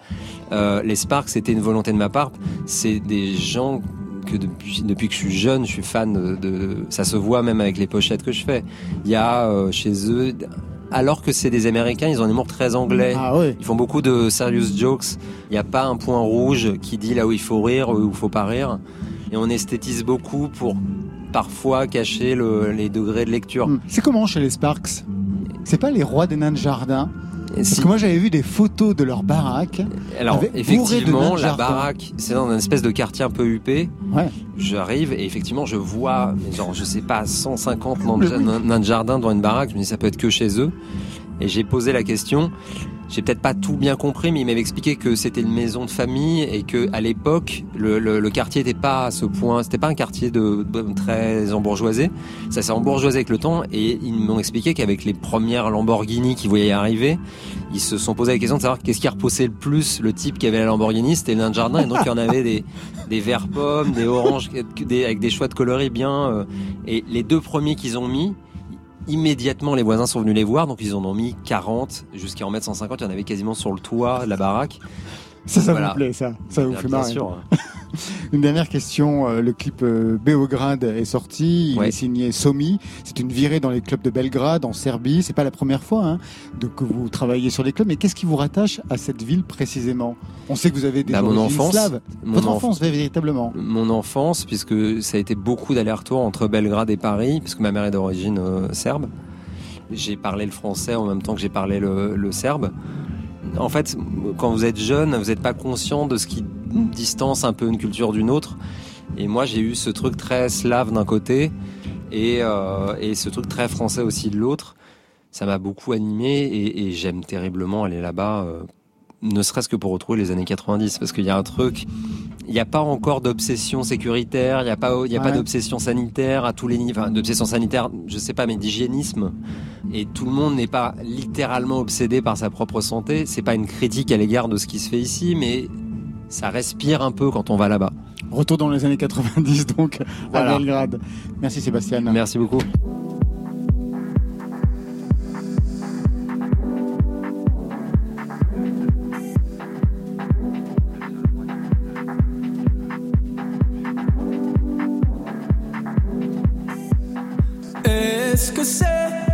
Euh, les Sparks, c'était une volonté de ma part. C'est des gens que depuis, depuis que je suis jeune, je suis fan de, de- Ça se voit même avec les pochettes que je fais. Il y a euh, chez eux. Alors que c'est des Américains, ils ont un humour très anglais. Ah. Ils font beaucoup de serious jokes. Il n'y a pas un point rouge qui dit là où il faut rire ou où il faut pas rire. Et on esthétise beaucoup pour parfois cacher le- les degrés de lecture. C'est comment chez les Sparks? C'est pas les rois des nains de jardin? Parce si. que moi j'avais vu des photos de leur baraque. Alors effectivement, de la jardin. baraque, c'est dans un espèce de quartier un peu huppé. Ouais. J'arrive et effectivement, je vois, genre, je sais pas, 150 nains de, nains- nains de jardin devant une baraque. Je me dis, ça peut être que chez eux. Et j'ai posé la question. J'ai peut-être pas tout bien compris, mais il m'avait expliqué que c'était une maison de famille et que à l'époque, le, le- le quartier n'était pas à ce point. C'était pas un quartier de, de- très embourgeoisé. Ça s'est embourgeoisé avec le temps et ils m'ont expliqué qu'avec les premières Lamborghini qui voyaient arriver, ils se sont posé la question de savoir qu'est-ce qui repoussait le plus le type qui avait la Lamborghini, c'était le de jardin et donc il y en avait des, des verts pommes, des oranges, des, avec des choix de coloris bien. euh, et les deux premiers qu'ils ont mis, immédiatement les voisins sont venus les voir, donc ils en ont mis 40 jusqu'à en mettre 150. Il y en avait quasiment sur le toit de la baraque. Ça, ça Voilà. vous plaît, ça Ça vous Bien fait marrer. sûr. Une dernière question. euh, Le clip euh, Beograd est sorti. Il Ouais. est signé Somi. C'est une virée dans les clubs de Belgrade, en Serbie. C'est pas la première fois hein, de, que vous travaillez sur les clubs. Mais qu'est-ce qui vous rattache à cette ville précisément? On sait que vous avez des Bah, mon origines enfance. slaves. Mon Votre enf- enfance, véritablement. Mon enfance, puisque ça a été beaucoup d'allers-retours entre Belgrade et Paris, puisque ma mère est d'origine euh, serbe. J'ai parlé le français en même temps que j'ai parlé le, le serbe. En fait, quand vous êtes jeune, vous n'êtes pas conscient de ce qui distance un peu une culture d'une autre. Et moi, j'ai eu ce truc très slave d'un côté et, euh, ce truc très français aussi de l'autre. Ça m'a beaucoup animé et, et j'aime terriblement aller là-bas, euh, ne serait-ce que pour retrouver les années 90, parce qu'il y a un truc. Il n'y a pas encore d'obsession sécuritaire, il n'y a pas, il y a pas d'obsession sanitaire à tous les niveaux, enfin, d'obsession sanitaire, je sais pas, mais d'hygiénisme. Et tout le monde n'est pas littéralement obsédé par sa propre santé. C'est pas une critique à l'égard de ce qui se fait ici, mais ça respire un peu quand on va là-bas. Retour dans les années 90, donc, Voilà. à Belgrade. Merci Sébastien. Merci beaucoup. Est-ce que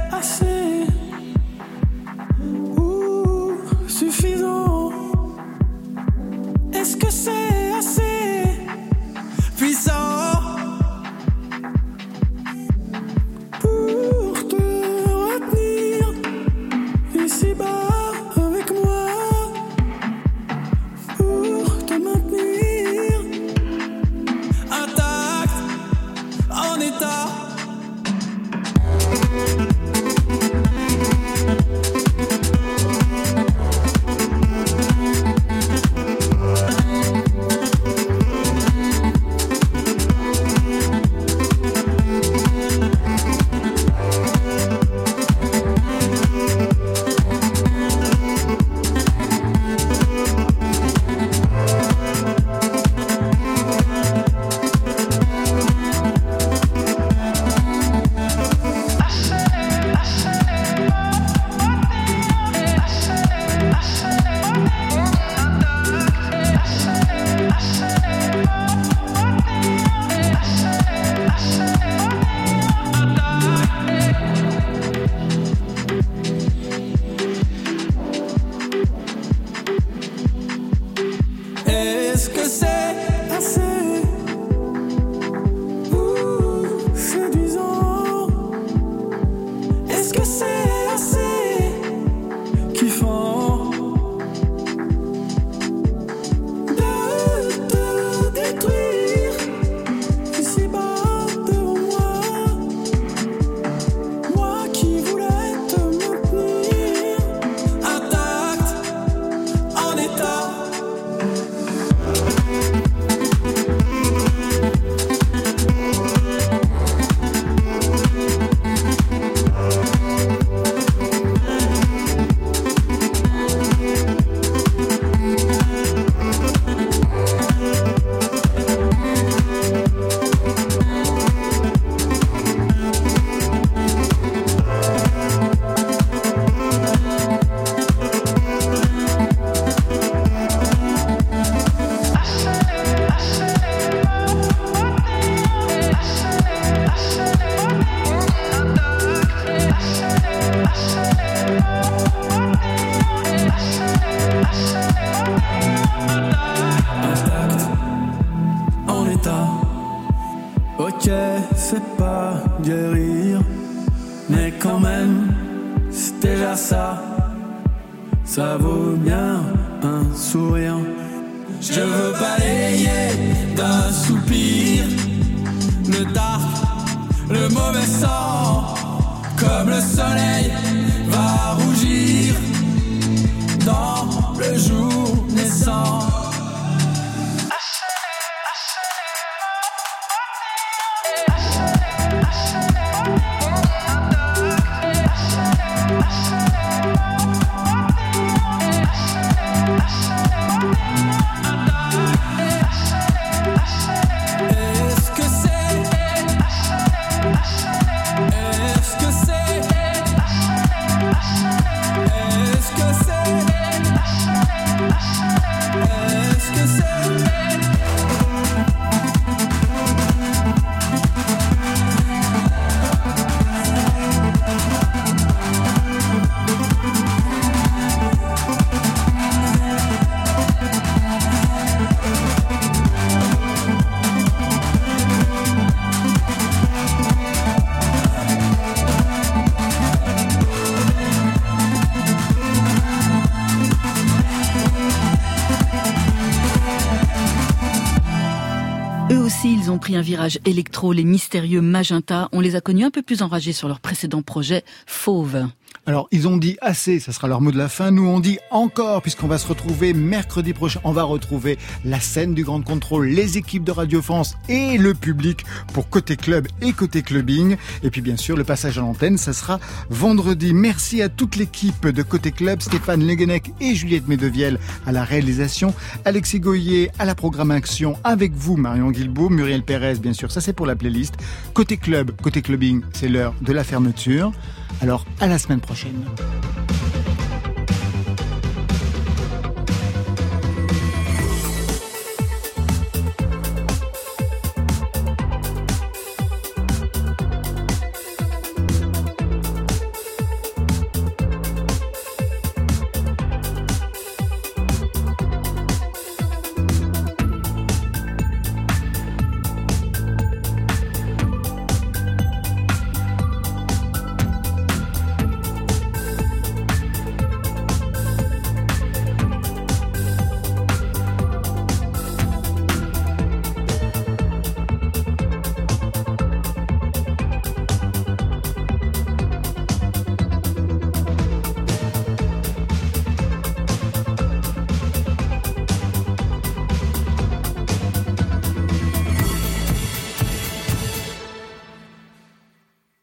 un virage électro, les mystérieux Magenta. On les a connus un peu plus enragés sur leur précédent projet, Fauve. Alors, ils ont dit assez, ça sera leur mot de la fin. Nous, on dit encore, puisqu'on va se retrouver mercredi prochain. On va retrouver la scène du Grand Contrôle, les équipes de Radio France et le public pour côté club et côté clubbing. Et puis, bien sûr, le passage à l'antenne, ça sera vendredi. Merci à toute l'équipe de côté club, Stéphane Leguenec et Juliette Medevielle à la réalisation, Alexis Goyer à la programmation, avec vous, Marion Guilbault, Muriel Pérez, bien sûr, ça c'est pour la playlist. Côté club, côté clubbing, c'est l'heure de la fermeture. Alors, à la semaine prochaine.